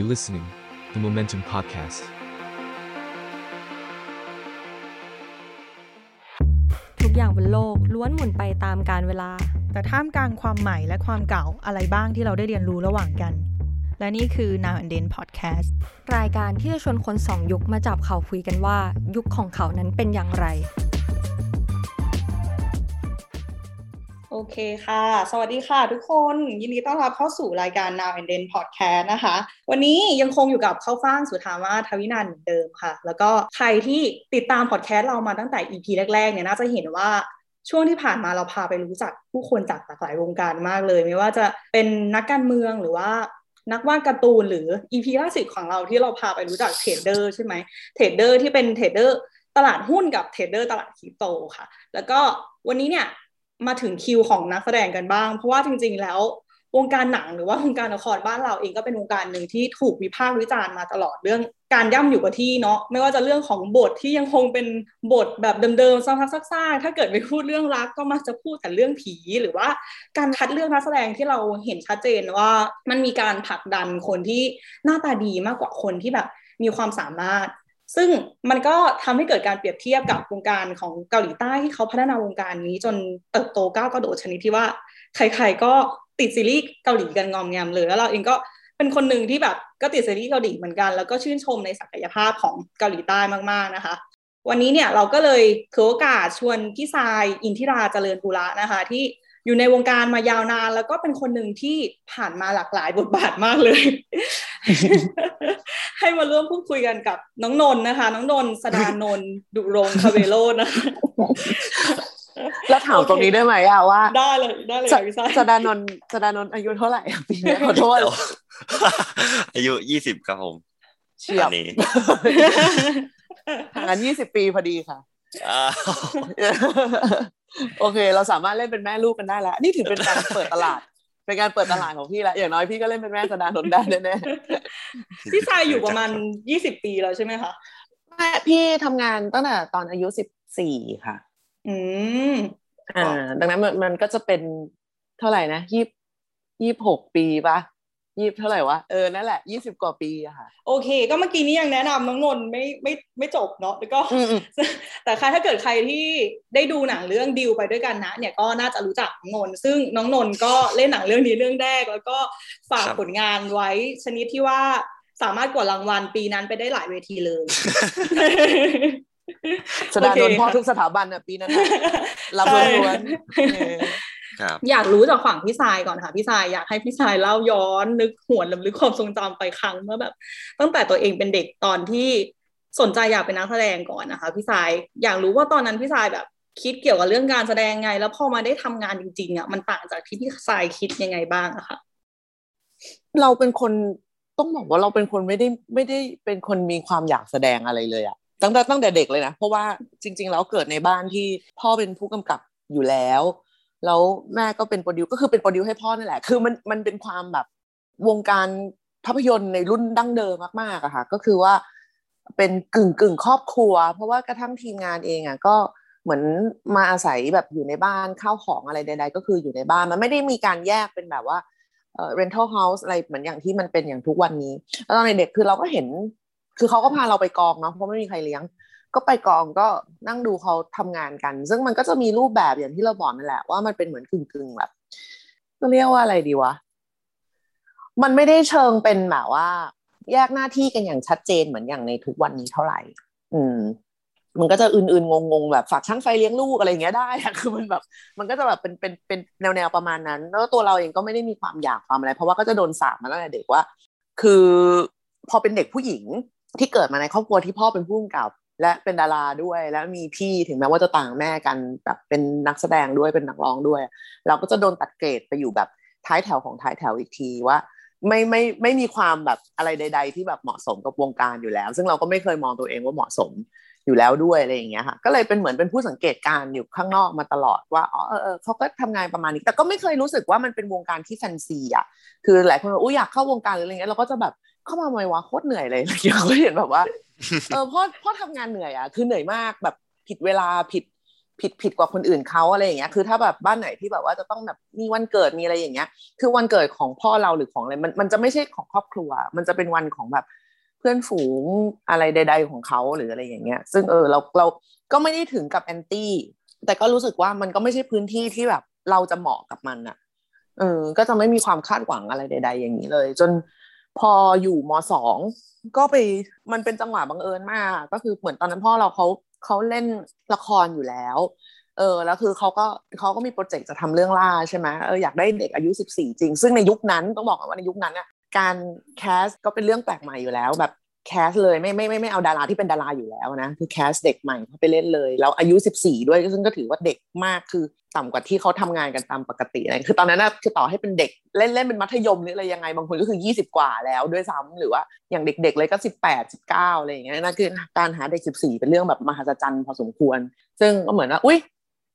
You listening, the Momentum Podcast. ทุกอย่างบนโลกล้วนหมุนไปตามกาลเวลา แต่ท่ามกลางความใหม่และความเก่าอะไรบ้างที่เราได้เรียนรู้ระหว่างกัน และนี่คือ Now and Then Podcast รายการที่จะชวนคนสองยุคมาจับเขาคุยกันว่า ยุคของเขานั้นเป็นอย่างไร โอเคค่ะ สวัสดีค่ะทุกคน ยินดีต้อนรับเข้าสู่รายการ Now and Then Podcast นะคะ วันนี้ยังคงอยู่กับข้าวฟ่างสุธามาทวินันท์เหมือนเดิมค่ะ แล้วก็ใครที่ติดตามพอดแคสต์เรามาตั้งแต่ EP แรกๆ เนี่ยน่าจะเห็นว่าช่วงที่ผ่านมาเราพาไปรู้จักผู้คนจากหลากหลายวงการมากเลย ไม่ว่าจะเป็นนักการเมืองหรือว่านักวาดการ์ตูนหรือ EP ล่าสุดของเราที่เราพาไปรู้จัก trader ใช่ไหม trader ที่เป็น trader ตลาดหุ้นกับ trader ตลาดคริปโตค่ะ แล้วก็วันนี้เนี่ย มาถึงคิวของนักแสดงกันบ้าง เพราะว่าจริง ๆ แล้ววงการหนังหรือว่าวงการละครบ้านเราเองก็เป็นวงการหนึ่งที่ถูกวิพากษ์วิจารณ์มาตลอดเรื่องการย่ำอยู่กับที่เนาะไม่ว่าจะเรื่องของบทที่ยังคงเป็นบทแบบเดิมๆซ้ำๆซากๆถ้าเกิดไปพูดเรื่องรักก็มักจะพูดแต่เรื่องผีหรือว่าการคัดเลือกนักแสดงที่เราเห็นชัดเจนว่ามันมีการผลักดันคนที่หน้าตาดีมากกว่าคนที่แบบมีความสามารถ ซึ่งมันก็ทำให้เกิดการเปรียบเทียบกับวงการของเกาหลีใต้ที่เขาพัฒนาวงการนี้จนเติบโตก้าวกระโดดชนิดที่ว่าใครๆก็ติดซีรีส์เกาหลีกันงอมแงมเลยแล้วเราเองก็เป็นคนหนึ่งที่แบบก็ติดซีรีส์เกาหลีเหมือนกัน แล้วก็ชื่นชมในศักยภาพของเกาหลีใต้มากๆนะคะ วันนี้เนี่ยเราก็เลยถือโอกาสชวนพี่ทรายอินทิราเจริญปุระนะคะ ที่อยู่ในวงการมายาวนาน แล้วก็เป็นคนหนึ่งที่ผ่านมาหลากหลายบทบาทมากเลย ให้มาร่วมพูดคุยกันกับน้องนนท์นะคะ น้องนนท์สดานนท์ดุรงคาเวโรนะคะแล้วถามตรงนี้ได้ไหมอะว่า ได้เลยได้เลยสพี่ทรายสดานนท์สดานนท์อายุเท่าไหร่อะปีนี้ขอโทษอายุยี่สิบครับผมเฉียบอันนี้ห่างกันยี่สิบปีพอดีค่ะอ้าวโอเค เราสามารถเล่นเป็นแม่ลูกกันได้แล้ว นี่ถือเป็นการเปิดตลาด เป็นการเปิดตลาดของพี่ละอย่างน้อยพี่ก็เล่นเป็นแม่สดานนท์ได้แน่พี่ทรายอยู่ประมาณยี่สิบปีแล้วใช่ไหมคะๆแม่พี่ทำงานตั้งแต่ตอนอายุสิบสี่ค่ะ อืมอ่า ดังนั้นมันมันก็จะเป็นเท่าไหร่นะยี่ยี่หกปีปะ ยี่เท่าไหร่วะ เออ นั่นแหละยี่สิบกว่าปีอะค่ะ โอเค ก็เมื่อกี้นี้ยังแนะนำน้องนนท์ไม่ไม่ไม่จบเนาะแล้วก็อืมอืมแต่ใครถ้าเกิดใครที่ได้ดูหนังเรื่องดิวไปด้วยกันนะ เนี่ยก็น่าจะรู้จักน้องนนท์ซึ่งน้องนนท์ก็เล่นหนังเรื่องนี้เรื่องแรก แล้วก็ฝากผลงานไว้ชนิดที่ว่าสามารถกวาดรางวัลปีนั้นไปได้หลายเวทีเลยสดานนท์โอเคพ่อค่ะทุกสถาบันอะปีนั้นน่ะรับใช่ล้วนๆเออครับอยากรู้จากฝั่งพี่ทรายก่อนค่ะพี่ทรายอยากให้พี่ทรายเล่าย้อนนึกหวนลำลึกความทรงจำไปครั้งเมื่อแบบ ตั้งแต่ตัวเองเป็นเด็กตอนที่สนใจอยากเป็นนักแสดงก่อนนะคะพี่ทรายอยากรู้ว่าตอนนั้นพี่ทรายแบบคิดเกี่ยวกับเรื่องการแสดงไง แล้วพอมาได้ทำงานจริงๆอะมันต่างจากที่พี่ทรายคิดยังไงบ้างอะคะเราเป็นคนต้องบอกว่าเราเป็นคนไม่ได้ไม่ได้เป็นคนมีความอยากแสดงอะไรเลยอะตั้งแต่ตั้งแต่เด็กเลยนะเพราะว่าจริง ๆ แล้วเกิดในบ้านที่พ่อเป็นผู้กำกับอยู่แล้ว แล้วแม่ก็เป็นโปรดิวก็คือเป็นโปรดิวให้พ่อนั่นแหละ คือมันมันเป็นความแบบวงการภาพยนตร์ในรุ่นดั้งเดิมมากๆอะค่ะ ก็คือว่าเป็นกึ่งกึ่งครอบครัว เพราะว่ากระทั่งทีมงานเองอะก็เหมือนมาอาศัยแบบอยู่ในบ้านข้าวของอะไรใด ๆ ก็คืออยู่ในบ้านมันไม่ได้มีการแยกเป็นแบบว่าเอ่อ rental house อะไรเหมือนอย่างที่มันเป็นอย่างทุกวันนี้ แล้วตอนเด็กคือเราก็เห็น คือเขาก็พาเราไปกองเนาะเพราะไม่มีใครเลี้ยง ก็ไปกองก็นั่งดูเขาทำงานกัน ซึ่งมันก็จะมีรูปแบบอย่างที่เราบอกนั่นแหละว่ามันเป็นเหมือนกึ่งๆแบบเรียกว่าอะไรดีวะ มันไม่ได้เชิงเป็นแบบว่า แยกหน้าที่กันอย่างชัดเจนเหมือนอย่างในทุกวันนี้เท่าไหร่ อืม มันก็จะอื่นๆงงๆแบบฝากช่างไฟเลี้ยงลูกอะไรอย่างเงี้ยได้คือมันแบบ มันก็จะแบบเป็นเป็นเป็นแนวๆประมาณนั้น แล้วตัวเราเองก็ไม่ได้มีความอยากความอะไร เพราะว่าก็จะโดนสาปมาตั้งแต่เด็กว่า คือพอเป็นเด็กผู้หญิงที่เกิดมาในครอบครัวที่พ่อเป็นผู้กำกับ และเป็นดาราด้วยและมีพี่ถึงแม้ว่าจะต่างแม่กันแบบเป็นนักแสดงด้วยเป็นนักร้องด้วย เราก็จะโดนตัดเกรดไปอยู่แบบท้ายแถวของท้ายแถวอีกทีว่าไม่ไม่ไม่มีความแบบอะไรใด ๆ ที่แบบเหมาะสมกับวงการอยู่แล้ว ซึ่งเราก็ไม่เคยมองตัวเองว่าเหมาะสมอยู่แล้วด้วยอะไรอย่างเงี้ยค่ะก็เลยเป็นเหมือนเป็นผู้สังเกตการณ์อยู่ข้างนอกมาตลอดว่าอ๋อเออเออเขาก็ทำงานประมาณนี้ แต่ก็ไม่เคยรู้สึกว่ามันเป็นวงการที่แฟนซีอะคือหลายคนบอกอุ้ยอยากเข้าวงการหรืออะไรเงี้ยเราก็จะแบบ เข้ามาทำไมวะโคตรเหนื่อยเลยอะไรอย่าเงี้ยก็เห็นแบบว่าเออพ่อพ่อทำงานเหนื่อยอะคือเหนื่อยมากแบบผิดเวลาผิดผิดผิดกว่าคนอื่นเขาอะไรอย่างเงี้ย คือถ้าแบบบ้านไหนที่แบบว่าจะต้องแบบมีวันเกิดมีอะไรอย่างเงี้ย คือวันเกิดของพ่อเราหรือของอะไรมันมันจะไม่ใช่ของครอบครัว มันจะเป็นวันของแบบเพื่อนฝูงอะไรใด ๆ ของเขาหรืออะไรอย่างเงี้ย ซึ่งเออเราเราก็ไม่ได้ถึงกับแอนตี้แต่ก็รู้สึกว่ามันก็ไม่ใช่พื้นที่ที่แบบเราจะเหมาะกับมันอะเออ ก็จะไม่มีความคาดหวังอะไรใด ๆ อย่างนี้เลย จน พออยู่ม.สองก็ไปมันเป็นจังหวะบังเอิญมาก ก็คือเหมือนตอนนั้นพ่อเราเขาเขาเล่นละครอยู่แล้ว เออแล้วคือเขาก็เขาก็มี project จะทำเรื่องล่าใช่ไหมเอออยากได้เด็กอายุ 14 จริง ซึ่งในยุคนั้นต้องบอกว่าในยุคนั้นอะการ cast ก็เป็นเรื่องแปลกใหม่อยู่แล้ว แบบ cast เลยไม่ไม่ไม่ไม่เอาดาราที่เป็นดาราอยู่แล้วนะคือ cast เด็กใหม่เขาไปเล่นเลยแล้วอายุสิบสี่ด้วยซึ่งก็ถือว่าเด็กมากคือต่ำกว่าที่เขาทำงานกันตามปกติอะไรคือตอนนั้นนะคือต่อให้เป็นเด็กเล่นเล่นเป็นมัธยมหรืออะไรยังไงบางคนก็คือยี่สิบกว่าแล้วด้วยซ้ำหรือว่าอย่างเด็ก ๆ เลยก็สิบแปดสิบเก้าอะไรอย่างเงี้ยนั่นคือการหาเด็กสิบสี่เป็นเรื่องแบบมหัศจรรย์พอสมควร ซึ่งก็เหมือนว่าอุ้ย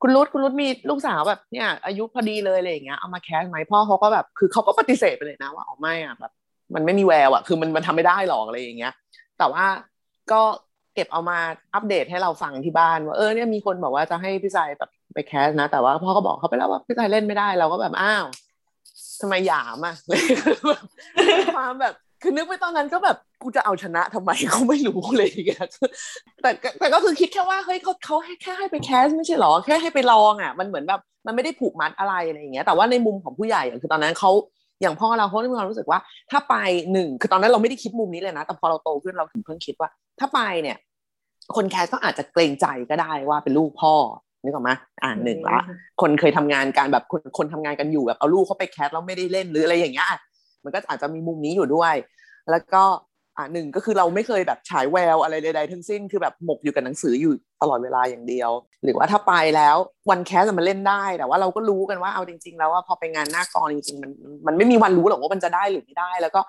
คุณรุดคุณรุดมีลูกสาวแบบเนี่ยอายุพอดีเลยอะไรอย่างเงี้ยเอามาแคสไหมพ่อเขาก็แบบคือเขาก็ปฏิเสธไปเลยนะว่าอ๋อไม่อะแบบ มันไม่มีแววอะคือมันมันทำไม่ได้หรอกอะไรอย่างเงี้ย แต่ว่าก็เก็บเอามาอัปเดตให้เราฟังที่บ้านว่าเออเนี่ยมีคนบอกว่าจะให้พี่ชายแบบไปแคสนะ แต่ว่าพ่อก็บอกเขาไปแล้วว่าพี่ชายเล่นไม่ได้เราก็แบบอ้าวทำไมหยามอะความแบบคือนึกไปตอนนั้นก็แบบกูจะเอาชนะทำไมเขาไม่รู้เลยอย่างเงี้ยแต่แต่ก็คือคิดแค่ว่าเฮ้ยเขาเขาแค่ให้ไปแคสไม่ใช่หรอแค่ให้ไปลองอะ มันเหมือนแบบมันไม่ได้ผูกมัดอะไรอะไรอย่างเงี้ยแต่ว่าในมุมของผู้ใหญ่คือตอนนั้นเขา อย่างพ่อเราเขามีความรู้สึกว่า ถ้าไปหนึ่งคือตอนนั้นเราไม่ได้คิดมุมนี้เลยนะ แต่พอเราโตขึ้นเราถึงเพิ่งคิดว่า ถ้าไปเนี่ย คนแคสก็อาจจะเกรงใจก็ได้ว่าเป็นลูกพ่อนึกออกไหมอ่านหนึ่งละคนเคยทำงานการแบบคนคนทำงานกันอยู่แบบเอาลูกเขาไปแคสแล้วไม่ได้เล่นหรืออะไรอย่างเงี้ยมันก็อาจจะมีมุมนี้อยู่ด้วย แล้วก็ อ่าหนึ่งก็คือเราไม่เคยแบบฉายแววอะไรใดๆทั้งสิ้นคือแบบหมกอยู่กับหนังสืออยู่ตลอดเวลาอย่างเดียว หรือว่าถ้าไปแล้ววันแคสมันเล่นได้แต่ว่าเราก็รู้กันว่าเอาจริง ๆ แล้วว่าพอไปงานหน้ากองจริงๆมันมันไม่มีวันรู้หรอกว่ามันจะได้หรือไม่ได้ แล้วก็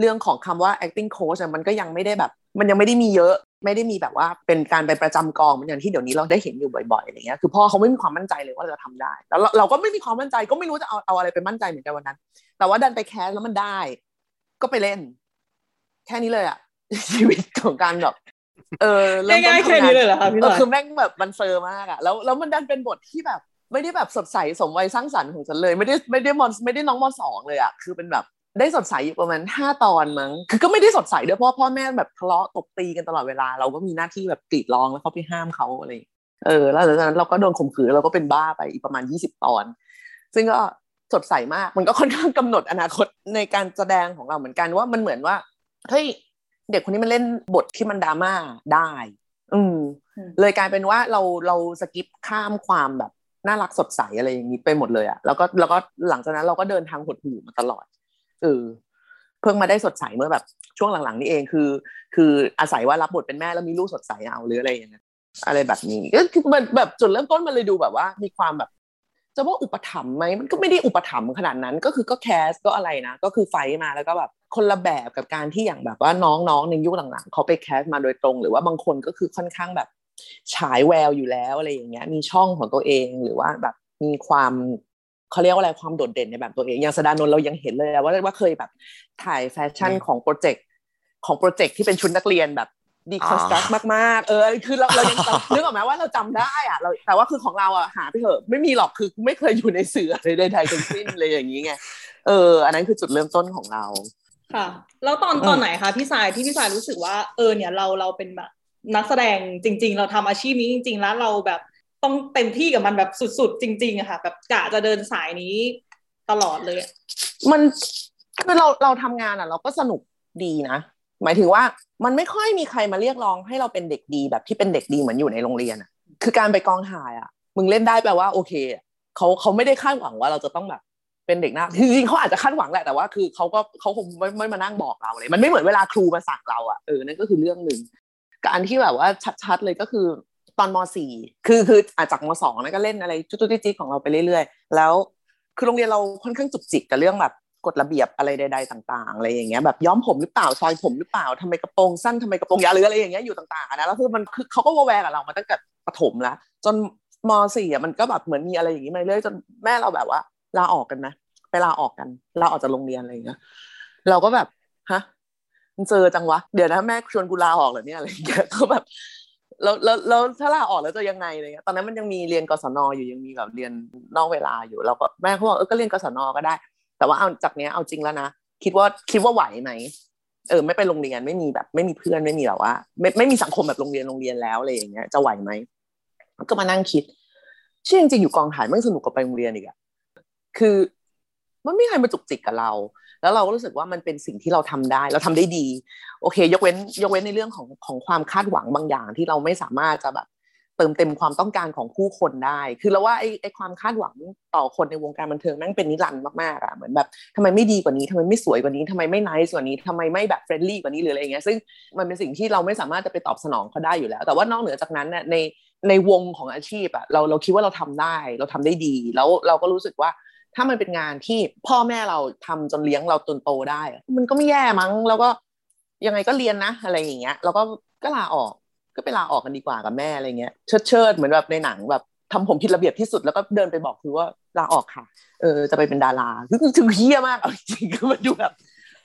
เรื่องของคำว่า acting coach มันก็ยังไม่ได้แบบ มันยังไม่ได้มีเยอะไม่ได้มีแบบว่าเป็นการไปประจำกองเหมือนอย่างที่เดี๋ยวนี้เราได้เห็นอยู่บ่อยๆอะไรเงี้ยคือพ่อเขาไม่มีความมั่นใจเลยว่าเราจะทำได้ แล้วเราก็ไม่มีความมั่นใจก็ไม่รู้จะเอาเอาอะไรไปมั่นใจเหมือนกันวันนั้น แต่ว่าดันไปแคสแล้วมันได้ ก็ไปเล่น แค่นี้เลยอะชีวิตของการแบบเออง่ายๆแค่นี้เลยเหรอคะพี่หเอน่ออยคือแม่งแบบมันเซอร์มากอะแล้วแล้วมันดันเป็นบทที่แบบ ไม่ได้แบบสดใสสมวัยสร้างสรรค์ของฉันเลยไม่ได้ไม่ได้มอนไม่ได้น้องมสองเลยอะคือเป็นแบบได้สดใสอยู่ประมาณห้าตอนมั้ง คือก็ไม่ได้สดใสด้วยเพราะพ่อแม่แบบทะเลาะตบตีกันตลอดเวลา เราก็มีหน้าที่แบบกรีดร้องแล้วเขาไปห้ามเขาอะไร เออ แล้วหลังจากนั้นเราก็โดนข่มขืนเราก็เป็นบ้าไปอีกประมาณยี่สิบตอน ซึ่งก็สดใสมาก มันก็ค่อนข้างกำหนดอนาคตในการแสดงของเราเหมือนกันว่ามันเหมือนว่า เฮ้ยเด็กคนนี้มันเล่นบทที่มันดราม่าได้ อืม เลยกลายเป็นว่าเราเราสกิปข้ามความแบบน่ารักสดใสอะไรอย่างนี้ไปหมดเลยอะแล้วก็แล้วก็หลังจากนั้นเราก็เดินทางหดหู่มาตลอดเออเพิ่งมาได้สดใสเมื่อแบบช่วงหลังๆ นี่เองคือ คืออาศัยว่ารับบทเป็นแม่แล้วมีลูกสดใสเอาหรืออะไรอย่างเงี้ยอะไรแบบนี้ก็คือมันแบบจุดเริ่มต้นมันเลยดูแบบว่า มีความแบบ จะว่าอุปถัมภ์ไหมมันก็ไม่ได้อุปถัมภ์ขนาดนั้น ก็คือก็แคสก็อะไรนะ ก็คือไฟมาแล้วก็แบบคนละแบบกับการที่อย่างแบบว่าน้องๆในยุคหลังๆเขาไปแคสมาโดยตรง หรือว่าบางคนก็คือค่อนข้างแบบฉายแววอยู่แล้วอะไรอย่างเงี้ย มีช่องของตัวเองหรือว่าแบบมีความเขาเรียกว่าอะไรความโดดเด่นในแบบตัวเอง อย่างสดานนเรายังเห็นเลยว่าว่าเคยแบบถ่ายแฟชั่นของ project ของ project ที่เป็นชุดนักเรียนแบบ deconstruct มากๆ เออ คือเราเรายังนึกออกไหมว่าเราจำได้อะเราแต่ว่าคือของเราอะหาไปเถอะไม่มีหรอกคือไม่เคยอยู่ในเสือเลยใดๆทั้งสิ้นเลยอย่างนี้ไงเออ อันนั้นคือจุดเริ่มต้นของเรา ค่ะ แล้วตอนตอนไหนคะพี่สายที่พี่สายรู้สึกว่า เออเนี่ยเราเราเป็นแบบนักแสดงจริง ๆ เราทำอาชีพนี้จริง ๆ แล้วเราแบบต้องเต็มที่กับมันแบบสุด ๆ จริงๆอะค่ะ แบบกะจะเดินสายนี้ตลอดเลย มันคือเราเราทำงานอะ เราก็สนุกดีนะ หมายถึงว่ามันไม่ค่อยมีใครมาเรียกร้องให้เราเป็นเด็กดีแบบที่เป็นเด็กดีเหมือนอยู่ในโรงเรียนอะ คือการไปกองถ่ายอะ มึงเล่นได้แปลว่าโอเคเขาเขาไม่ได้คาดหวังว่าเราจะต้องแบบเป็นเด็กน้าจริงๆเขาอาจจะคาดหวังแหละแต่ว่าคือเขาก็เขาคงไม่ไม่มานั่งบอกเราเลย มันไม่เหมือนเวลาครูมาสั่งเราอะเออนั่นก็คือเรื่องหนึ่งการที่แบบว่าชัดๆเลยก็คือตอนมสี่คือคืออาจากมสองนั่นก็เล่นอะไรจุ๊ๆจิ๊กๆของเราไปเรื่อยๆ แล้วคือโรงเรียนเราค่อนข้างจุกจิกกับเรื่องแบบ กฎระเบียบอะไรใด ๆ ต่างๆอะไรอย่างเงี้ยแบบย้อมผมหรือเปล่าซอยผมหรือเปล่าทำไมกระโปรงสั้นทำไมกระโปรงยาวหรืออะไรอย่างเงี้ยอยู่ต่างๆนะแล้วคือมันคือเขาก็วแวงกับเรามาตั้งแต่ประถมแล้วจนมสี่อะมันก็แบบเหมือนมีอะไรอย่างงี้มาเรื่อยจนแม่เราแบบว่าลาออกกันนะไปลาออกกันลาออกจากโรงเรียนอะไรอย่างเงี้ยเราก็แบบฮะมันเจอจังวะเดี๋ยวนะแม่ชวนกูลาออกเหรอเนี่ยอะไรอย่างเงี้ยก็แบบแล้วแล้วแล้วถ้าลาออกแล้วจะยังไงอะไรเงี้ยตอนนั้นมันยังมีเรียนกศนอยู่ยังมีแบบเรียนนอกเวลาอยู่เราก็แม่เขาบอกเออก็เรียนกศนก็ได้ แต่ว่าเอาจากเนี้ยเอาจริงแล้วนะคิดว่าคิดว่าไหวไหมเออไม่ไปโรงเรียนไม่มีแบบ ไม่มีเพื่อนไม่มีแบบว่าไม่ไม่มีสังคมแบบโรงเรียนโรงเรียนแล้วอะไรอย่างเงี้ยจะไหวไหมก็มานั่งคิดเชื่อจริงๆอยู่กองถ่ายมันสนุกกว่าไปโรงเรียนอีกอะคือมันไม่มีใครมาจุกจิกกับเรา แล้วเราก็รู้สึกว่ามันเป็นสิ่งที่เราทำได้ เราทำได้ดี โอเค ยกเว้น ยกเว้นในเรื่องของของความคาดหวังบางอย่างที่เราไม่สามารถจะแบบ เติมเต็มความต้องการของผู้คนได้ คือเราว่าไอ้ไอ้ความคาดหวังต่อคนในวงการบันเทิงแม่งเป็นนิรันดร์มากๆอะเหมือนแบบทำไมไม่ดีกว่านี้ทำไมไม่สวยกว่านี้ทำไมไม่ไน c e กว่านี้ทำไมไม่แบบ friendly กว่านี้หรืออะไรเงี้ยซึ่งมันเป็นสิ่งที่เราไม่สามารถจะไปตอบสนองเขาได้อยู่แล้ว แต่ว่านอกเหนือจากนั้นเนี่ยในในวงของอาชีพอะเราเราคิดว่าเราทำได้ เราทำได้ดี แล้วเราก็รู้สึกว่าถ้ามันเป็นงานที่พ่อแม่เราทำจนเลี้ยงเราจนโตได้ มันก็ไม่แย่มั้งแล้วก็ยังไงก็เรียนนะอะไรอย่างเงี้ยแล้วก็ก็ลาออก ก็ไปลาออกกันดีกว่ากับแม่อะไรเงี้ยเชิดเชิดเหมือนแบบในหนังแบบทำผมผิดระเบียบที่สุดแล้วก็เดินไปบอกคือว่าลาออกค่ะ เออจะไปเป็นดาราคือคือเฮี้ยมากเอาจริงคือมันดูแบบ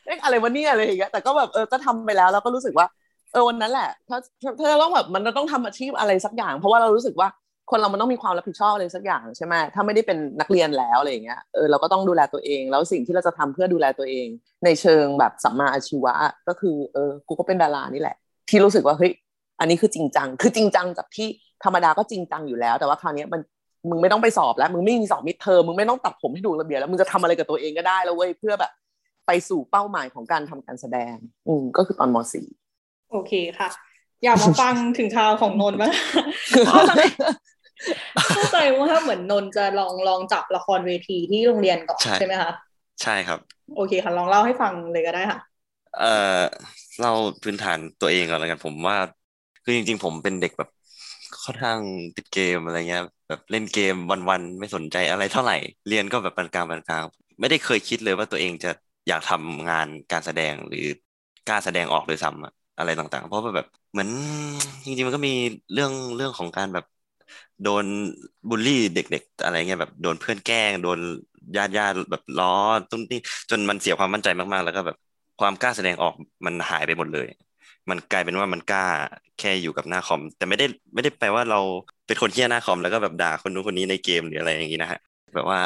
เอ๊ะอะไรวะเนี่ยอะไรอย่างเงี้ยแต่ก็แบบเออก็ทำไปแล้วแล้วก็รู้สึกว่า เออวันนั้นแหละถ้าถ้าเราต้องแบบมันต้องทำอาชีพอะไรสักอย่าง เพราะว่าเรารู้สึกว่าคนเรามันต้องมีความรับผิดชอบอะไรสักอย่างใช่ไหมถ้าไม่ได้เป็นนักเรียนแล้วอะไรอย่างเงี้ยเออเราก็ต้องดูแลตัวเอง แล้วสิ่งที่เราจะทำเพื่อดูแลตัวเอง ในเชิงแบบสัมมาอาชีวะก็คือเออกูก็เป็นดารานี่แหละ ที่รู้สึกว่าเฮ้ย อันนี้คือจริงจัง คือจริงจังจากที่ธรรมดาก็จริงจังอยู่แล้ว แต่ว่าคราวนี้มันมึงไม่ต้องไปสอบแล้ว มึงไม่มีสอบมิดเทอมมึงไม่ต้องตัดผมให้ดูระเบียบแล้วมึงจะทำอะไรกับตัวเองก็ได้แล้วเว้ยเพื่อแบบ ไปสู่เป้าหมายของการทำการแสดง อืมก็คือตอนม .4 โอเคค่ะ อยากมาฟังถึงข่าวของนนท์บ้างเข้าใจว่าเหมือนนนจะลองลองจับละครเวทีที่โรงเรียนก่อนใช่ไหมคะใช่ครับ โอเคค่ะลองเล่าให้ฟังเลยก็ได้ค่ะ เอ่อเล่าพื้นฐานตัวเองก่อนแล้วกันผมว่า คือจริง ๆ ผมเป็นเด็กแบบค่อนข้างติดเกมอะไรเงี้ยแบบเล่นเกมวันๆไม่สนใจอะไรเท่าไหร่ เรียนก็แบบปานกลางปานกลางไม่ได้เคยคิดเลยว่าตัวเองจะอยากทำงานการแสดงหรือกล้าแสดงออกโดยซ้ำอะไรต่างๆ เพราะว่าแบบเหมือนจริงๆมันก็มีเรื่องเรื่องของการแบบโดนบูลลี่เด็ก ๆ อะไรเงี้ยแบบโดนเพื่อนแกล้ง โดนญาติญาติแบบล้อตุ้นนี่จนมันเสียความมั่นใจมากๆ แล้วก็แบบความกล้าแสดงออกมันหายไปหมดเลย มันกลายเป็นว่ามันกล้าแค่อยู่กับหน้าคอม แต่ไม่ได้ไม่ได้แปลว่าเราเป็นคนเหี้ยหน้าคอมแล้วก็แบบด่าคนนู้นคนนี้ในเกมหรืออะไรอย่างนี้นะฮะแบบว่า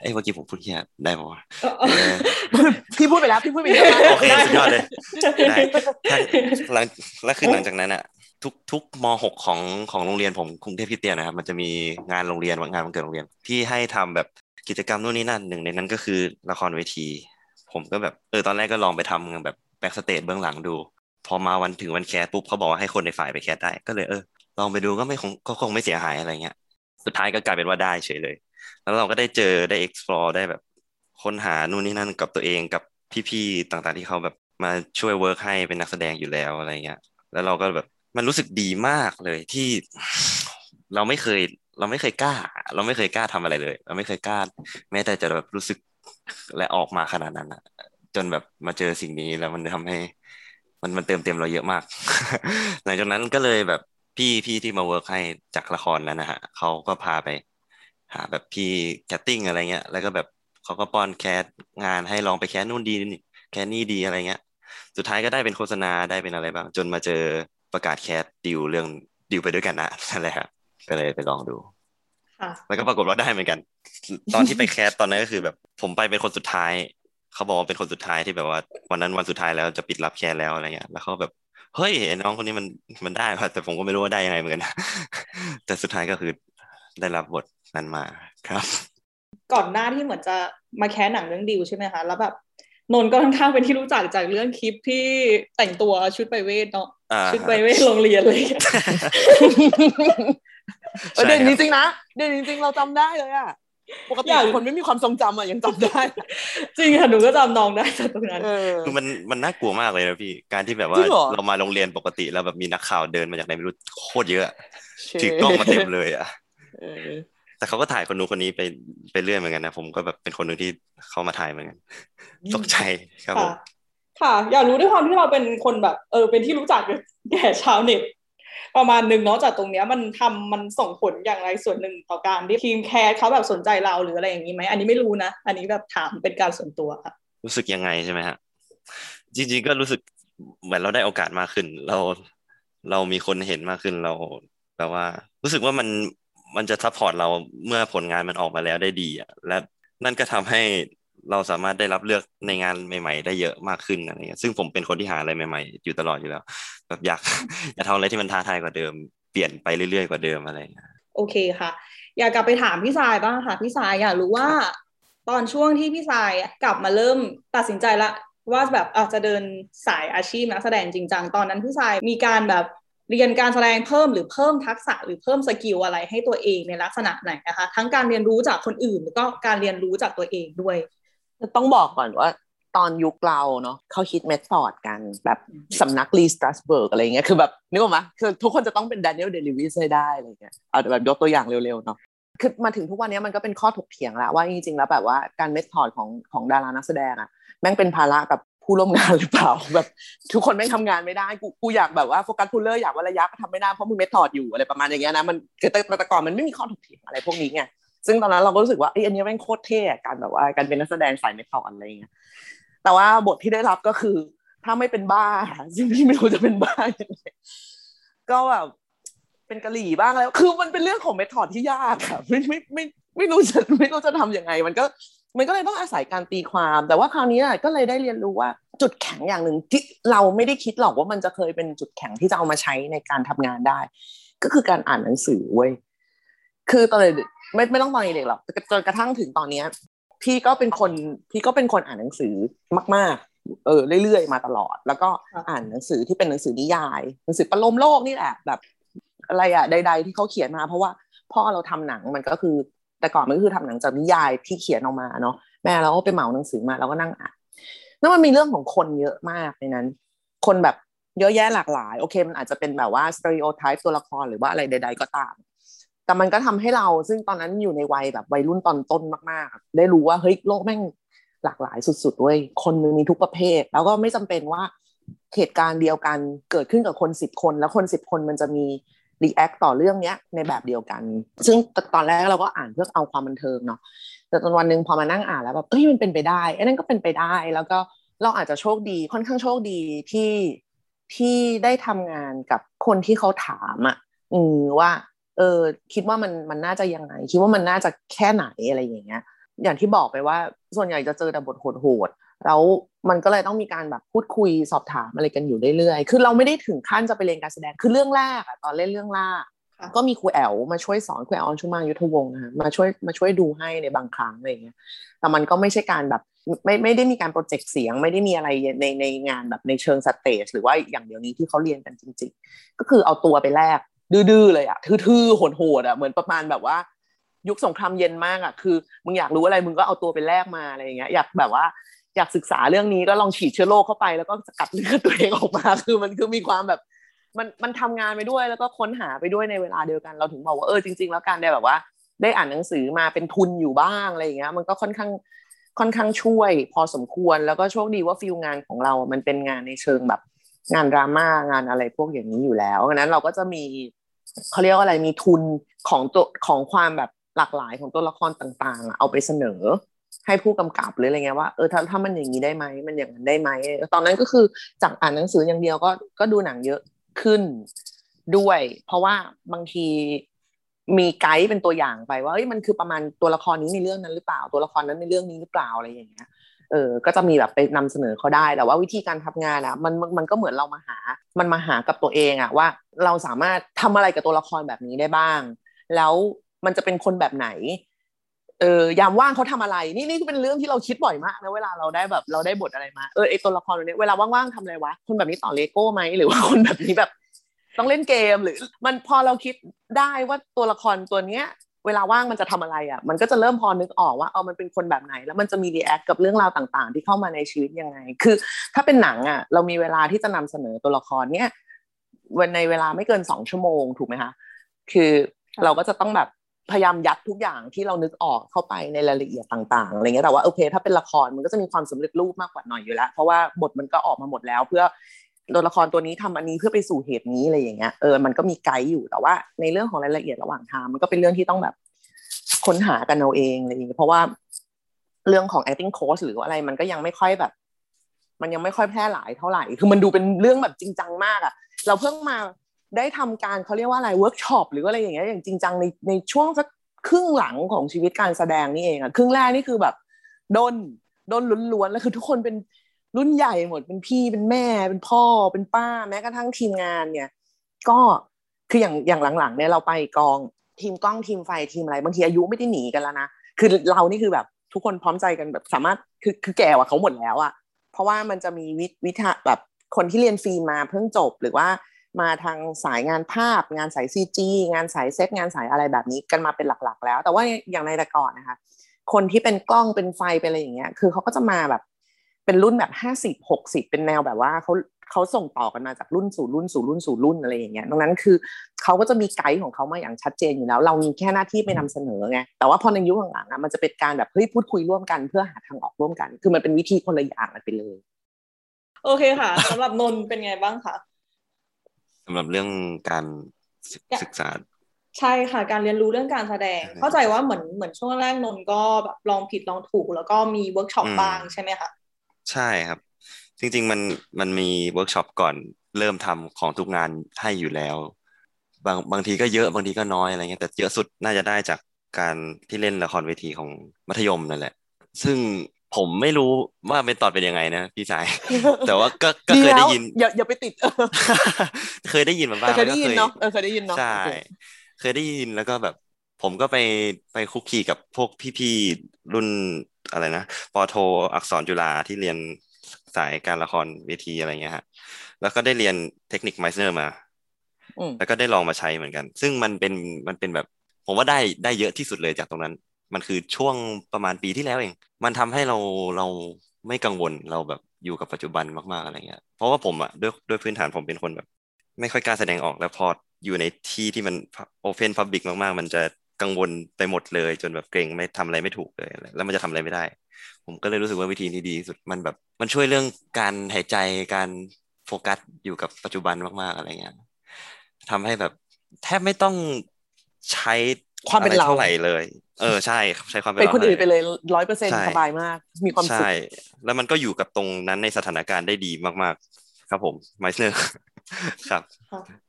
เอ้เมื่อกี้ผมพูดเหี้ยได้ปะวะพี่พูดไปแล้วพี่พูดไปแล้วโอเคสุดยอดเลยได้หลังแล้วคือหลังจากนั้นอะทุกทุกม.หกของของโรงเรียนผมกรุงเทพคริสเตียนนะครับ มันจะมีงานโรงเรียนงานวันเกิดโรงเรียนที่ให้ทำแบบกิจกรรมนู่นนี่นั่นหนึ่งในนั้นก็คือละครเวที ผมก็แบบเออตอนแรกก็ลองไปทำแบบ backstage เบื้องหลังดู พอมาวันถึงวัน cast ปุ๊บเขาบอกว่าให้คนในฝ่ายไป cast ได้ ก็เลยเออลองไปดูก็ไม่คงก็คงไม่เสียหายอะไรเงี้ย สุดท้ายก็กลายเป็นว่าได้เฉยเลย แล้วเราก็ได้เจอได้ explore ได้แบบค้นหานู่นนี่นั่นกับตัวเองกับพี่ๆต่างๆที่เขาแบบมาช่วย work ให้เป็นนักแสดงอยู่แล้วอะไรเงี้ย แล้วเราก็แบบมันรู้สึกดีมากเลยที่เราไม่เคยเราไม่เคยกล้า เราไม่เคยกล้าทำอะไรเลย เราไม่เคยกล้า แม้แต่จะแบบรู้สึกและออกมาขนาดนั้นอะจนแบบมาเจอสิ่งนี้แล้วมันทำให้ มันมันเติมเต็มเราเยอะมาก หลังจากนั้นก็เลยแบบพี่พี่ที่มา work ให้จากละครนั้นนะฮะเขาก็พาไป หาแบบพี่ casting อะไรเงี้ย แล้วก็แบบเขาก็ป้อน cast งานให้ลองไป cast นู่นดีนี่ cast นี่ดีอะไรเงี้ย สุดท้ายก็ได้เป็นโฆษณาได้เป็นอะไรบ้าง จนมาเจอประกาศ cast ดิวเรื่องดิวไปด้วยกันนะนั่นแหละครับก็เลยไปลองดูแล้วก็ปรากฏว่าได้เหมือนกัน ตอนที่ไปแคสตอนนั้นก็คือแบบผมไปเป็นคนสุดท้าย เขาบอกว่าเป็นคนสุดท้ายที่แบบว่า วันนั้นวันสุดท้ายแล้วจะปิดรับแคสแล้วอะไรเงี้ยแล้วเขาแบบเฮ้ยน้องคนนี้มันมันได้แต่ผมก็ไม่รู้ว่าได้ยังไงเหมือนกันแต่สุดท้ายก็คือได้รับบทนั้นมาครับ ก่อนหน้าที่เหมือนจะมาแคสหนังเรื่องดิวใช่ไหมคะแล้วแบบนนก็ค่อนข้างเป็นที่รู้จักจากเรื่องคลิปที่แต่งตัวชุดไปเวทเนาะชุดไปเวทโรงเรียนเลยเด่นจริงๆนะเด่นจริงๆเราจำได้เลยอะ ปกติคนไม่มีความทรงจำอะยังจำได้ จริงค่ะหนูก็จำน้องได้จากตรงนั้นคือมันมันน่ากลัวมากเลยนะพี่การที่แบบว่าเรามาโรงเรียนปกติแล้วแบบมีนักข่าวเดินมาจากไหนไม่รู้โคตรเยอะถือกล้องมาเต็มเลยอะแต่เขาก็ถ่ายคนนู้นคนนี้ไปไปเรื่อยเหมือนกันนะผมก็แบบเป็นคนหนึ่งที่เขามาถ่ายเหมือนกันตกใจครับผมค่ะ อยากรู้ด้วยความที่เราเป็นคนแบบ เออ เป็นที่รู้จักแก่ชาวเน็ต ประมาณหนึ่งเนาะจากตรงเนี้ยมันทำมันส่งผลอย่างไรส่วนหนึ่งต่อการที่ทีมแคร์เขาแบบสนใจเราหรืออะไรอย่างนี้ไหมอันนี้ไม่รู้นะ อันนี้แบบถามเป็นการส่วนตัวค่ะรู้สึกยังไงใช่ไหมฮะจริง ๆ ก็รู้สึกเหมือนเราได้โอกาสมากขึ้น เราเรามีคนเห็นมากขึ้นเราแปลว่า รู้สึกว่ามันมันจะ support เราเมื่อผลงานมันออกมาแล้วได้ดีอะและนั่นก็ทำให้ เราสามารถได้รับเลือกในงานใหม่ ๆ ได้เยอะมากขึ้นอะไรเงี้ยซึ่งผมเป็นคนที่หาอะไรใหม่ ๆ อยู่ตลอดอยู่แล้ว แบบอยากอยากทำอะไรที่มันท้าทายกว่าเดิม เปลี่ยนไปเรื่อยๆกว่าเดิมอะไรเงี้ยโอเคค่ะ อยากกลับไปถามพี่สายบ้างค่ะพี่สายอยากรู้ว่าตอนช่วงที่พี่สายกลับมาเริ่มตัดสินใจละว่าแบบอาจจะเดินสายอาชีพนักแสดงจริงจังตอนนั้นพี่สายมีการแบบเรียนการแสดงเพิ่มหรือเพิ่มทักษะหรือเพิ่มสกิลอะไรให้ตัวเองในลักษณะไหนนะคะ ทั้งการเรียนรู้จากคนอื่นแล้วก็การเรียนรู้จากตัวเองด้วย ต้องบอกก่อนว่าตอนยุคเราเนาะเขาคิด method กันแบบสำนัก Lee Strasberg อะไรเงี้ยคือแบบนึกออกไหมคือทุกคนจะต้องเป็น Daniel Day-Lewis ได้อะไรเงี้ยเอาแบบยกตัวอย่างเร็วๆเนาะคือมาถึงทุกวันนี้มันก็เป็นข้อถกเถียงแล้วว่าจริงๆแล้วแบบว่าการ method ของของดารานักแสดงอะแม่งเป็นภาระกับผู้ร่วมงานหรือเปล่าแบบทุกคนไม่ทำงานไม่ได้กูกูอยากแบบว่า focus puller อยากวัดระยะก็ทำไม่ได้เพราะมึง method อยู่อะไรประมาณอย่างเงี้ยนะมันคือแต่แต่ก่อนมันไม่มีข้อถกเถียงอะไรพวกนี้ไง ซึ่งตอนนั้นเราก็รู้สึกว่าไอ้อันนี้แม่งโคตรเท่การแบบว่าการเป็นนักแสดงสายเมธอดอะไรเงี้ยแต่ว่าบทที่ได้รับก็คือ ถ้าไม่เป็นบ้าซึ่งพี่ไม่รู้จะเป็นบ้ายังไงก็แบบเป็นกะหรี่บ้างแล้ว คือมันเป็นเรื่องของเมธอดที่ยากค่ะไม่ไม่ไม่ไม่รู้จะไม่รู้จะทำยังไง มันก็มันก็เลยต้องอาศัยการตีความ แต่ว่าคราวนี้ก็เลยได้เรียนรู้ว่าจุดแข็งอย่างหนึ่งที่เราไม่ได้คิดหรอกว่ามันจะเคยเป็นจุดแข็งที่จะเอามาใช้ในการทำงานได้ ก็คือการอ่านหนังสือเว้ยคือตอนเด็ก ไม่ไม่ต้องตอนเด็กหรอกจนกระทั่งถึงตอนเนี้ย พี่ก็เป็นคนพี่ก็เป็นคนอ่านหนังสือมาก ๆ เออเรื่อยๆมาตลอด แล้วก็อ่านหนังสือที่เป็นหนังสือนิยายหนังสือประโลมโลกนี่แหละแบบ อะไรอะใด ๆ ที่เขาเขียนมา เพราะว่าพ่อเราทำหนังมันก็คือ แต่ก่อนมันก็คือทำหนังจากนิยายที่เขียนออกมาเนาะแม่เราก็ไปเหมาหนังสือมาเราก็นั่งอ่านแล้วมันมีเรื่องของคนเยอะมากในนั้น คนแบบเยอะแยะหลากหลาย โอเคมันอาจจะเป็นแบบว่า stereotype ตัวละครหรือว่าอะไรใด ๆ ก็ตาม แต่มันก็ทำให้เราซึ่งตอนนั้นอยู่ในวัยแบบวัยรุ่นตอนต้นมากๆ ได้รู้ว่าเฮ้ยโลกแม่งหลากหลายสุดๆเว้ยคนมันมีทุกประเภท แล้วก็ไม่จำเป็นว่าเหตุการณ์เดียวกันเกิดขึ้นกับคนสิบคน แล้วคนสิบคนมันจะมี react ต่อเรื่องเนี้ยในแบบเดียวกัน ซึ่งตอนแรกเราก็อ่านเพื่อเอาความบันเทิงเนาะแต่ตอนวันหนึ่งพอมานั่งอ่านแล้วแบบเอ้ยมันเป็นไปได้ไอ้นั่นก็เป็นไปได้ แล้วก็เราอาจจะโชคดีค่อนข้างโชคดีที่ที่ได้ทำงานกับคนที่เขาถามอะอืมว่า เออคิดว่ามันมันน่าจะยังไง คิดว่ามันน่าจะแค่ไหนอะไรอย่างเงี้ย อย่างที่บอกไปว่าส่วนใหญ่จะเจอแต่บทโหดๆแล้วมันก็เลยต้องมีการแบบพูดคุยสอบถามอะไรกันอยู่เรื่อยๆ คือเราไม่ได้ถึงขั้นจะไปเรียนการแสดง คือเรื่องแรกอะตอนเล่นเรื่องแรกก็มีครูแอลมาช่วยสอนครูแอลออนชุมายุทธวงศ์นะคะมาช่วยมาช่วยดูให้ในบางครั้งอะไรอย่างเงี้ย แต่มันก็ไม่ใช่การแบบไม่ไม่ได้มีการ project เสียงไม่ได้มีอะไรในในงานแบบในเชิง stage หรือว่าอย่างเดียวนี้ที่เขาเรียนกันจริง ๆ ก็คือเอาตัวไปแลก ดื้อๆเลยอะทื่อๆโหดๆอะเหมือนประมาณแบบว่า ยุคสงครามเย็นมากอะคือมึงอยากรู้อะไรมึงก็เอาตัวไปแลกมาอะไรอย่างเงี้ยอยากแบบว่าอยากศึกษาเรื่องนี้ก็ลองฉีดเชื้อโรคเข้าไปแล้วก็สกัดเลือดตัวเองออกมาคือมันคือมีความแบบมันมันทำงานไปด้วยแล้วก็ค้นหาไปด้วยในเวลาเดียวกัน เราถึงบอกว่าเออจริง ๆ แล้วการได้แบบว่า ได้อ่านหนังสือมาเป็นทุนอยู่บ้างอะไรอย่างเงี้ย มันก็ค่อนข้างค่อนข้างช่วย พอสมควรแล้วก็โชคดีว่าฟิลงานของเรา มันเป็นงานในเชิงแบบ งานดราม่างานอะไรพวกอย่างนี้อยู่แล้วดังนั้นเราก็จะมี เขาเรียกว่าอะไรมีทุนของตัวของความแบบหลากหลายของตัวละครต่างๆ เอาไปเสนอให้ผู้กำกับหรืออะไรเงี้ยว่าเออถ้าถ้ามันอย่างนี้ได้ไหมมันอย่างนั้นได้ไหมตอนนั้นก็คือจากอ่านหนังสืออย่างเดียวก็ก็ดูหนังเยอะขึ้นด้วย เพราะว่าบางทีมีไกด์เป็นตัวอย่างไปว่าเอ้ยมันคือประมาณตัวละครนี้ในเรื่องนั้นหรือเปล่า ตัวละครนั้นในเรื่องนี้หรือเปล่าอะไรอย่างเงี้ยเออก็จะมีแบบไปนำเสนอเขาได้แต่ว่าวิธีการทำงานอะมันมันก็เหมือนเรามาหา มันมาหากับตัวเองอะว่า เราสามารถทำอะไรกับตัวละครแบบนี้ได้บ้าง แล้วมันจะเป็นคนแบบไหนเออยามว่างเขาทำอะไร นี่นี่เป็นเรื่องที่เราคิดบ่อยมากนะเวลาเราได้แบบเราได้บทอะไรมาเออไอตัวละครตัวนี้เวลาว่างๆทำอะไรวะคนแบบนี้ต่อเลโก้ไหมหรือว่าคนแบบนี้แบบ ต้องเล่นเกมหรือ มันพอเราคิดได้ว่าตัวละครตัวเนี้ย เวลาว่างมันจะทำอะไรอะ มันก็จะเริ่มพอนึกออกว่าเออมันเป็นคนแบบไหน แล้วมันจะมี react กับเรื่องราวต่างๆ ที่เข้ามาในชีวิตยังไง คือ ถ้าเป็นหนังอะ เรามีเวลาที่จะนำเสนอตัวละครเนี้ยวันในเวลาไม่เกินสองชั่วโมงถูกไหมคะ คือเราก็จะต้องแบบพยายามยัดทุกอย่างที่เรานึกออกเข้าไปในรายละเอียดต่างๆอะไรเงี้ยแต่ว่าโอเค ถ้าเป็นละครมันก็จะมีความสำเร็จรูปมากกว่าหน่อยอยู่แล้ว เพราะว่าบทมันก็ออกมาหมดแล้วเพื่อ ตัวละครตัวนี้ทำอันนี้เพื่อไปสู่เหตุนี้อะไรอย่างเงี้ยเออมันก็มีไกด์อยู่แต่ว่า ในเรื่องของรายละเอียดระหว่างทางมันก็เป็นเรื่องที่ต้องแบบค้นหากันเอาเองอะไรอย่างเงี้ยเพราะว่าเรื่องของ acting coach หรืออะไรมันก็ยังไม่ค่อยแบบ มันยังไม่ค่อยแพร่หลายเท่าไหร่ คือมันดูเป็นเรื่องแบบจริงจังมากอะเราเพิ่งมาได้ทำการเขาเรียกว่าอะไรเวิร์กช็อปหรืออะไรอย่างเงี้ยอย่างจริงจังในในช่วงสักครึ่งหลังของชีวิตการแสดงนี่เองอะครึ่งแรกนี่คือแบบโดนโดนล้วนๆแล้วคือทุกคนเป็น รุ่นใหญ่หมดเป็นพี่เป็นแม่เป็นพ่อเป็นป้า แม้กระทั่งทีมงานเนี่ย ก็คืออย่างอย่างหลังๆเนี่ยเราไปกองทีมกล้องทีมไฟทีมอะไรบางทีอายุไม่ได้หนีกันแล้วนะคือเรานี่คือแบบทุกคนพร้อมใจกันแบบสามารถคือคือแก่กว่าเขาหมดแล้วอะเพราะว่ามันจะมีวิวิทาแบบคนที่เรียนฟิล์มมาเพิ่งจบหรือว่ามาทางสายงานภาพ งานสายซีจีงานสายเซตงานสายอะไรแบบนี้กันมาเป็นหลักๆ แล้ว แต่ว่าอย่างในแต่ก่อนนะคะ คนที่เป็นกล้องเป็นไฟเป็นอะไรอย่างเงี้ย คือเขาก็จะมาแบบ เป็นรุ่นแบบห้าสิบหกสิบเป็นแนวแบบว่าเขาเขาส่งต่อกันมาจากรุ่นสู่รุ่นสู่รุ่นสู่รุ่นอะไรอย่างเงี้ยดังนั้นคือเขาก็จะมีไกด์ของเขามาอย่างชัดเจนอยู่แล้ว เรามีแค่หน้าที่ไปนำเสนอไงแต่ว่าพอในยุคหลังๆอะมันจะเป็นการแบบเฮ้ยพูดคุยร่วมกันเพื่อหาทางออกร่วมกัน คือมันเป็นวิธีคนละอย่างกันไปเลย โอเคค่ะสำหรับนนท์เป็นไงบ้างคะสำหรับเรื่องการศึกอยากศึกษาใช่ค่ะการเรียนรู้เรื่องการแสดงใช่เข้าใจว่าเหมือนเหมือนช่วงแรกนนท์ก็แบบลองผิดลองถูก แล้วก็มีเวิร์กช็อปอืมบ้างใช่ไหมคะ ใช่ครับ จริง ๆ มันมันมีเวิร์กช็อปก่อนเริ่มทำของทุกงานให้อยู่แล้ว บางบางทีก็เยอะบางทีก็น้อยอะไรเงี้ยแต่เยอะสุดน่าจะได้จากการที่เล่นละครเวทีของมัธยมนั่นแหละ ซึ่งผมไม่รู้ว่าเป็นตอนเป็นยังไงนะพี่ชาย แต่ว่าก็ก็เคยได้ยิน อย่าอย่าไปติดเออเคยได้ยินมาบ้างแต่เคยแล้วได้ก็ยินเนาะเออเคยได้ยินเนาะใช่โอเคเคยได้ยินแล้วก็แบบ ผมก็ไปไปคุกคีกับพวกพี่ๆรุ่น อะไรนะปอโทอักษรจุฬาที่เรียนสายการละครเวทีอะไรเงี้ยฮะแล้วก็ได้เรียนเทคนิคไมเนอร์มาอืมแล้วก็ได้ลองมาใช้เหมือนกัน ซึ่งมันเป็นมันเป็นแบบ ผมว่าได้ได้เยอะที่สุดเลยจากตรงนั้น มันคือช่วงประมาณปีที่แล้วเอง มันทำให้เราเราไม่กังวลเราแบบอยู่กับปัจจุบันมากๆอะไรเงี้ย เพราะว่าผมอะด้วยด้วยพื้นฐานผมเป็นคนแบบ ไม่ค่อยกล้าแสดงออกแล้วพออยู่ในที่ที่มันโอเพนพับบิกมากๆ มันจะ กังวลไปหมดเลย จนแบบเกรงไม่ทำอะไรไม่ถูกเลยอะไรแล้วมันจะทำอะไรไม่ได้ ผมก็เลยรู้สึกว่าวิธีที่ดีที่สุดมันแบบ มันช่วยเรื่องการหายใจการโฟกัสอยู่กับปัจจุบันมากๆอะไรเงี้ยทำให้แบบแทบไม่ต้องใช้ความเป็นอะไรเราเท่าไหร่เลย เออใช่ใช้ความเป็นเป็นเราคนอื่นไปท่าหร่เลยร้อยเปอร์เซ็นต์ใช่สบายมาก มีความสุขใช่แล้วมันก็อยู่กับตรงนั้นในสถานการณ์ได้ดีมากๆ ครับผมไมเนอร์ครับค่ะ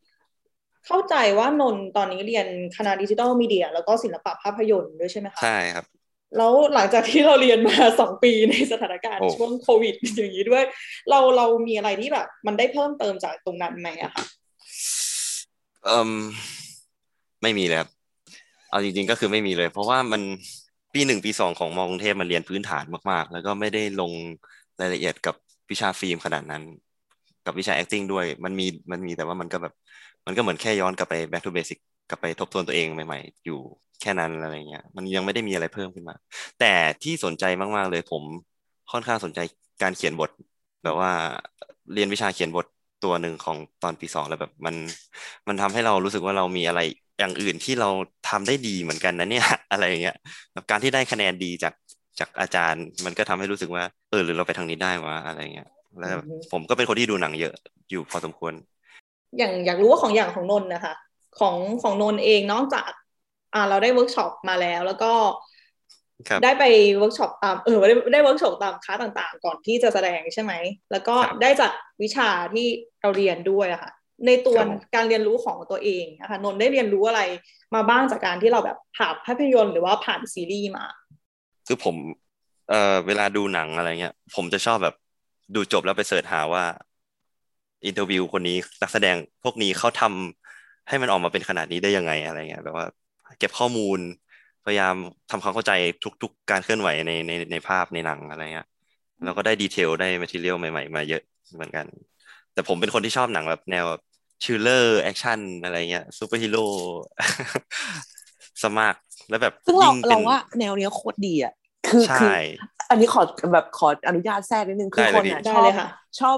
เข้าใจว่านนท์ตอนนี้เรียนคณะดิจิทัลมีเดีย แล้วก็ศิลปะภาพยนตร์ด้วยใช่ไหมคะใช่ครับ แล้วหลังจากที่เราเรียนมาสองปีในสถานการณ์โอ้ช่วงโควิดอย่างนี้ด้วย เราเรามีอะไรที่แบบ มันได้เพิ่มเติมจากตรงนั้นไหมอะคะเอ่มไม่มีเลยครับเอาจริงๆก็คือไม่มีเลย เพราะว่ามันปีหนึ่งปีสองของมอกรุงเทพมันเรียนพื้นฐานมากๆ แล้วก็ไม่ได้ลงรายละเอียดกับวิชาฟิล์มขนาดนั้น กับวิชา acting ด้วย มันมีมันมีแต่ว่ามันก็แบบ มันก็เหมือนแค่ย้อนกลับไป back to basic กลับไปทบทวนตัวเองใหม่ ๆ อยู่แค่นั้นอะไรเงี้ย มันยังไม่ได้มีอะไรเพิ่มขึ้นมา แต่ที่สนใจมากๆเลยผมค่อนข้างสนใจการเขียนบท แบบว่าเรียนวิชาเขียนบทตัวหนึ่งของตอนปีสองแล้วแบบมันมันทำให้เรารู้สึกว่าเรามีอะไรอย่างอื่นที่เราทำได้ดีเหมือนกันนะเนี่ยอะไรเงี้ยแบบการที่ได้คะแนนดีจากจากอาจารย์ มันก็ทำให้รู้สึกว่าเออหรือเราไปทางนี้ได้วะอะไรเงี้ย แล้วผมก็เป็นคนที่ดูหนังเยอะอยู่พอสมควร อย่างอยากรู้ว่าของอย่างของนนท์นะคะ ของของนนท์เองนอกจาก อ่าเราได้เวิร์กช็อปมาแล้ว แล้วก็ครับได้ไปเวิร์กช็อปตามเออได้ได้เวิร์กช็อปตามคลาสต่างๆ ก่อนที่จะแสดงใช่ไหม แล้วก็ครับได้จากวิชาที่เราเรียนด้วยอะค่ะ ในตัวครับผมการเรียนรู้ของตัวเองนะคะนนท์ได้เรียนรู้อะไรมาบ้างจากการที่เราแบบผ่านภาพยนตร์หรือว่าผ่านซีรีส์มา คือผมเอ่อเวลาดูหนังอะไรเงี้ย ผมจะชอบแบบ ดูจบแล้วไป search หาว่า interview คนนี้นักแสดงพวกนี้เขาทำให้มันออกมาเป็นขนาดนี้ได้ยังไงอะไรเงี้ยแบบว่า เก็บข้อมูล พยายามทำความเข้าใจทุก ๆ การเคลื่อนไหวในในในภาพในหนังอะไรเงี้ยแล้วก็ได้ detail ได้ material ใหม่ ๆ มาเยอะเหมือนกัน แต่ผมเป็นคนที่ชอบหนังแบบแนว thriller action อะไรเงี้ย superheroes มากแล้วแบบซึ่งเรายิ่งป็เรานว่าแนวเนี้ยโคตรดีอะ คือใช่คืออันนี้ขอแบบขออนุญาตแทรกนิดนึงคือได้คเลยนอะพี่ชอบได้เลยค่ะชอบ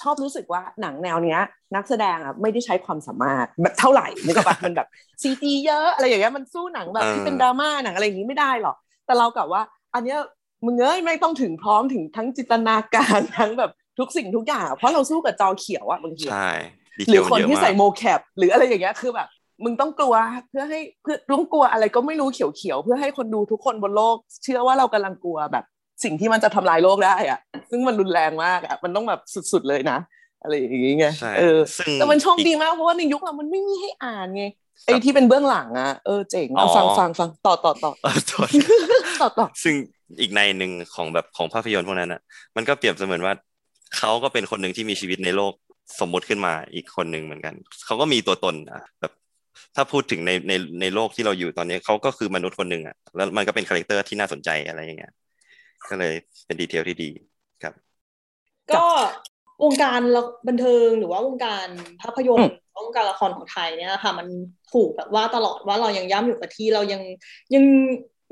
ชอบรู้สึกว่าหนังแนวเนี้ย นักแสดงอะไม่ได้ใช้ความสามารถแบบเท่าไหร่นึกออกปะมันแบบซีจีเยอะอะไรอย่างเงี้ยมันสู้หนังแบบที่เป็นดราม่าหนังอะไรอย่างงี้ไม่ได้หรอกแต่เรากับว่า อันเนี้ยมึงเอ้ยไม่ต้องถึงพร้อมถึงทั้งจินตนาการทั้งแบบทุกสิ่งทุกอย่างอะเพราะเราสู้กับจอเขียวอะบางทีใช่ดีหเทรือลคนเยอะที่มาใส่กโมแคปหรืออะไรอย่างเงี้ยคือแบบ มึงต้องกลัวเพื่อให้เพื่อต้องกลัวอะไรก็ไม่รู้เขียวๆเพื่อให้คนดูทุกคนบนโลก เชื่อว่าเรากำลังกลัวแบบ สิ่งที่มันจะทำลายโลกได้อะซึ่งมันรุนแรงมากอะมันต้องแบบสุดๆเลยนะอะไรอย่างเงี้ยใช่เออซึ่งแต่มันโชคอีกดีมากเพราะว่าในยุคเรามันไม่มีให้อ่านไงไอ้ที่เป็นเบื้องหลังอะเออเจ๋งเอาอ๋อฟังฟังฟังต่อต่อต่อเออโทษต่อต่อซึ่งอีกในหนึ่งของแบบของภาพยนตร์พวกนั้นอะ มันก็เปรียบเสมือนว่าเขาก็เป็นคนหนึ่งที่มีชีวิตในโลกสมมุติขึ้นมาอีกคนหนึ่งเหมือนกัน เขาก็มีตัวตนอะแบบ ถ้าพูดถึงในในในโลกที่เราอยู่ตอนนี้เขาก็คือมนุษย์คนหนึ่งอะแล้วมันก็เป็น character ที่น่าสนใจอะไรอย่างเงี้ยก็เลยเป็นดีเทลที่ดีครับ ก็วงการละบันเทิงหรือว่าวงการภาพยนตร์วงการละครของไทยเนี่ยค่ะมันถูกแบบว่าตลอดว่าเรายังย่ำอยู่กับที่เรายังยัง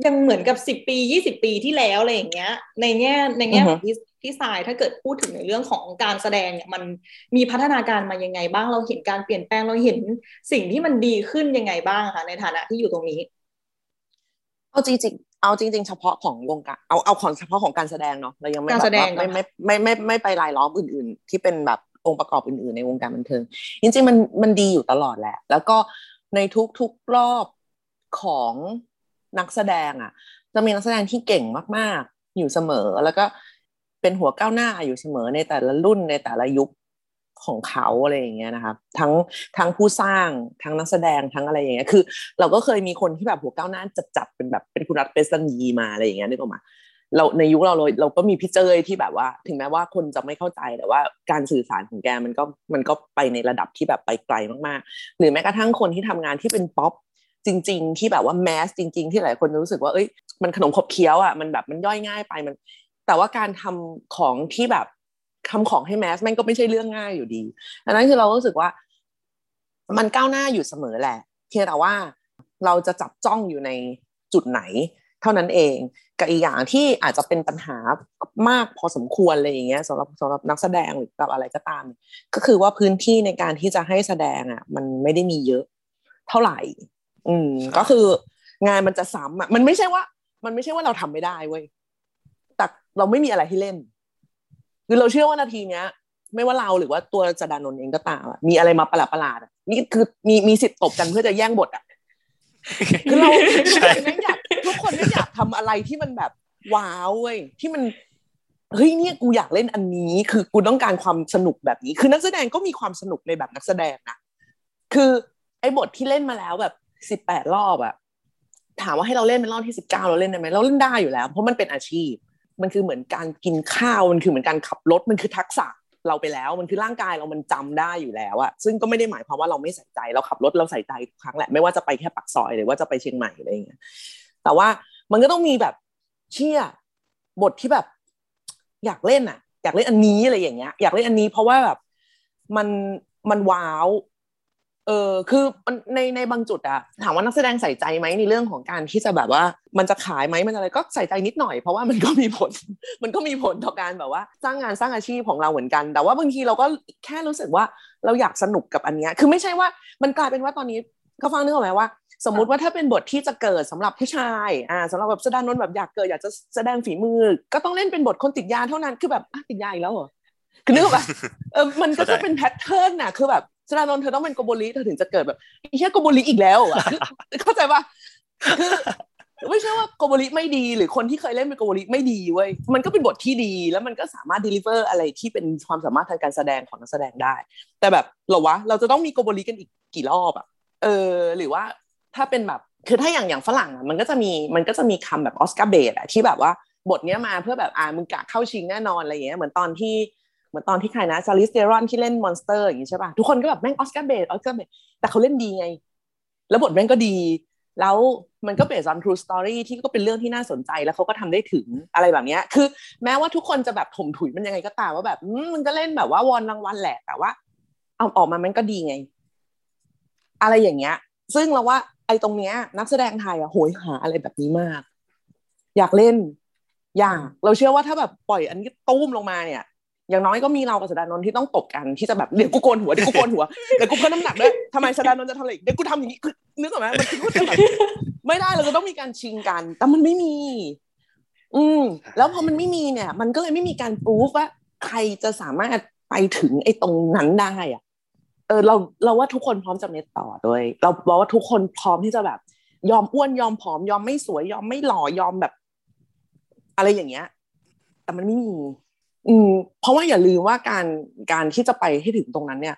ยังเหมือนกับสิบปียี่สิบปีที่แล้วอะไรอย่างเงี้ย ในแง่ในแง่ของ พี่พี่สายถ้าเกิดพูดถึงในเรื่องของการแสดงเนี่ยมันมีพัฒนาการมายังไงบ้างเราเห็นการเปลี่ยนแปลงเราเห็นสิ่งที่มันดีขึ้นยังไงบ้างคะในฐานะที่อยู่ตรงนี้ เอาจริงๆเอาจริง ๆ เฉพาะของวงการเอาเอาของเฉพาะของการแสดงเนาะเรายังไม่การแบแสบดว่างก่อนไม่ไม่ไม่ไม่ไม่ไม่ไปรายล้อมอื่น ๆ ที่เป็นแบบองค์ประกอบอื่น ๆ ในวงการบันเทิง จริง ๆ มันมันดีอยู่ตลอดแหละ แล้วก็ในทุกๆรอบของนักแสดงอะ จะมีนักแสดงที่เก่งมาก ๆ อยู่เสมอแล้วก็ เป็นหัวก้าวหน้าอยู่เสมอในแต่ละรุ่นในแต่ละยุคของเขาอะไรอย่างเงี้ยนะครับทั้งทั้งผู้สร้างทั้งนักแสดงทั้งอะไรอย่างเงี้ยคือ เราก็เคยมีคนที่แบบหัวก้าวหน้าจัดๆเป็นแบบเป็นคุณรัฐเปสันยีมาอะไรอย่างเงี้ยนึกออกมาเราในยุคเราเราเราก็มีพี่เจยที่แบบว่า ถึงแม้ว่าคนจะไม่เข้าใจแต่ว่าการสื่อสารของแกมันก็มันก็ไปในระดับที่แบบไปไกลมากๆ หรือแม้กระทั่งคนที่ทำงานที่เป็นป๊อปจริง ๆ ที่แบบว่าแมสจริง ๆ ที่หลายคนรู้สึกว่าเอ้ยมันขนมขบเคี้ยวอะมันแบบมันย่อยง่ายไปมัน แต่ว่าการทำของที่แบบทำของให้แมสแม่งก็ไม่ใช่เรื่องง่ายอยู่ดีดังนั้นคือเราก็รู้สึกว่า มันก้าวหน้าอยู่เสมอแหละเพียงแต่ว่าเราจะจับจ้องอยู่ในจุดไหน เท่านั้นเองกับอีกอย่างที่อาจจะเป็นปัญหามากพอสมควรอะไรอย่างเงี้ยสำหรับสำหรับนักแสดงหรือกับอะไรก็ตาม ก็คือว่าพื้นที่ในการที่จะให้แสดงอะ มันไม่ได้มีเยอะ เท่าไหร่ อืม ก็คืองานมันจะซ้ำอะ มันไม่ใช่ว่า มันไม่ใช่ว่าเราทำไม่ได้เว้ย เราไม่มีอะไรให้เล่น คือเราเชื่อว่านาทีเนี้ย ไม่ว่าเราหรือว่าตัวจดานนท์เองก็ตามอะมีอะไรมาประหลาดประหลาดๆอะนี่คือมีมีสิทธิ์ตบกันเพื่อจะแย่งบทอะคือเราทุกคนไม่อยากทุกคนไม่อยากทำอะไรที่มันแบบว้าวเว้ยที่มันเฮ้ยเนี่ยกูอยากเล่นอันนี้ คือกูต้องการความสนุกแบบนี้ คือนักแสดงก็มีความสนุกในแบบนักแสดงนะคือไอ้บทที่เล่นมาแล้วแบบสิบแปดรอบอะถามว่าให้เราเล่นเป็นรอบที่สิบเก้าเราเล่นได้ไหมเราเล่นได้อยู่แล้ว เพราะมันเป็นอาชีพ มันคือเหมือนการกินข้าวมันคือเหมือนการขับรถมันคือทักษะเราไปแล้วมันคือร่างกายเรามันจำได้อยู่แล้วอะซึ่งก็ไม่ได้หมายความว่าเราไม่ใส่ใจเราขับรถเราใส่ใจทุกครั้งแหละไม่ว่าจะไปแค่ปักซอยหรือว่าจะไปเชียงใหม่อะไรอย่างเงี้ยแต่ว่ามันก็ต้องมีแบบเชี่ยบทที่แบบ อยากเล่นอะอยากเล่นอันนี้อะไรอย่างเงี้ย อยากเล่นอันนี้เพราะว่าแบบมันมันว้าว เออคือมันในในบางจุดอะถามว่านักแสดงใส่ใจไหมในเรื่องของการที่จะแบบว่ามันจะขายไหมมันอะไรก็ใส่ใจนิดหน่อยเพราะว่ามันก็มีผล มันก็มีผลต่อการแบบว่า สร้างงานสร้างอาชีพของเราเหมือนกัน แต่ว่าบางทีเราก็แค่รู้สึกว่าเราอยากสนุกกับอันเนี้ยคือไม่ใช่ว่ามันกลายเป็นว่าตอนนี้ก็ฟังนึกออกไหมว่า สมมุติว่าถ้าเป็นบทที่จะเกิดสำหรับผู้ชายอ่าสำหรับแบบแสดงนนท์แบบอยากเกิดอยากจะแสดงฝีมือ ก็ต้องเล่นเป็นบทคนติดยาเท่านั้นคือแบบอะติดยาอีกแล้วเหรอคือนึกออกปะเออมันก็จะเป็น pattern น่ะคือแบบ สดานนท์เธอต้องเป็นโกโบริเธอถึงจะเกิดแบบไอ้เหี้ยโกโบริอีกแล้วอะเข้าใจปะคือไม่ใช่ว่าโกโบริไม่ดี หรือคนที่เคยเล่นเป็นโกโบริไม่ดีเว้ยมันก็เป็นบทที่ดีแล้วมันก็สามารถ deliver อะไรที่เป็นความสามารถทางการแสดงของนักแสดงได้ แต่แบบเหรอวะเราจะต้องมีโกโบริกันอีกกี่รอบอะเออหรือว่าถ้าเป็นแบบคือถ้าอย่างอย่างฝรั่งอะมันก็จะมีมันก็จะมีคำแบบ Oscar bait อะที่แบบว่าบทเนี้ยมาเพื่อแบบอ่ามึงกะเข้าชิงแน่นอนอะไรอย่างเงี้ยเหมือนตอนที่ เหมือนตอนที่ใครนะ Charlize Theron ที่เล่น Monster อย่างงี้ใช่ป่ะทุกคนก็แบบแม่ง Oscar bait Oscar bait แต่เขาเล่นดีไง แล้วบทแม่งก็ดี แล้วมันก็ base on true story ที่ก็เป็นเรื่องที่น่าสนใจแล้วเขาก็ทำได้ถึงอะไรแบบเนี้ยคือ แม้ว่าทุกคนจะแบบถมถุยมันยังไงก็ตามว่าแบบมมันก็เล่นแบบว่าวอนรางวัลแหละแต่ว่าเอาออกมามันก็ดีไง อะไรอย่างเงี้ย ซึ่งเราว่าไอ้ตรงเนี้ย นักแสดงไทยอะโหยหาอะไรแบบนี้มาก อยากเล่น อยากเราเชื่อว่าถ้าแบบปล่อยอันนี้ตุ้มลงมาเนี่ย อย่างน้อยก็มีเรากับสดานนท์ที่ต้องตบกันที่จะแบบเดี๋ยวกูโกนหัวเดี๋ยวกูโกนหัวเดี๋ยวกูเพิ่มน้ำหนักด้วยทำไมสดานนท์จะทำอะไรอีกเดี๋ยวกูทำอย่างนี้คือนึกออกไหมมันคือว่าจะแบบไม่ได้เราจะต้องมีการชิงกัน แต่มันไม่มี อืม แล้วพอมันไม่มีเนี่ย มันก็เลยไม่มีการปรูฟว่าใครจะสามารถไปถึงไอ้ตรงนั้นได้อะเออเราเราว่าทุกคนพร้อมจะเม็ดต่อด้วย เราบอกว่าทุกคนพร้อมที่จะแบบ ยอมอ้วนยอมผอม ยอมไม่สวย ยอมไม่หล่อยอมแบบ อะไรอย่างเงี้ย แต่มันไม่มี อืมเพราะว่าอย่าลืมว่าการการที่จะไปให้ถึงตรงนั้นเนี่ย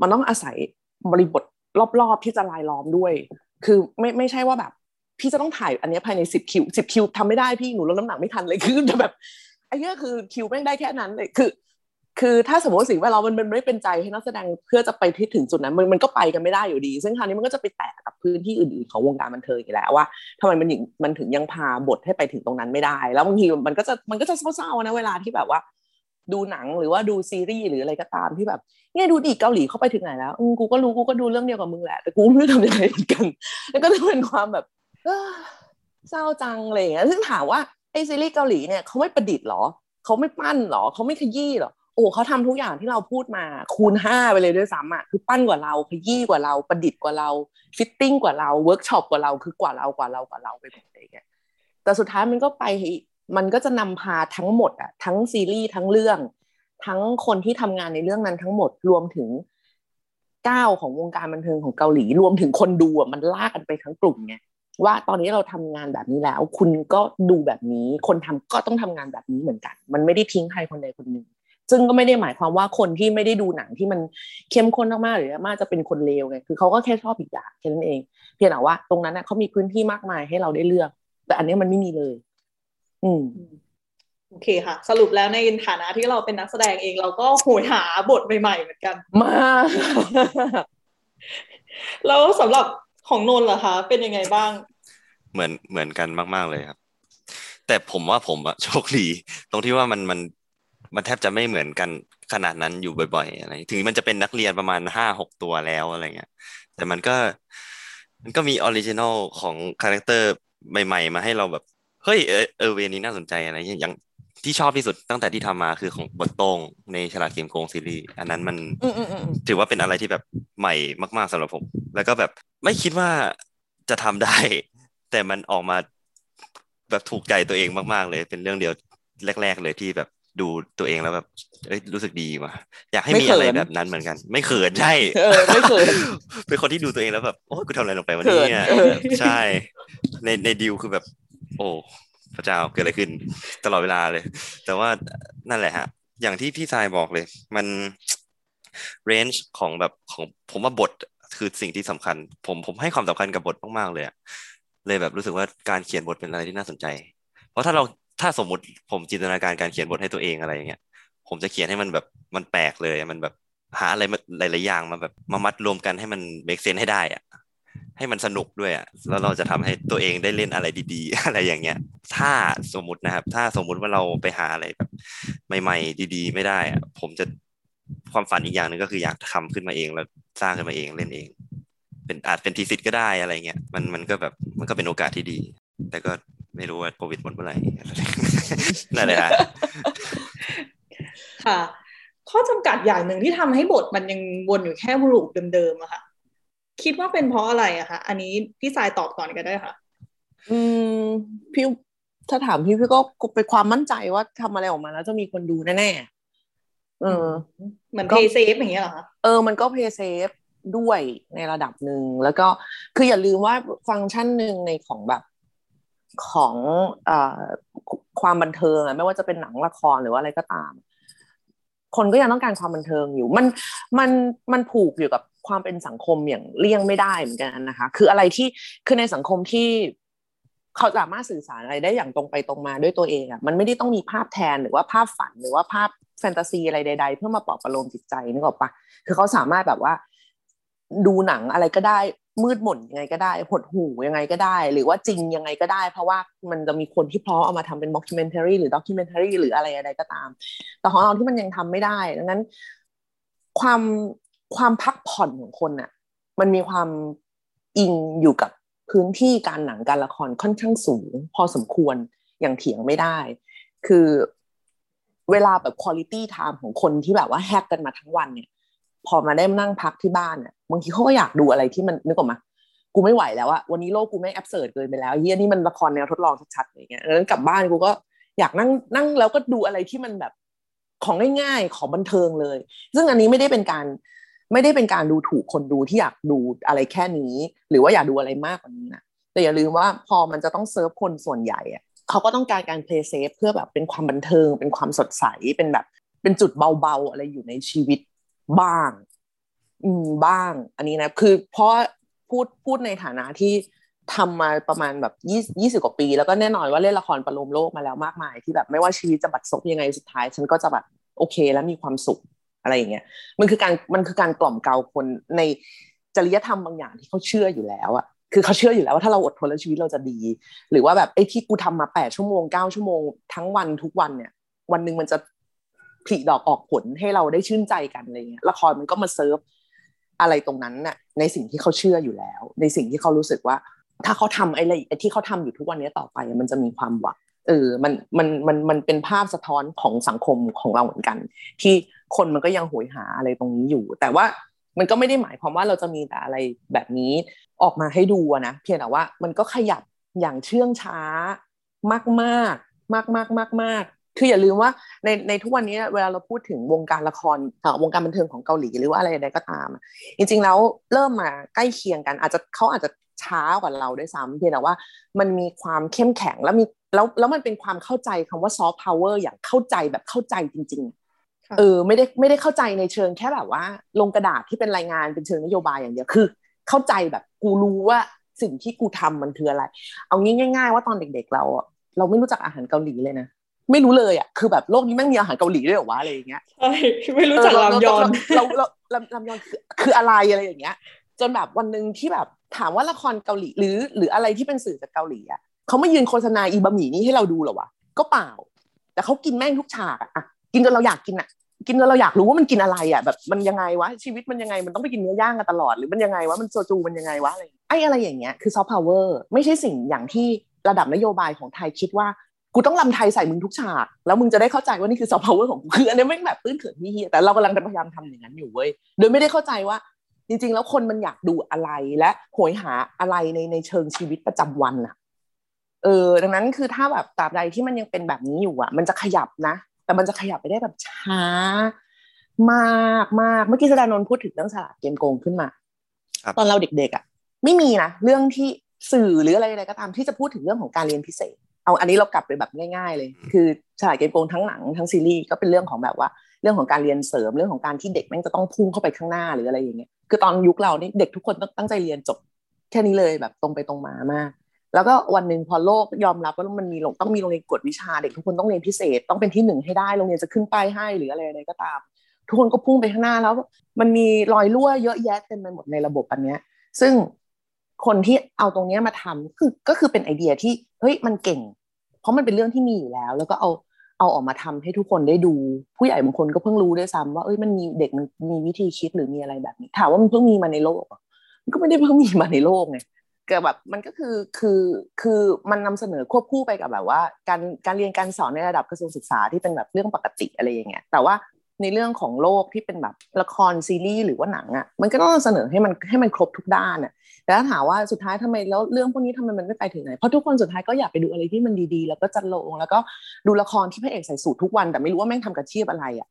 มันต้องอาศัยบริบทรอบๆที่จะลายล้อมด้วย คือไม่ไม่ใช่ว่าแบบ พี่จะต้องถ่ายอันนี้ภายในสิบคิวสิบคิวทำไม่ได้พี่หนูลดน้ำหนักไม่ทันเลยคือจะแบบไอ้เนี้ยคือคิวแม่งได้แค่นั้นเลยคือ คือถ้าสมมติสิ่งแวดล้อมมันมันไม่เป็นใจให้นักแสดงเพื่อจะไปที่ถึงจุดนั้นมันมันก็ไปกันไม่ได้อยู่ดี ซึ่งคราวนี้มันก็จะไปแตะกับพื้นที่อื่นๆของวงการบันเทิงอีกแล้วว่าทำไมมันถึงมันถึงยังพาบทให้ไปถึงตรงนั้นไม่ได้ แล้วบางทีมันก็จะมันก็จะเศร้าๆนะเวลาที่แบบว่า ดูหนังหรือว่าดูซีรีส์หรืออะไรก็ตามที่แบบเนี่ยดูดิเกาหลีเข้าไปถึงไหนแล้วกูก็รู้กูก็ดูเรื่องเดียวกับมึงแหละแต่กูไม่รู้ทำยังไงเหมือนกัน แล้วก็จะเป็นความแบบเศร้าจังอะไรอย่างเงี้ยซึ่งถามว่าไอ้ซีรีส์เกาหลีเนี่ยเขาไม่ประดิษฐ์หรอเขาไม่ปั้นหรอเขาไม่ขยี้หรอโอ้เขาทำทุกอย่างที่เราพูดมาคูณห้าไปเลยด้วยซ้ำอะคือปั้นกว่าเราขยี้กว่าเราประดิษฐ์กว่าเรา fitting กว่าเราเวิร์กช็อปกว่าเราคือกว่าเรากว่าเรากว่าเราไปหมดเลยแกแต่สุดท้ายมันก็ไป มันก็จะนำพาทั้งหมดอะทั้งซีรีส์ทั้งเรื่อง ทั้งคนที่ทำงานในเรื่องนั้นทั้งหมดรวมถึงก้าวของวงการบันเทิงของเกาหลี รวมถึงคนดูอะมันลากกันไปทั้งกลุ่มไงว่าตอนนี้เราทำงานแบบนี้แล้ว คุณก็ดูแบบนี้ คนทำก็ต้องทำงานแบบนี้เหมือนกัน มันไม่ได้ทิ้งใครคนใดคนหนึ่งซึ่งก็ไม่ได้หมายความว่าคนที่ไม่ได้ดูหนังที่มันเข้มข้นมากๆหรือมากจะเป็นคนเลวไงคือเขาก็แค่ชอบอีกอย่างแค่นั้นเอง เพียงแต่ว่าตรงนั้นน่ะเขามีพื้นที่มากมายให้เราได้เลือก แต่อันนี้มันไม่มีเลย อืมโอเคค่ะ สรุปแล้วในฐานะที่เราเป็นนักแสดงเองเราก็โหยหาบทใหม่ๆเหมือนกัน มากแล้วสำหรับของนนท์ล่ะคะเป็นยังไงบ้าง เหมือนเหมือนกันมาก ๆเลยครับ แต่ผมว่าผมอะโชคดีตรงที่ว่ามันมันมันแทบจะไม่เหมือนกันขนาดนั้นอยู่บ่อยๆอะไรถึงมันจะเป็นนักเรียนประมาณห้าหกตัวแล้วอะไรเงี้ยแต่มันก็ มันก็มี original ของ character ใหม่ ๆ มาให้เราแบบ เฮ้ยเออเออ way นี้น่าสนใจอะไรอย่างอย่างที่ชอบที่สุดตั้งแต่ที่ทำมาคือของบทโต้งในฉลาดเกมส์โกงซีรีส์อันนั้นมันอืมอืมอืมถือว่าเป็นอะไรที่แบบใหม่มาก ๆสำหรับผม แล้วก็แบบไม่คิดว่าจะทำได้ แต่มันออกมาแบบถูกใจตัวเองมาก ๆ เลย เป็นเรื่องเดียวแรก ๆ เลยที่แบบดูตัวเองแล้วแบบเอ้ยรู้สึกดีว่ะอยากให้มีอะไรแบบนั้นเหมือนกัน ไม่เขินใช่เออไม่เขินเป็นคนที่ดูตัวเองแล้วแบบโอ้ยกูทำอะไรลงไปวันเขินี้นเนี่ยเออใช่ ในในดิวคือแบบ โอ้พระเจ้าเกิดอะไรขึ้น ตลอดเวลาเลย แต่ว่านั่นแหละฮะ อย่างที่พี่ทายบอกเลย มันเรนจ์ของแบบของผมว่าบทคือสิ่งที่สำคัญ ผมผมให้ความสำคัญกับบทมากๆเลยอะเลยแบบรู้สึกว่าการเขียนบทเป็นอะไรที่น่าสนใจ เพราะถ้าเราถ้าสมมติผมจินตนาการการเขียนบทให้ตัวเองอะไรอย่างเงี้ยผมจะเขียนให้มันแบบมันแปลกเลยมันแบบหาอะไรมาหลายๆอย่างมาแบบมามัดรวมกันให้มันเมคเซนให้ได้อะ ให้มันสนุกด้วยอะแล้วเราจะทำให้ตัวเองได้เล่นอะไรดีๆ อะไรอย่างเงี้ย ถ้าสมมตินะครับ ถ้าสมมุติว่าเราไปหาอะไรแบบ ใหม่ ๆ ดีๆ ไม่ได้อะผมจะความฝันอีกอย่างหนึ่งก็คืออยากทำขึ้นมาเองแล้วสร้างขึ้นมาเองเล่นเอง เป็นอาจเป็นทีสิทธ์ก็ได้อะไรเงี้ยมันมันก็แบบมันก็เป็นโอกาสที่ดี แต่ก็ไม่รู้ว่าโควิดหมดเมื่อไหร่นั่นแหละฮะค่ะ ข้อจำกัดอย่างหนึ่งที่ทำให้บทมันยังวนอยู่แค่รูปเดิมๆอะค่ะ คิดว่าเป็นเพราะอะไรอะคะอันนี้พี่สายตอบก่อนก็ได้ค่ะ อืมพี่ถ้าถามพี่พี่ก็เป็นความมั่นใจว่าทำอะไรออกมาแล้วจะมีคนดูแน่ๆเออเหมือนก็ play safe อย่างเงี้ยเหรอคะเออมันก็ play safe ด้วยในระดับหนึ่งแล้วก็คืออย่าลืมว่าฟังก์ชันหนึ่งในของแบบของเอ่อความบันเทิงอะไม่ว่าจะเป็นหนังละครหรือว่าอะไรก็ตาม คนก็ยังต้องการความบันเทิงอยู่ มันมันมันผูกอยู่กับ ความเป็นสังคมอย่างเลี่ยงไม่ได้เหมือนกันนะคะ คืออะไรที่คือในสังคมที่เขาสามารถสื่อสารอะไรได้อย่างตรงไปตรงมาด้วยตัวเองอะมันไม่ได้ต้องมีภาพแทนหรือว่าภาพฝันหรือว่าภาพแฟนตาซีอะไรใด ๆ เพื่อมาปลอบประโลมจิตใจนึกออกปะคือเขาสามารถแบบว่า ดูหนังอะไรก็ได้มืดหม่นยังไงก็ได้หดหูยังไงก็ได้ หรือว่าจริงยังไงก็ได้ เพราะว่ามันจะมีคนที่พร้อมเอามาทำเป็นม็อก u m e n t a r y หรือด็อกิเมนเทารีหรืออะไรอะไรก็ตาม แต่ของเราที่มันยังทำไม่ได้ดังนั้น ความ ความพักผ่อนของคนน่ะ มันมีความอิงอยู่กับพื้นที่การหนังการละครค่อนข้างสูง พอสมควรอย่างเถียงไม่ได้ คือเวลาแบบคุณ i t y time ของคนที่แบบว่าแฮกกันมาทั้งวันเนี่ย พอมาได้นั่งพักที่บ้านเนี่ยบางทีเขาก็อยากดูอะไรที่มันนึกออกมากูไม่ไหวแล้วอะวันนี้โลกกูไม่แอบเสิร์ตเกินไปแล้วเฮียนี่มันละครแนวทดลองชัดๆอะไรเงี้ยดังนั้นกลับบ้านกูก็อยากนั่งนั่งแล้วก็ดูอะไรที่มันแบบของง่ายๆของบันเทิงเลย ซึ่งอันนี้ไม่ได้เป็นการ ไม่ได้เป็นการดูถูกคนดูที่อยากดูอะไรแค่นี้ หรือว่าอยากดูอะไรมากกว่านี้นะแต่อย่าลืมว่าพอมันจะต้องเซิร์ฟคนส่วนใหญ่อะเขาก็ต้องการการ play safe เพื่อแบบเป็นความบันเทิง เป็นความสดใสเป็นแบบ เป็นจุดเบาๆอะไรอยู่ในชีวิตบ้าง อืมบ้าง อันนี้นะคือเพราะพูดพูดในฐานะที่ทำมาประมาณแบบยี่ยี่สิบกว่าปี แล้วก็แน่นอนว่าเล่นละครประโลมโลกมาแล้วมากมาย ที่แบบไม่ว่าชีวิตจะบัดซบยังไงสุดท้าย ฉันก็จะแบบโอเค แล้วมีความสุข อะไรอย่างเงี้ยมันคือการมันคือการกล่อมเกลาคนในจริยธรรมบางอย่างที่เขาเชื่ออยู่แล้วอะคือเขาเชื่ออยู่แล้วว่าถ้าเราอดทนแล้วชีวิตเราจะดี หรือว่าแบบไอ้ที่กูทำมาแปดชั่วโมงเก้าชั่วโมงทั้งวันทุกวันเนี่ย วันหนึ่งมันจะผลิดอกออกผลให้เราได้ชื่นใจกันอะไรเงี้ยละครมันก็มาเซิร์ฟอะไรตรงนั้นน่ะในสิ่งที่เขาเชื่ออยู่แล้ว ในสิ่งที่เขารู้สึกว่า ถ้าเขาทำไอ้อะไรไอ้ที่เขาทำอยู่ทุกวันนี้ต่อไปมันจะมีความหวังเออมันมันมันมันเป็นภาพสะท้อนของสังคมของเราเหมือนกัน ที่ คนมันก็ยังหวยหาอะไรตรงนี้อยู่ แต่ว่ามันก็ไม่ได้หมายความว่าเราจะมีแต่อะไรแบบนี้ออกมาให้ดูนะเพียงแต่ว่ามันก็ขยับอย่างเชื่องช้ามากมากมากมากมากมากคืออย่าลืมว่าในในทุกวันนี้เวลาเราพูดถึงวงการละครวงการบันเทิงของเกาหลีหรือว่าอะไรใดก็ตาม จริง ๆ แล้วเริ่มมาใกล้เคียงกัน อาจจะเขาอาจจะช้ากว่าเราด้วยซ้ำเพียงแต่ว่ามันมีความเข้มแข็งแล้วมีแล้วแล้วมันเป็นความเข้าใจคำว่าซอฟต์พาวเวอร์อย่างเข้าใจแบบเข้าใจจริง ๆ เออไม่ได้ไม่ได้เข้าใจในเชิงแค่แบบว่า ลงกระดาษที่เป็นรายงานเป็นเชิงนโยบายอย่างเดียวคือ เข้าใจแบบกูรู้ว่าสิ่งที่กูทำมันคืออะไร เอางี้ง่าย ๆ ว่าตอนเด็ก ๆ เราเราไม่รู้จักอาหารเกาหลีเลยนะไม่รู้เลยอะคือแบบโลกนี้แม่งมีอาหารเกาหลีด้วยหรอวะอะไรอย่างเงี้ยใช่ไม่รู้จักลำยอนเราเราลำยอนคือคืออะไรอะไรอย่างเงี้ย จนแบบวันหนึ่งที่แบบถามว่าละครเกาหลีหรือ หรืออะไรที่เป็นสื่อจากเกาหลีอะเขาไม่ยืนโฆษณาอีบะหมี่นี้ให้เราดูหรอวะก็เปล่า แต่เขากินแม่งทุกฉากอะกินจนเราอยากกินอะ กินจนเราอยากรู้ว่ามันกินอะไรอะแบบมันยังไงวะชีวิตมันยังไงมันต้องไปกินเนื้อย่างกันตลอดหรือมันยังไงวะมันโซจูมันยังไงวะอะไรไอ้อะไรอย่างเงี้ยคือซอฟต์พาวเวอร์ไม่ใช่สิ่งอย่างที่ระดับนโยบายของไทยคิดว่ากูต้องลำไทยใส่มึงทุกฉาก แล้วมึงจะได้เข้าใจว่านี่คือซอฟต์พาวเวอร์ของกูคืออันนี้ไม่แบบตื้นเขินที่เฮียแต่เรากำลังพยายามทำอย่างนั้นอยู่เว้ยโดยไม่ได้เข้าใจว่า จริง ๆ แล้วคนมันอยากดูอะไรและโหยหาอะไรในในเชิงชีวิตประจำวันอะเออดังนั้นคือถ้าแบบตราบใดที่มันยังเป็นแบบนี้อยู่อะมันจะขยับนะ แต่มันจะขยับไปได้แบบช้ามากมากเมื่อกี้สดานนท์พูดถึงเรื่องฉลาดเกมโกงขึ้นมาตอนเราเด็กๆอะไม่มีนะเรื่องที่สื่อหรืออะไรอะไรก็ตามที่จะพูดถึงเรื่องของการเรียนพิเศษ เอาอันนี้เรากลับไปแบบง่ายๆ เลย คือฉลาดเกมโกงทั้งหนังทั้งซีรีส์ก็เป็นเรื่องของแบบว่า เรื่องของการเรียนเสริมเรื่องของการที่เด็กแม่งจะต้องพุ่งเข้าไปข้างหน้าหรืออะไรอย่างเงี้ยคือตอนยุคเรานี่เด็กทุกคนต้องตั้งใจเรียนจบ แค่นี้เลยแบบตรงไปตรงมามาก แล้วก็วันหนึ่งพอโลกยอมรับว่ามันมีต้องมีโรงเรียนกวดวิชาเด็กทุกคนต้องเรียนพิเศษ ต้องเป็นที่หนึ่งให้ได้โรงเรียนจะขึ้นป้ายให้หรืออะไรอะไรก็ตาม ทุกคนก็พุ่งไปข้างหน้าแล้ว มันมีรอยรั่วเยอะแยะเต็มไปหมดในระบบอันเนี้ย ซึ่งคนที่เอาตรงนี้มาทำคือก็คือเป็นไอเดียที่เฮ้ยมันเก่ง เพราะมันเป็นเรื่องที่มีอยู่แล้ว แล้วก็เอาเอาออกมาทำให้ทุกคนได้ดู ผู้ใหญ่บางคนก็เพิ่งรู้ด้วยซ้ำว่าเอ้ยมันมีเด็กมันมีวิธีคิดหรือมีอะไรแบบนี้ถามว่ามันเพิ่งมีมาในโลกมันก็ไม่ได้เพิ่งมีมาในโลกไง ก็แบบมันก็คือคือคือมันนำเสนอควบคู่ไปกับแบบว่า การการเรียนการสอนในระดับกระทรวงศึกษาที่เป็นแบบเรื่องปกติอะไรอย่างเงี้ยแต่ว่าในเรื่องของโลกที่เป็นแบบละครซีรีส์หรือว่าหนังอะ่ะมันก็ต้องเสนอให้มันให้มันครบทุกด้านอะ่ะแต่ถ้าถามว่าสุดท้ายทำไมแล้วเรื่องพวกนี้ทำไมมันไม่ไปถึงไหนเพราะทุกคนสุดท้ายก็อยากไปดูอะไรที่มันดีๆ แล้วก็จัดลงแล้วก็ดูละครที่พระเอกใส่สูตรทุกวัน แต่ไม่รู้ว่าแม่งทำกับชีพอะไรอะ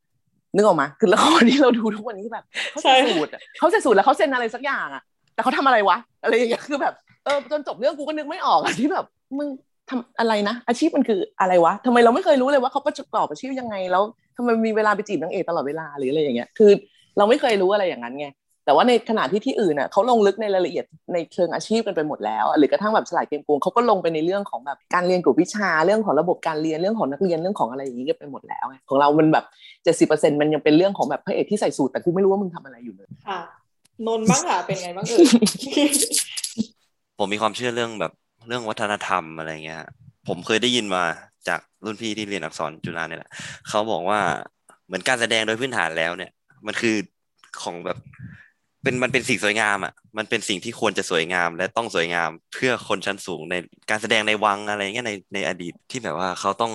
นึกออกมาคือละครที่เราดูทุกวันนี้แบบเขาใส่สูตรเขาใส่สูตรแล้วเขาเซ็นอะไรสักอย่างอะแต่เขาทำอะไรวะอะไรอย่างเงี้ยคือแบบ เออจนจบเรื่องกูก็นึกไม่ออกอะที่แบบมึงทำอะไรนะ อาชีพมันคืออะไรวะทำไมเราไม่เคยรู้เลยว่าเขาประกอบอาชีพยังไงแล้วทำไมมีเวลาไปจีบนางเอกตลอดเวลาหรืออะไรอย่างเงี้ย คือเราไม่เคยรู้อะไรอย่างนั้นไงแต่ว่าในขณะที่ที่อื่นน่ะเขาลงลึกในรายละเอียดในเชิงอาชีพกันไปหมดแล้ว หรือกระทั่งแบบสลายเกมโกงเขาก็ลงไปในเรื่องของแบบการเรียนกลุ่มวิชาเรื่องของระบบการเรียนเรื่องของนักเรียนเรื่องของอะไรอย่างนี้กันไปหมดแล้วของเรามันแบบเจ็ดสิบเปอร์เซ็นมันยังเป็นเรื่องของแบบพระเอกที่ใส่สูทแต่กูไม่รู้ว่ามึงทำอะไรอยู่เลยค่ะนนบ้างค่ะเป็นไงบ้างเอ่ย ผมมีความเชื่อเรื่องแบบเรื่องวัฒนธรรมอะไรเงี้ยผมเคยได้ยินมาจากรุ่นพี่ที่เรียนอักษรจุฬาเนี่ยแหละเขาบอกว่าเหมือนการแสดงโดยพื้นฐานแล้วเนี่ย มันคือของแบบเป็นมันเป็นสิ่งสวยงามอะ มันเป็นสิ่งที่ควรจะสวยงาม และต้องสวยงามเพื่อคนชั้นสูงในการแสดงในวังอะไรเงี้ยในในอดีตที่แบบว่าเขาต้อง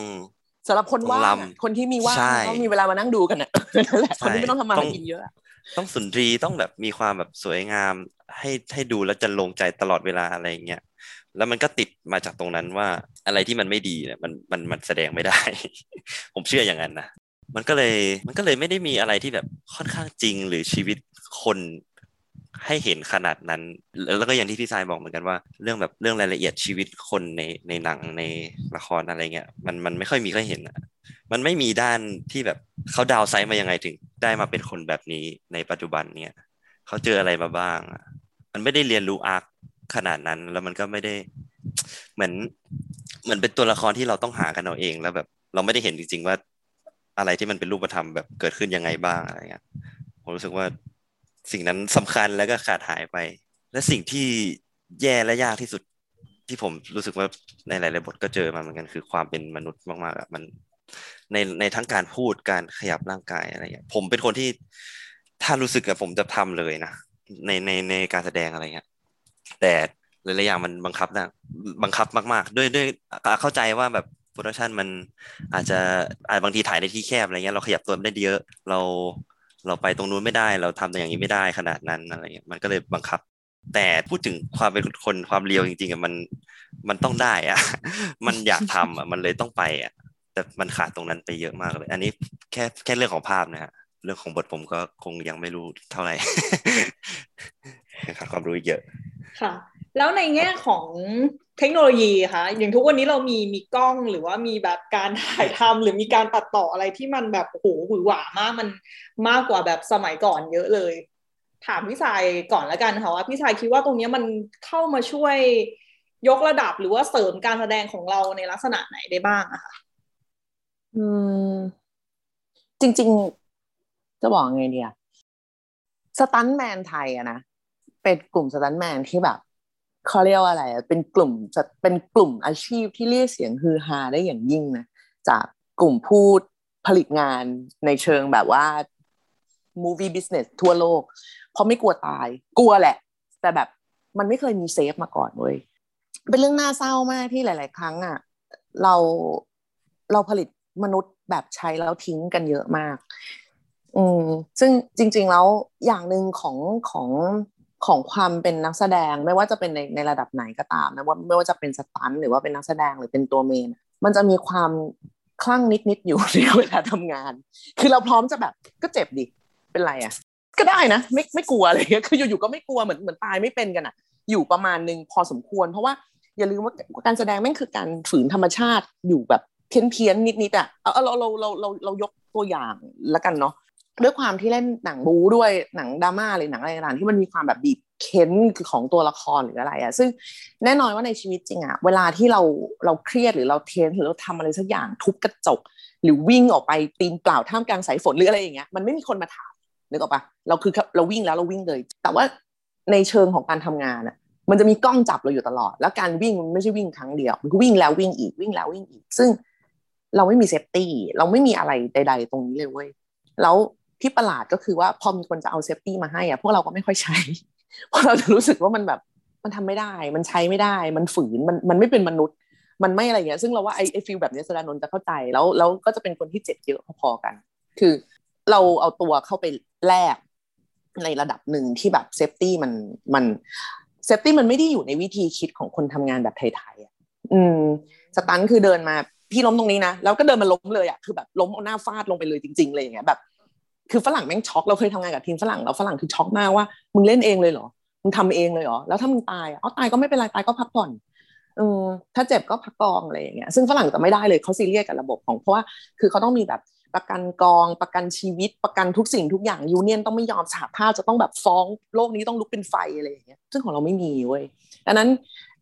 สำหรับคนว่างคนที่มีว่างเขามีเวลามานั่งดูกันอะนั่นแหละคนที่ไม่ต้องทำมากินเยอะ ต้องสุนทรีต้องแบบมีความแบบสวยงาม ให้ให้ดูแล้วจะลงใจตลอดเวลาอะไรเงี้ยแล้วมันก็ติดมาจากตรงนั้นว่าอะไรที่มันไม่ดีเนี่ยมันมันมันแสดงไม่ได้ ผมเชื่ออย่างนั้นนะมันก็เลยมันก็เลยไม่ได้มีอะไรที่แบบค่อนข้างจริงหรือชีวิตคน ให้เห็นขนาดนั้น แล้วก็อย่างที่พี่ทายบอกเหมือนกันว่า เรื่องแบบเรื่องรายละเอียดชีวิตคนในในหนังในละครอะไรเงี้ยมันมันไม่ค่อยมีใครเห็นอะมันไม่มีด้านที่แบบเขาดาวไซด์มายังไงถึง ได้มาเป็นคนแบบนี้ในปัจจุบันเนี่ยเขาเจออะไรมาบ้างอะมันไม่ได้เรียนรู้อาร์คขนาดนั้น แล้วมันก็ไม่ได้เหมือนเหมือนเป็นตัวละครที่เราต้องหากันเอาเอง แล้วแบบ เราไม่ได้เห็นจริง ๆ ว่าอะไรที่มันเป็นรูปธรรมแบบเกิดขึ้นยังไงบ้างอะไรเงี้ยผมรู้สึกว่า สิ่งนั้นสำคัญแล้วก็ขาดหายไป และสิ่งที่แย่และยากที่สุดที่ผมรู้สึกว่าในหลายๆบทก็เจอมาเหมือนกันคือความเป็นมนุษย์มากๆอะมันในในทั้งการพูดการขยับร่างกายอะไรอย่างผมเป็นคนที่ถ้ารู้สึกกับผมจะทำเลยนะในในในการแสดงอะไรเงี้ยแต่หลายๆอย่างมันบังคับนะบังคับมากๆ ด้วยด้วยเข้าใจว่าแบบโปรดักชันมันอาจจะอาจบางทีถ่ายในที่แคบอะไรเงี้ยเราขยับตัวไม่ได้เยอะเรา เราไปตรงนู้นไม่ได้เราทำอย่างนี้ไม่ได้ขนาดนั้นอะไรเงี้ยมันก็เลยบังคับ แต่พูดถึงความเป็นคนความเรียวจริงๆอะมันมันต้องได้อะ มันอยากทำอะมันเลยต้องไปอะ แต่มันขาดตรงนั้นไปเยอะมากเลย อันนี้แค่แค่เรื่องของภาพนะฮะเรื่องของบทผมก็คงยังไม่รู้เท่าไหร่ขาดความรู้เยอะค่ะ แล้วในแง่ของเทคโนโลยีค่ะอย่างทุกวันนี้เรามีมีกล้องหรือว่ามีแบบการถ่ายทำหรือมีการตัดต่ออะไรที่มันแบบโอ้โหหวือหวามากมันมากกว่าแบบสมัยก่อนเยอะเลย ถามพี่ชายก่อนแล้วกันค่ะว่าพี่ชายคิดว่าตรงนี้มันเข้ามาช่วยยกระดับหรือว่าเสริมการแสดงของเราในลักษณะไหนได้บ้างอะคะอืม จริง ๆ จะบอกไงเดียสตันแมนไทยอะนะเป็นกลุ่มสตันแมนที่แบบ เขาเรียกว่าอะไรเป็นกลุ่มเป็นกลุ่มอาชีพที่เรียกเสียงฮือฮาได้อย่างยิ่งนะจากกลุ่มผู้ผลิตงานในเชิงแบบว่า movie business ทั่วโลก เพราะไม่กลัวตาย กลัวแหละ แต่แบบมันไม่เคยมีเซฟมาก่อนเว้ยเป็นเรื่องน่าเศร้ามากที่หลาย ๆ ครั้งอะเราเราผลิตมนุษย์แบบใช้แล้วทิ้งกันเยอะมาก อืมซึ่งจริง ๆ แล้วอย่างหนึ่งของของ ของความเป็นนักแสดงไม่ว่าจะเป็นในในระดับไหนก็ตามนะว่าไม่ว่าจะเป็นสตันหรือว่าเป็นนักแสดงหรือเป็นตัวเมน มันจะมีความคลั่งนิดๆอยู่ในเวลาทำงาน คือเราพร้อมจะแบบก็เจ็บดิเป็นไรอะ ก็ได้นะไม่ไม่กลัวอะไรเงี้ยคืออยู่ๆก็ไม่กลัวเหมือนเหมือนตายไม่เป็นกันอะ อยู่ประมาณหนึ่งพอสมควร เพราะว่าอย่าลืมว่าการแสดงแม่งคือการฝืนธรรมชาติอยู่แบบเพี้ยนเพี้ยนนิดๆอะเอาเราเราเราเราเรายกตัวอย่างละกันเนาะ ด้วยความที่เล่นหนังบูด้วยหนังดราม่าเลยหนังอะไรต่างๆที่มันมีความแบบบีบเค้นคือของตัวละครหรืออะไรอะซึ่งแน่นอนว่าในชีวิตจริงอะเวลาที่เราเราเครียดหรือเรา tense หรือเราทำอะไรสักอย่างทุบกระจก หรือวิ่งออกไปตีนเปล่าท่ามกลางสายฝนหรืออะไรอย่างเงี้ยมันไม่มีคนมาถามนึกออกปะเราคือเราวิ่งแล้วเราวิ่งเลย แต่ว่าในเชิงของการทำงานอะมันจะมีกล้องจับเราอยู่ตลอด แล้วการวิ่งมันไม่ใช่วิ่งครั้งเดียว มันก็วิ่งแล้ววิ่งอีกวิ่งแล้ววิ่งอีก ซึ่งเราไม่มี safety เราไม่มีอะไรใด ๆ ตรงนี้เลยเว้ยแล้ว ที่ประหลาดก็คือว่าพอมีคนจะเอา safety มาให้อะพวกเราก็ไม่ค่อยใช้ เพราะเราจะรู้สึกว่ามันแบบมันทำไม่ได้ มันใช้ไม่ได้ มันฝืน มันมันไม่เป็นมนุษย์ มันไม่อะไรเงี้ย ซึ่งเราว่าไอ้ไอ้ feel แบบนี้สดานนท์จะเข้าใจ แล้วแล้วก็จะเป็นคนที่เจ็บเยอะพอๆกัน คือเราเอาตัวเข้าไปแลกในระดับหนึ่งที่แบบ safety มันมัน safety มันไม่ได้อยู่ในวิธีคิดของคนทำงานแบบไทยๆอะ อืม stunt คือเดินมาพี่ล้มตรงนี้นะ แล้วก็เดินมาล้มเลยอะ คือแบบล้มเอาหน้าฟาดลงไปเลยจริงๆเลยอย่างเงี้ย แบบ คือฝรั่งแม่งช็อกเราเคยทำงานกับทีมฝรั่งแล้วฝรั่งคือช็อกมากว่ามึงเล่นเองเลยเหรอมึงทำเองเลยเหรอแล้วถ้ามึงตายอ๋อตายก็ไม่เป็นไรตายก็พักผ่อนเออถ้าเจ็บก็พักกองอะไรอย่างเงี้ยซึ่งฝรั่งจะไม่ได้เลยเขาซีเรียสกับระบบของเพราะว่าคือเขาต้องมีแบบประกันกองประกันชีวิตประกันทุกสิ่งทุกอย่าง union ต้องไม่ยอมสหภาพจะต้องแบบฟ้องโลกนี้ต้องลุกเป็นไฟอะไรอย่างเงี้ยซึ่งของเราไม่มีเว้ยดังนั้น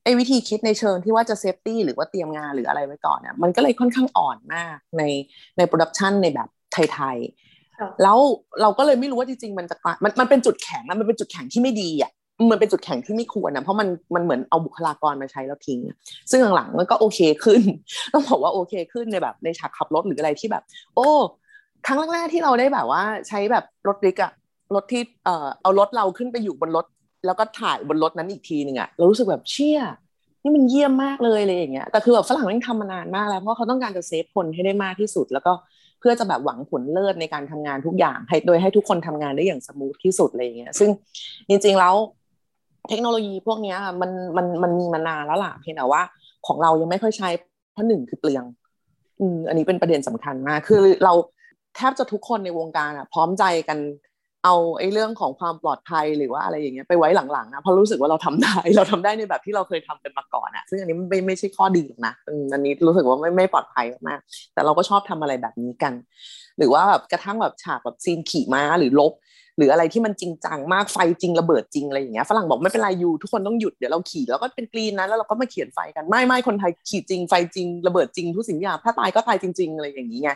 ไอ้วิธีคิดในเชิงที่ว่าจะ safety หรือว่าเตรียมงานหรืออะไรไว้ก่อนเนี่ยมันก็เลยค่อนข้างอ่อนมากในในโปรดักชันในแบบไทยๆ แล้วเราก็เลยไม่รู้ว่าจริงๆมันจะมันมันเป็นจุดแข็งนะมันเป็นจุดแข็งที่ไม่ดีอะมันเป็นจุดแข็งที่ไม่ควรนะเพราะมันมันเหมือนเอาบุคลากรมาใช้แล้วทิ้ง ซึ่งหลังๆมันก็โอเคขึ้น ต้องบอกว่าโอเคขึ้นในแบบในฉากขับรถหรืออะไรที่แบบ โอ้ครั้งแรกๆที่เราได้แบบว่าใช้แบบรถริกอะรถที่เอ่อเอารถเราขึ้นไปอยู่บนรถ แล้วก็ถ่ายบนรถนั้นอีกทีหนึ่งอะเรารู้สึกแบบเชี่ยนี่มันเยี่ยมมากเลยเลยอย่างเงี้ยแต่คือแบบฝรั่งมันทำมานานมากแล้วเพราะเขาต้องการจะเซฟคนให้ได้มากที่สุด แล้วก็ เพื่อจะแบบหวังผลเลิศในการทำงานทุกอย่างให้โดยให้ทุกคนทำงานได้อย่างสมูทที่สุดอะไรอย่างเงี้ยซึ่งจริงๆแล้วเทคโนโลยีพวกนี้มันมันมันมีมานานแล้วล่ะเพียงแต่ว่า ของเรายังไม่ค่อยใช้เพราะหนึ่งคือเปลืองอืมอันนี้เป็นประเด็นสำคัญมากคือเราแทบจะทุกคนในวงการอะ พร้อมใจกัน เอาไอ้เรื่องของความปลอดภัยหรือว่าอะไรอย่างเงี้ยไปไว้หลังๆนะเพราะรู้สึกว่าเราทำได้เราทำได้ในแบบที่เราเคยทำกันมาก่อนอะซึ่งอันนี้ไม่ไม่ใช่ข้อดีหรอกนะอันนี้รู้สึกว่าไม่ไม่ปลอดภัยมากแต่เราก็ชอบทำอะไรแบบนี้กัน หรือว่าแบบกระทั่งแบบฉากแบบซีนขี่ม้าหรือลบ หรืออะไรที่มันจริงจังมากไฟจริงระเบิดจริงอะไรอย่างเงี้ยฝรั่งบอกไม่เป็นไรยูทุกคนต้องหยุดเดี๋ยวเราขี่แล้วก็เป็นกรีนนะแล้วเราก็มาเขียนไฟกันไม่ไม่คนไทยขี่จริงไฟจริงระเบิดจริงทุกสิ่งอย่างถ้าตายก็ตายจริง ๆ อะไรอย่างนี้ไง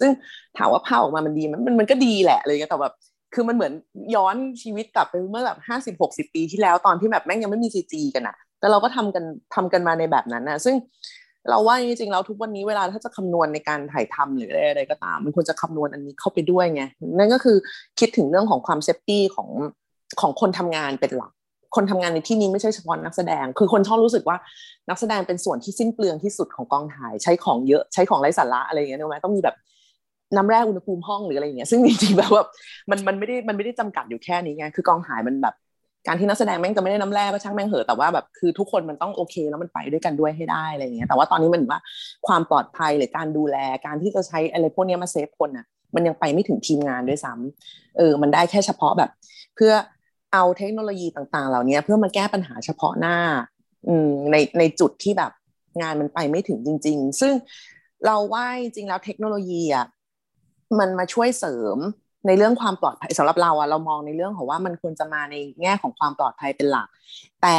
ซึ่งถามว่าภาพออกมามันดีมันมันก็ดีแหละเงี้ยแต่แบบ คือมันเหมือนย้อนชีวิตกลับไปเมื่อแบบห้าสิบหกสิบปีที่แล้วตอนที่แบบแม่งยังไม่มีซีจีกันอะแต่เราก็ทำกันทำกันมาในแบบนั้นนะซึ่งเราว่าจริงๆแล้วทุกวันนี้เวลาถ้าจะคำนวณในการถ่ายทำหรืออะไรก็ตาม มันควรจะคำนวณอันนี้เข้าไปด้วยไงนั่นก็คือคิดถึงเรื่องของความเซฟตี้ของของคนทำงานเป็นหลัก คนทำงานในที่นี้ไม่ใช่เฉพาะนักแสดง คือคนชอบรู้สึกว่านักแสดงเป็นส่วนที่สิ้นเปลืองที่สุดของกองถ่าย ใช้ของเยอะใช้ของไร้สาระอะไรอย่างเงี้ยนึกไหมต้องมีแบบ น้ำแร่อุณหภูมิห้องหรืออะไรอย่างเงี้ยซึ่งจริงๆแบบว่ามันมันไม่ได้มันไม่ได้จำกัดอยู่แค่นี้ไงคือกองถ่ายมันแบบ การที่นักแสดงแม่งจะไม่ได้น้ำแร่ก็ช่างแม่งเหอะแต่ว่าแบบคือทุกคนมันต้องโอเคแล้วมันไปด้วยกันด้วยให้ได้อะไรอย่างเงี้ยแต่ว่าตอนนี้มันว่าความปลอดภัยหรือการดูแลการที่จะใช้อะไรพวกนี้มาเซฟคนอะมันยังไปไม่ถึงทีมงานด้วยซ้ำเออมันได้แค่เฉพาะแบบ เพื่อเอาเทคโนโลยีต่างๆ เหล่านี้เพื่อมาแก้ปัญหาเฉพาะหน้าอืมในในจุดที่แบบงานมันไปไม่ถึงจริง ๆ ซึ่งเราว่าจริงแล้วเทคโนโลยีอะ มันมาช่วยเสริมในเรื่องความปลอดภัยสำหรับเราอะเรามองในเรื่องของว่ามันควรจะมาในแง่ของความปลอดภัยเป็นหลัก แต่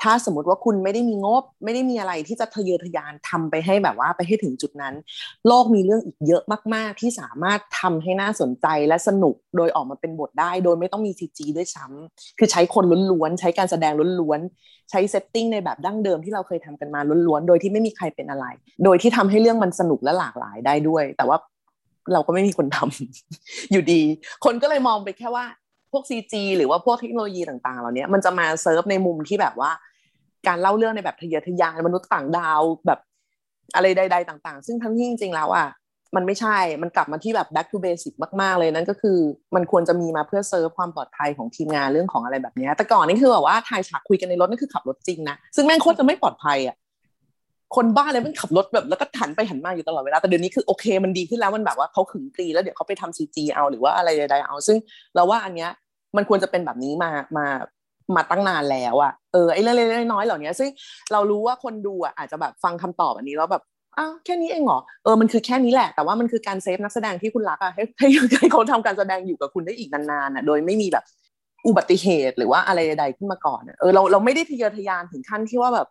ถ้าสมมติว่าคุณไม่ได้มีงบ ไม่ได้มีอะไรที่จะทะเยอทะยานทำไปให้แบบว่าไปให้ถึงจุดนั้น โลกมีเรื่องอีกเยอะมาก ๆ ที่สามารถทำให้น่าสนใจและสนุกโดยออกมาเป็นบทได้ โดยไม่ต้องมี CG ด้วยซ้ำคือใช้คนล้วนๆใช้การแสดงล้วนๆใช้ setting ในแบบดั้งเดิมที่เราเคยทำกันมาล้วนๆโดยที่ไม่มีใครเป็นอะไร โดยที่ทำให้เรื่องมันสนุกและหลากหลายได้ด้วย แต่ว่า เราก็ไม่มีคนทำอยู่ดี คนก็เลยมองไปแค่ว่าพวก CG หรือว่าพวกเทคโนโลยีต่างๆ เหล่านี้มันจะมาเซิร์ฟในมุมที่แบบว่า การเล่าเรื่องในแบบทะเยอทะยานมนุษย์ต่างดาวแบบอะไรใด ๆ ต่าง ๆ ซึ่งทั้งที่จริงๆแล้วอะมันไม่ใช่ มันกลับมาที่แบบ back to basic มากๆ เลยนั่นก็คือ มันควรจะมีมาเพื่อเซิร์ฟความปลอดภัยของทีมงานเรื่องของอะไรแบบนี้ แต่ก่อนนี่คือแบบว่าถ่ายฉากคุยกันในรถนั่นคือขับรถจริงนะ ซึ่งแม่งโคตรจะไม่ปลอดภัยอะ คนบ้าเลยมันขับรถแบบแล้วก็หันไปหันมาอยู่ตลอดเวลาแต่เดี๋ยวนี้คือโอเคมันดีขึ้นแล้วมันแบบว่าเขาขึงกรีแล้วเดี๋ยวเขาไปทำซีจีเอาหรือว่าอะไรใดๆเอา ซึ่งเราว่าอันเนี้ยมันควรจะเป็นแบบนี้มามามาตั้งนานแล้วอะเออไอ้เรื่องเล็กๆน้อยๆเหล่านี้ซึ่งเรารู้ว่าคนดูอะอาจจะแบบฟังคำตอบอันนี้แล้วแบบอ้าวแค่นี้เองเหรอเออมันคือแค่นี้แหละ แต่ว่ามันคือการเซฟนักแสดงที่คุณรักอะให้ให้เขาทำการแสดงอยู่กับคุณได้อีกนานๆอะโดยไม่มีแบบอุบัติเหตุหรือว่าอะไรใดๆขึ้นมาก่อน เออเราเราไม่ได้ทะเยอทะยานถึงขั้นที่ว่าแบบ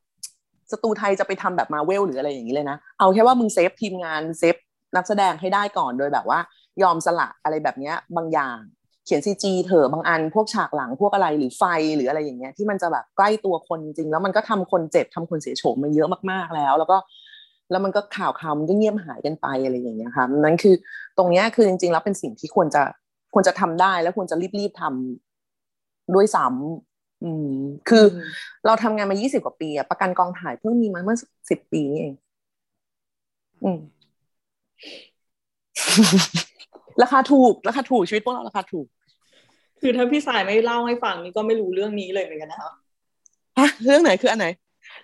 สตูไทยจะไปทำแบบมาเวลหรืออะไรอย่างนี้เลยนะ เอาแค่ว่ามึง save ทีมงาน save นักแสดงให้ได้ก่อนโดยแบบว่า ยอมสละอะไรแบบนี้บางอย่าง เขียน CG เถอะบางอัน พวกฉากหลังพวกอะไรหรือไฟหรืออะไรอย่างเงี้ยที่มันจะแบบใกล้ตัวคนจริง แล้วมันก็ทำคนเจ็บทำคนเสียโฉมมาเยอะมากๆแล้ว แล้วก็แล้วมันก็ข่าวข่าวมันก็เงียบหายกันไปอะไรอย่างเงี้ยค่ะนั่นคือตรงเนี้ยคือจริง ๆ แล้วเป็นสิ่งที่ควรจะควรจะทำได้แล้วควรจะรีบๆทำด้วยซ้ำ อืม คือเราทำงานมา20กว่าปีอะประกันกองถ่ายเพิ่งมีมาเมื่อสิบปีนี่เอง อืม ราคาถูก ราคาถูกชีวิตพวกเราราคาถูก คือถ้าพี่สายไม่เล่าให้ฟังนี่ก็ไม่รู้เรื่องนี้เลยเหมือนกันนะคะฮะเรื่องไหนคืออันไหน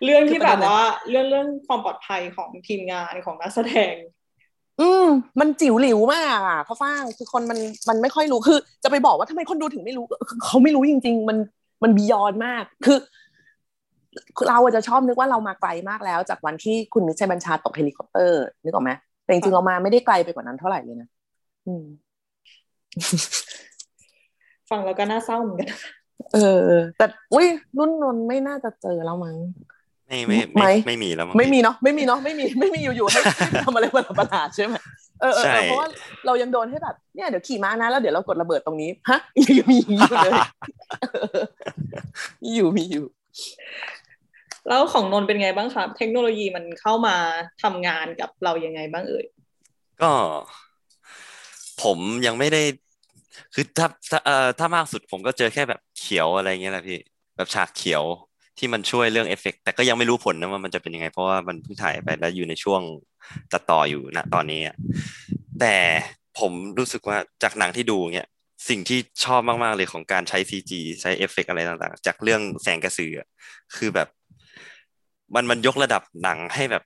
เรื่องที่แบบคือประเด็นไหนว่าเรื่องเรื่องความปลอดภัยของทีมงานของนักแสดงอืมมันจิ๋วหลิวมากอะเขาฟ้างคือคนมันมันไม่ค่อยรู้คือ จะไปบอกว่าทำไมคนดูถึงไม่รู้คือเขาไม่รู้จริง ๆ มัน มัน beyond มาก คือเราอะจะชอบนึกว่าเรามาไกลมากแล้ว จากวันที่คุณมิตรชัยบัญชาตกเฮลิคอปเตอร์นึกออกไหมแต่จริงๆเรามาไม่ได้ไกลไปกว่านั้นเท่าไหร่เลยนะอืมฟังแล้วก็น่าเศร้าเหมือนกันนะคะเออ แต่อุ้ยรุ่นนนท์ไม่น่าจะเจอแล้วมั้งไม่ไม่ไหมไม่ไม่มีแล้วงไม่มีเนาะไม่มีเนาะไม่มีไม่มีอยู่ๆให้ให้ทำอะไรประหลาดๆใช่ไหม เออเออใช่เออเพราะว่าเรายังโดนให้แบบเนี่ยเดี๋ยวขี่ม้านะแล้วเดี๋ยวเรากดระเบิดตรงนี้ฮะยังมีอยู่เลยมีอยู่มีอยู่ แล้วของนนท์เป็นไงบ้างครับเทคโนโลยีมันเข้ามาทำงานกับเรายังไงบ้างเอ่ยก็ ผมยังไม่ได้ คือถ้าถ้าเอ่อถ้ามากสุดผมก็เจอแค่แบบเขียวอะไรเงี้ยแหละพี่ แบบฉากเขียว ที่มันช่วยเรื่องเอฟเฟกต์แต่ก็ยังไม่รู้ผลนะว่ามันจะเป็นยังไง เพราะว่ามันเพิ่งถ่ายไปแล้วอยู่ในช่วงตัดต่ออยู่ณตอนนี้อะแต่ผมรู้สึกว่าจากหนังที่ดูเนี่ยสิ่งที่ชอบมาก ๆ เลยของการใช้ CG ใช้เอฟเฟกต์อะไรต่างๆ จากเรื่องแสงกระสือคือแบบ มันมันยกระดับหนังให้แบบ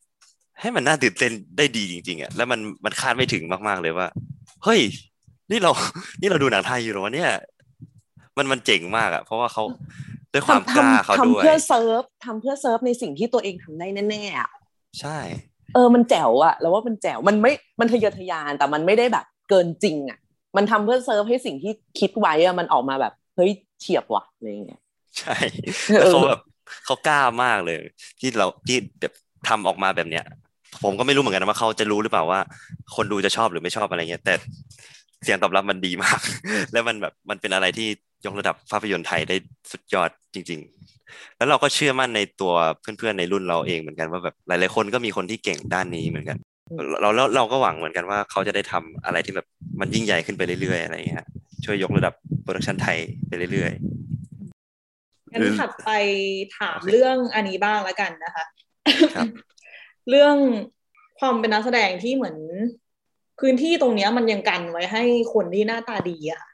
ให้มันน่าตื่นเต้นได้ดีจริง ๆอะแล้วมันมันคาดไม่ถึงมาก ๆ เลยว่า เฮ้ย นี่เรา นี่เราดูหนังไทยอยู่หรอเนี่ย มันมันเจ๋งมากอะเพราะว่าเขา ด้วยความกล้าเขาทำด้วยเพื่อเซิร์ฟทำเพื่อเซิร์ฟในสิ่งที่ตัวเองทำได้แน่ๆอะใช่ เออมันแจ๋วอะแล้วว่ามันแจ๋วมันไม่มันทะเยอทะยานแต่มันไม่ได้แบบเกินจริงอะมันทำเพื่อเซิร์ฟให้สิ่งที่คิดไว้อะมันออกมาแบบเฮ้ยเฉียบว่ะอะไรอย่างเงี้ยใช่เออแล้วเขาแบบเขากล้ามากเลย ที่เราที่แบบทำออกมาแบบเนี้ย ผมก็ไม่รู้เหมือนกันนะว่าเขาจะรู้หรือเปล่าว่า คนดูจะชอบหรือไม่ชอบอะไรเงี้ย แต่เสียงตอบรับมันดีมาก แล้วมันแบบมันเป็นอะไรที่ยกระดับภาพยนตร์ไทยได้สุดยอด จริง ๆ แล้วเราก็เชื่อมั่นในตัวเพื่อนๆในรุ่นเราเองเหมือนกันว่าแบบหลายๆคนก็มีคนที่เก่งด้านนี้เหมือนกัน เราแล้วเราก็หวังเหมือนกันว่าเขาจะได้ทำอะไรที่แบบมันยิ่งใหญ่ขึ้นไปเรื่อยๆอะไรเงี้ยช่วยยกระดับ production ไทยไปเรื่อยๆงั้นถัดไปถามเรื่องอันนี้บ้างแล้วกันนะคะครับเรื่องความเป็นนักแสดงที่เหมือนพื้นที่ตรงเนี้ยมันยังกันไว้ให้คนที่หน้าตาดีอะค่ะ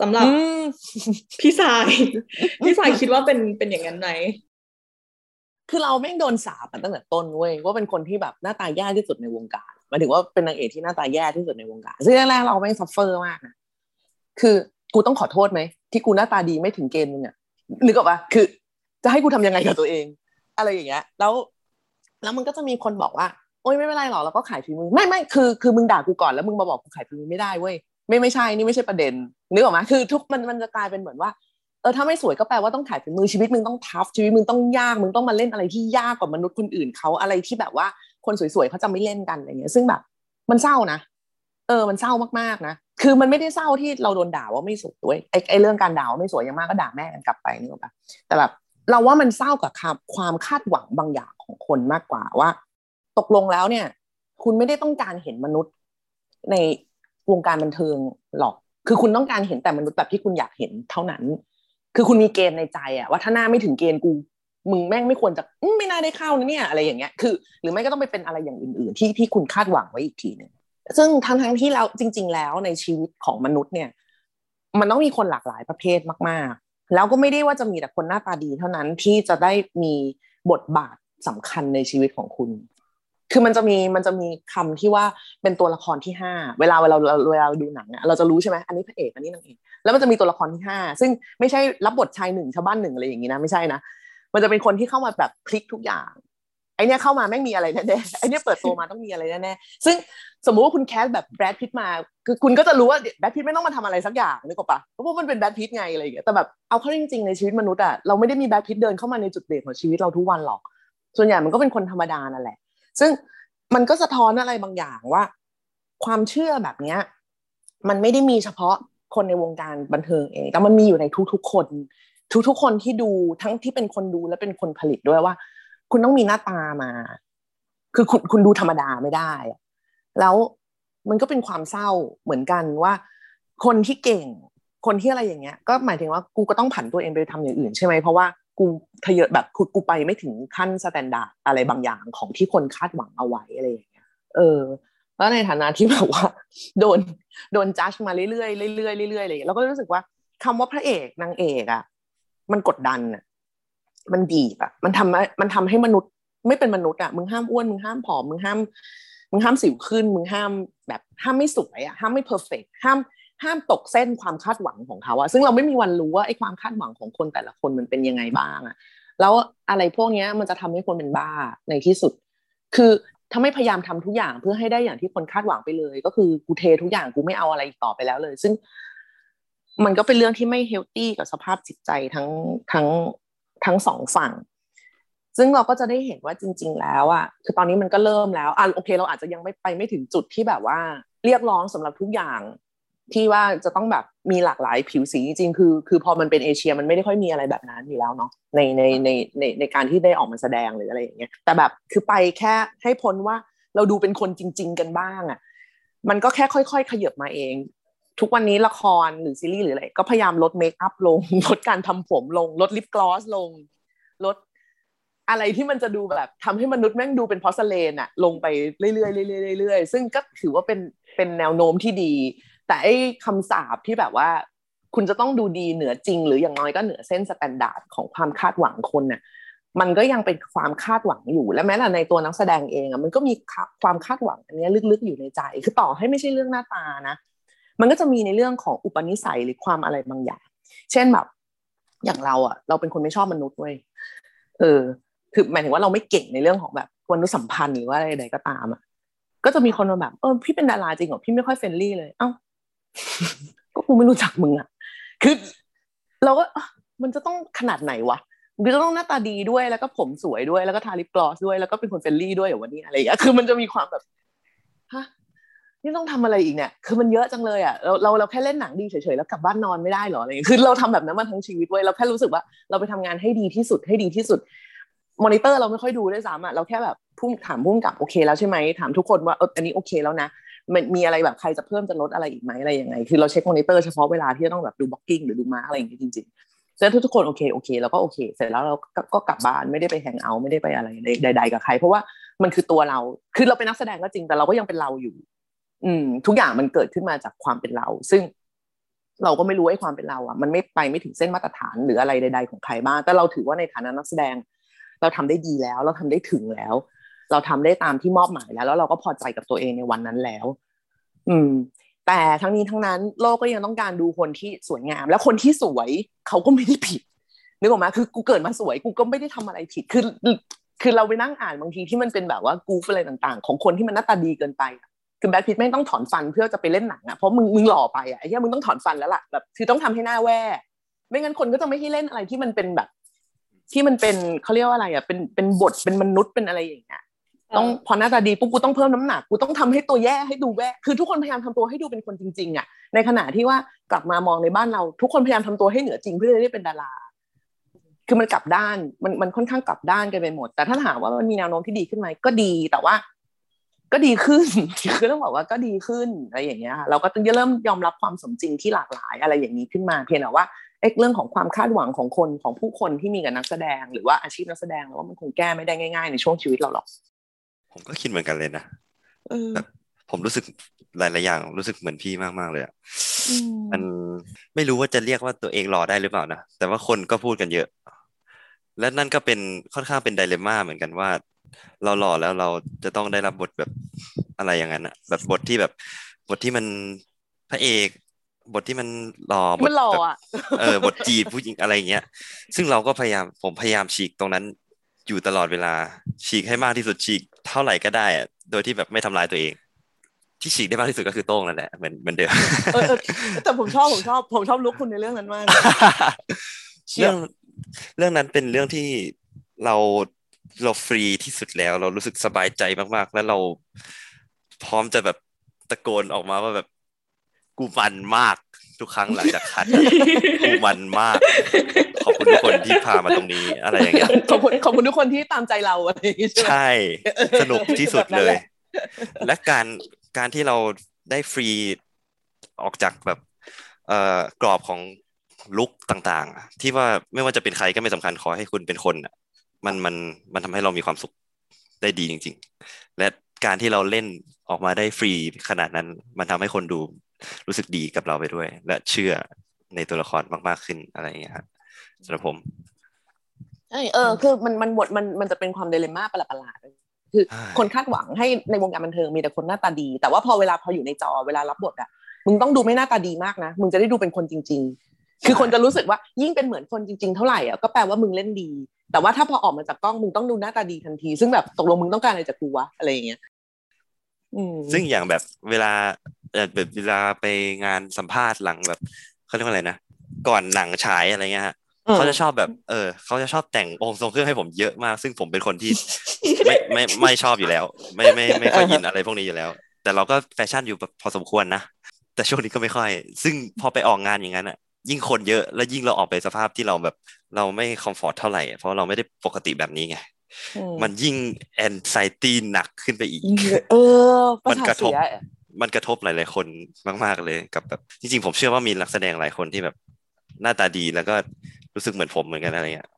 สำหรับอืมพี่ทรายพี่ทรายคิดว่าเป็นเป็นอย่างนั้นไหมคือเราแม่งโดนสาปมาตั้งแต่ต้นเว้ยว่าเป็นคนที่แบบหน้าตาแย่ที่สุดในวงการหมายถึงว่าเป็นนางเอกที่หน้าตาแย่ที่สุดในวงการซึ่งแรกๆเราแม่ง suffer มากนะคือกูต้องขอโทษไหมที่กูหน้าตาดีไม่ถึงเกณฑ์มึงอะนึกออกปะคือ จะให้กูทำยังไงกับตัวเอง อะไรอย่างเงี้ย แล้ว แล้วมันก็จะมีคนบอกว่าโอ๊ยไม่เป็นไรหรอกเราก็ขายฝีมือไม่ไม่คือคือมึงด่ากูก่อนแล้วมึงมาบอกกูขายฝีมือไม่ได้เว้ย ไม่ไม่ใช่นี่ไม่ใช่ประเด็นนึกออกไหมคือทุกมันมันจะกลายเป็นเหมือนว่าเออถ้าไม่สวยก็แปลว่าต้องขายฝีมือชีวิตมึงต้องทัฟชีวิตมึงต้องยากมึงต้องมาเล่นอะไรที่ยากกว่ามนุษย์คนอื่นเขาอะไรที่แบบว่าคนสวยๆเขาจะไม่เล่นกันอะไรเงี้ย ซึ่งแบบมันเศร้านะเออมันเศร้ามากๆนะคือมันไม่ได้เศร้าที่เราโดนด่าว่าไม่สวยด้วยไอ้ไอ้เรื่องการด่าว่าไม่สวยยังมากก็ด่าแม่กันกลับไปนึกออกปะแต่แบบเราว่ามันเศร้ากับความความคาดหวังบางอย่างของคนมากกว่าว่า ตกลงแล้วเนี่ย คุณไม่ได้ต้องการเห็นมนุษย์ใน วงการบันเทิงหรอก คือคุณต้องการเห็นแต่มนุษย์แบบที่คุณอยากเห็นเท่านั้น คือคุณมีเกณฑ์ในใจอะว่าถ้าหน้าไม่ถึงเกณฑ์กู มึงแม่งไม่ควรจะไม่น่าได้เข้านะเนี่ยอะไรอย่างเงี้ย คือ หรือไม่ก็ต้องไปเป็นอะไรอย่างอื่น ๆ ที่ที่คุณคาดหวังไว้อีกทีหนึ่งซึ่งทั้งทั้งที่เราจริง ๆ แล้วในชีวิตของมนุษย์เนี่ย มันต้องมีคนหลากหลายประเภทมาก ๆ แล้วก็ไม่ได้ว่าจะมีแต่คนหน้าตาดีเท่านั้นที่จะได้มีบทบาทสำคัญในชีวิตของคุณ คือมันจะมีมันจะมีคำที่ว่าเป็นตัวละครที่ห้าเวลาเวลาเราเวลาเราดูหนังอะเราจะรู้ใช่ไหมอันนี้พระเอกอันนี้นางเอกแล้วมันจะมีตัวละครที่ห้าซึ่งไม่ใช่รับบทชายหนึ่งชาวบ้านหนึ่งอะไรอย่างนี้นะไม่ใช่นะมันจะเป็นคนที่เข้ามาแบบพลิกทุกอย่างไอเนี้ยเข้ามาแม่มีอะไรแน่ๆไอเนี้ยเปิดตัวมาต้องมีอะไรแน่ๆซึ่งสมมุติว่าคุณแคสแบบแบรดพิตมา คือคุณก็จะรู้ว่าแบรดพิตไม่ต้องมาทำอะไรสักอย่างนึกออกปะเพราะว่ามันเป็นแบรดพิตไงอะไรอย่างเงี้ยแต่แบบเอาเข้าจริงๆในชีวิตมนุษย์อะเราไม่ได้มีแบรดพิตเดินเข้ามาในจุดเปลี่นของชีวิตเราทุกวันหรอก ส่วนใหญ่มันก็เป็นคนธรรมดานั่นแหละ ซึ่งมันก็สะท้อนอะไรบางอย่างว่า ความเชื่อแบบเนี้ย มันไม่ได้มีเฉพาะคนในวงการบันเทิงเอง แต่มันมีอยู่ในทุกๆคน ทุกๆคนที่ดูทั้งที่เป็นคนดูและเป็นคนผลิตด้วยว่า คุณต้องมีหน้าตามา คือคุณคุณดูธรรมดาไม่ได้ แล้วมันก็เป็นความเศร้าเหมือนกันว่า คนที่เก่ง คนที่อะไรอย่างเงี้ย ก็หมายถึงว่ากูก็ต้องผันตัวเองไปทำอย่างอื่นใช่ไหมเพราะว่า กูทะเยอแบบกูกูไปไม่ถึงขั้น standard อะไรบางอย่างของที่คนคาดหวังเอาไว้อะไรอย่างเงี้ยเออแล้วในฐานะที่แบบว่า โดนโดนจัดมาเรื่อยๆเรื่อยๆเรื่อยๆอะไรอย่างเงี้ยเราก็รู้สึกว่าคำว่าพระเอกนางเอกอะมันกดดันอะมันบีบอะมันทำให้มันทำให้มนุษย์ไม่เป็นมนุษย์อะมึงห้ามอ้วนมึงห้ามผอมมึงห้ามมึงห้ามสิวขึ้นมึงห้ามแบบห้ามไม่สวยอะห้ามไม่เพอร์เฟกห้าม ห้ามตกเส้นความคาดหวังของเขาอะซึ่งเราไม่มีวันรู้ว่าไอ้ความคาดหวังของคนแต่ละคนมันเป็นยังไงบ้างอะแล้วอะไรพวกเนี้ยมันจะทำให้คนเป็นบ้าในที่สุด คือถ้าไม่พยายามทำทุกอย่างเพื่อให้ได้อย่างที่คนคาดหวังไปเลย ก็คือกูเททุกอย่างกูไม่เอาอะไรอีกต่อไปแล้วเลย ซึ่งมันก็เป็นเรื่องที่ไม่เฮลตี้กับสภาพจิตใจทั้งทั้งทั้งสองฝั่ง ซึ่งเราก็จะได้เห็นว่าจริง ๆ แล้วอะคือตอนนี้มันก็เริ่มแล้วอะโอเค เราอาจจะยังไม่ไปไม่ถึงจุดที่แบบว่า เรียกร้องสำหรับทุกอย่าง ที่ว่าจะต้องแบบมีหลากหลายผิวสีจริงๆคือ คือพอมันเป็นเอเชียมันไม่ได้ค่อยมีอะไรแบบนั้นอยู่แล้วเนาะในในในในในการที่ได้ออกมาแสดงหรืออะไรอย่างเงี้ยแต่แบบคือไปแค่ให้พ้นว่าเราดูเป็นคนจริง ๆ กันบ้างอะมันก็แค่ค่อย ๆ ขยับมาเอง ทุกวันนี้ละครหรือซีรีส์หรืออะไรก็พยายามลด makeup ลง ลดการทำผมลง ลด lip gloss ลง ลดอะไรที่มันจะดูแบบทำให้มนุษย์แม่งดูเป็น porcelain อะลงไปเรื่อยๆเรื่อยๆเรื่อยๆซึ่งก็ถือว่าเป็นเป็นแนวโน้มที่ดี แต่ไอ้คำสาปที่แบบว่า คุณจะต้องดูดีเหนือจริง หรืออย่างน้อยก็เหนือเส้น standard ของความคาดหวังคนน่ะมันก็ยังเป็นความคาดหวังอยู่ และแม้แต่ในตัวนักแสดงเองอะมันก็มีความคาดหวังอันนี้ลึกๆอยู่ในใจ คือต่อให้ไม่ใช่เรื่องหน้าตานะ มันก็จะมีในเรื่องของอุปนิสัยหรือความอะไรบางอย่าง เช่นแบบอย่างเราอะ เราเป็นคนไม่ชอบมนุษย์เว้ยเออ คือหมายถึงว่าเราไม่เก่งในเรื่องของแบบมนุษยสัมพันธ์หรือว่าอะไรใดก็ตามอะก็จะมีคนมาแบบเออพี่เป็นดาราจริงเหรอพี่ไม่ค่อย friendly เลยเอ้า ก็กูไม่รู้จักมึงอะ คือ เราก็มันจะต้องขนาดไหนวะมันจะต้องหน้าตาดีด้วยแล้วก็ผมสวยด้วยแล้วก็ทา lip gloss ด้วยแล้วก็เป็นคน friendly ด้วยเหรอวันนี้อะไรอย่างเงี้ยคือมันจะมีความแบบฮะนี่ต้องทำอะไรอีกเนี่ย คือมันเยอะจังเลยอะ เราเราเราแค่เล่นหนังดีเฉยๆ แล้วกลับบ้านนอนไม่ได้หรออะไรอย่างเงี้ย คือเราทำแบบนั้นมาทั้งชีวิตเว้ย เราแค่รู้สึกว่าเราไปทำงานให้ดีที่สุดให้ดีที่สุด มอนิเตอร์เราไม่ค่อยดูด้วยซ้ำอะ เราแค่แบบพุ่มถามพุ่มกับโอเคแล้วใช่ไหม ถามทุกคนว่าเอออันนี้โอเคแล้วนะ มันมีอะไรแบบใครจะเพิ่มจะลดอะไรอีกไหมอะไรยังไง คือเราเช็คมอนิเตอร์เฉพาะเวลาที่จะต้องแบบดู blocking หรือดู mark อะไรอย่างเงี้ยจริงๆแล้วทุกคนโอเคโอเคแล้วก็โอเค เสร็จแล้วเราก็กลับบ้านไม่ได้ไป hang out ไม่ได้ไปอะไรใด ๆ กับใคร เพราะว่ามันคือตัวเรา คือเราเป็นนักแสดงก็จริงแต่เราก็ยังเป็นเราอยู่ อืม ทุกอย่างมันเกิดขึ้นมาจากความเป็นเรา ซึ่งเราก็ไม่รู้ไอ้ความเป็นเราอะ มันไม่ไปไม่ถึงเส้นมาตรฐานหรืออะไรใด ๆ ของใครบ้างแต่เราถือว่าในฐานะนักแสดง เราทำได้ดีแล้ว เราทำได้ถึงแล้ว เราทำได้ตามที่มอบหมายแล้ว แล้วเราก็พอใจกับตัวเองในวันนั้นแล้ว อืม แต่ทั้งนี้ทั้งนั้นโลกก็ยังต้องการดูคนที่สวยงาม แล้วคนที่สวยเขาก็ไม่ได้ผิดนึกออกไหมคือกูเกิดมาสวยกูก็ไม่ได้ทำอะไรผิดคือคือเราไปนั่งอ่านบางทีที่มันเป็นแบบว่ากูฟอะไรต่างๆ ของคนที่มันหน้าตาดีเกินไปคือแบทพิทไม่ต้องถอนฟันเพื่อจะไปเล่นหนังอะเพราะมึงมึงหล่อไปอะไอ้เหี้ยมึงต้องถอนฟันแล้วล่ะแบบคือต้องทำให้หน้าแว่ไม่งั้นคนก็จะไม่ให้เล่นอะไรที่มันเป็นแบบ ที่มันเป็นเขาเรียกว่าอะไรอะเป็นเป็นบทเป็นมนุษย์เป็นอะไรอย่างเงี้ย ต้องพอหน้าตาดีปุ๊บกูต้องเพิ่มน้ำหนักกูต้องทำให้ตัวแย่ให้ดูแย่คือทุกคนพยายามทำตัวให้ดูเป็นคนจริง ๆอะในขณะที่ว่ากลับมามองในบ้านเรา ทุกคนพยายามทำตัวให้เหนือจริงเพื่อจะได้เป็นดารา คือมันกลับด้านมันมันค่อนข้างกลับด้านกันไปหมด แต่ถ้าถามว่ามันมีแนวโน้มที่ดีขึ้นไหมก็ดีแต่ว่า ก็ดีขึ้นคือต้องบอกว่าก็ดีขึ้นอะไรอย่างเงี้ยเราก็ต้องเริ่มยอมรับความสมจริงที่หลากหลายอะไรอย่างนี้ขึ้นมาเพียงแต่ว่าเเรื่องของความคาดหวังของคนของผู้คนที่มีกับนักแสดง หรือว่าอาชีพนักแสดงแล้วว่ามันคงแก้ไม่ได้ง่าย ๆ ในช่วงชีวิตเราหรอก ผมก็คิดเหมือนกันเลยนะเออแบบผมรู้สึกหลายๆอย่างรู้สึกเหมือนพี่มากๆเลยอะอืมมันไม่รู้ว่าจะเรียกว่าตัวเองรอได้หรือเปล่านะแต่ว่าคนก็พูดกันเยอะ และนั่นก็เป็นค่อนข้างเป็นไดเลม่าเหมือนกันว่า เราหล่อแล้วเราจะต้องได้รับบทแบบอะไรอย่างนั้นอะแบบบทที่แบบบทที่มันพระเอกบทที่มันหล่อบทมันหล่อแบบอะเออบทจีบผู้หญิงอะไรอย่างเงี้ย ซึ่งเราก็พยายามผมพยายามฉีกตรงนั้น อยู่ตลอดเวลา ฉีกให้มากที่สุดฉีก เท่าไหร่ก็ได้อะโดยที่แบบไม่ทำลายตัวเอง ที่ฉีกได้มากที่สุดก็คือโต้งนั่นแหละเหมือนเหมือนเดิมเออเออแต่ผมชอบผมชอบผมชอบลุกคุณในเรื่องนั้นมากเชี่ยเรื่องเรื่องนั้นเป็นเรื่องที่เราเราฟรีที่สุดแล้ว เรารู้สึกสบายใจมากๆ แล้วเราพร้อมจะแบบตะโกนออกมาว่าแบบกูมันมาก ทุกครั้งหลังจากคัดกูมันมาก ขอบคุณทุกคนที่พามาตรงนี้อะไรอย่างเงี้ยขอบคุณขอบคุณทุกคนที่ตามใจเราอะไรอย่างงี้ใช่ไหมใช่ สนุกที่สุดแบบนั้เลนแหยละและการการที่เราได้ฟรีออกจากแบบเอ่อกรอบของลุกต่างๆ ที่ว่าไม่ว่าจะเป็นใครก็ไม่สำคัญขอให้คุณเป็นคนอะมันมันมันทำให้เรามีความสุขได้ดีจริง ๆ และ การที่เราเล่นออกมาได้ฟรีขนาดนั้น มันทำให้คนดูรู้สึกดีกับเราไปด้วย และเชื่อในตัวละครมากๆขึ้นอะไรอย่างเงี้ยครับสำหรับผมใช่เออคือมันมันบทมันมันจะเป็นความเดเลม่าประหลาดๆคือใช่คนคาดหวังให้ในวงการบันเทิงมีแต่คนหน้าตาดี แต่ว่าพอเวลาพออยู่ในจอเวลารับบทอะมึงต้องดูไม่หน้าตาดีมากนะ มึงจะได้ดูเป็นคนจริง ๆ คือคนจะรู้สึกว่ายิ่งเป็นเหมือนคนจริง ๆ เท่าไหร่อะก็แปลว่ามึงเล่นดี แต่ว่าถ้าพอออกมาจากกล้องมึงต้องดูหน้าตาดีทันที ซึ่งแบบตกลงมึงต้องการอะไรจากกูวะอะไรอย่างเงี้ยอืม ซึ่งอย่างแบบเวลาเอ่อแบบเวลาไปงานสัมภาษณ์หลังแบบเขาเรียกว่าอะไรนะก่อนหนังฉายอะไรเงี้ยฮะอืมเขาจะชอบแบบ เออเขาจะชอบแต่งองค์ทรงเครื่องให้ผมเยอะมาก ซึ่งผมเป็นคนที่ไม่ไม่ไม่ชอบอยู่แล้ว ไม่ไม่ไม่ค่อยอินอะไรพวกนี้อยู่แล้ว แต่เราก็แฟชั่นอยู่พอสมควรนะแต่ช่วงนี้ก็ไม่ค่อย ซึ่งพอไปออกงานอย่างนั้นอะ ยิ่งคนเยอะแล้วยิ่งเราออกไปสภาพที่เราแบบ เราไม่คอมฟอร์ตเท่าไหร่อะเพราะเราไม่ได้ปกติแบบนี้ไงอื มันยิ่งแอนไซตี้หนักขึ้นไปอีก เออประมันสาทกระทบเสียมันกระทบหลาย ๆ คนมาก ๆ เลยกับแบบจริง ๆ ผมเชื่อว่ามีนักแสดงหลายคนที่แบบหน้าตาดีแล้วก็รู้สึกเหมือนผมเหมือนกันอะไรเงี้ย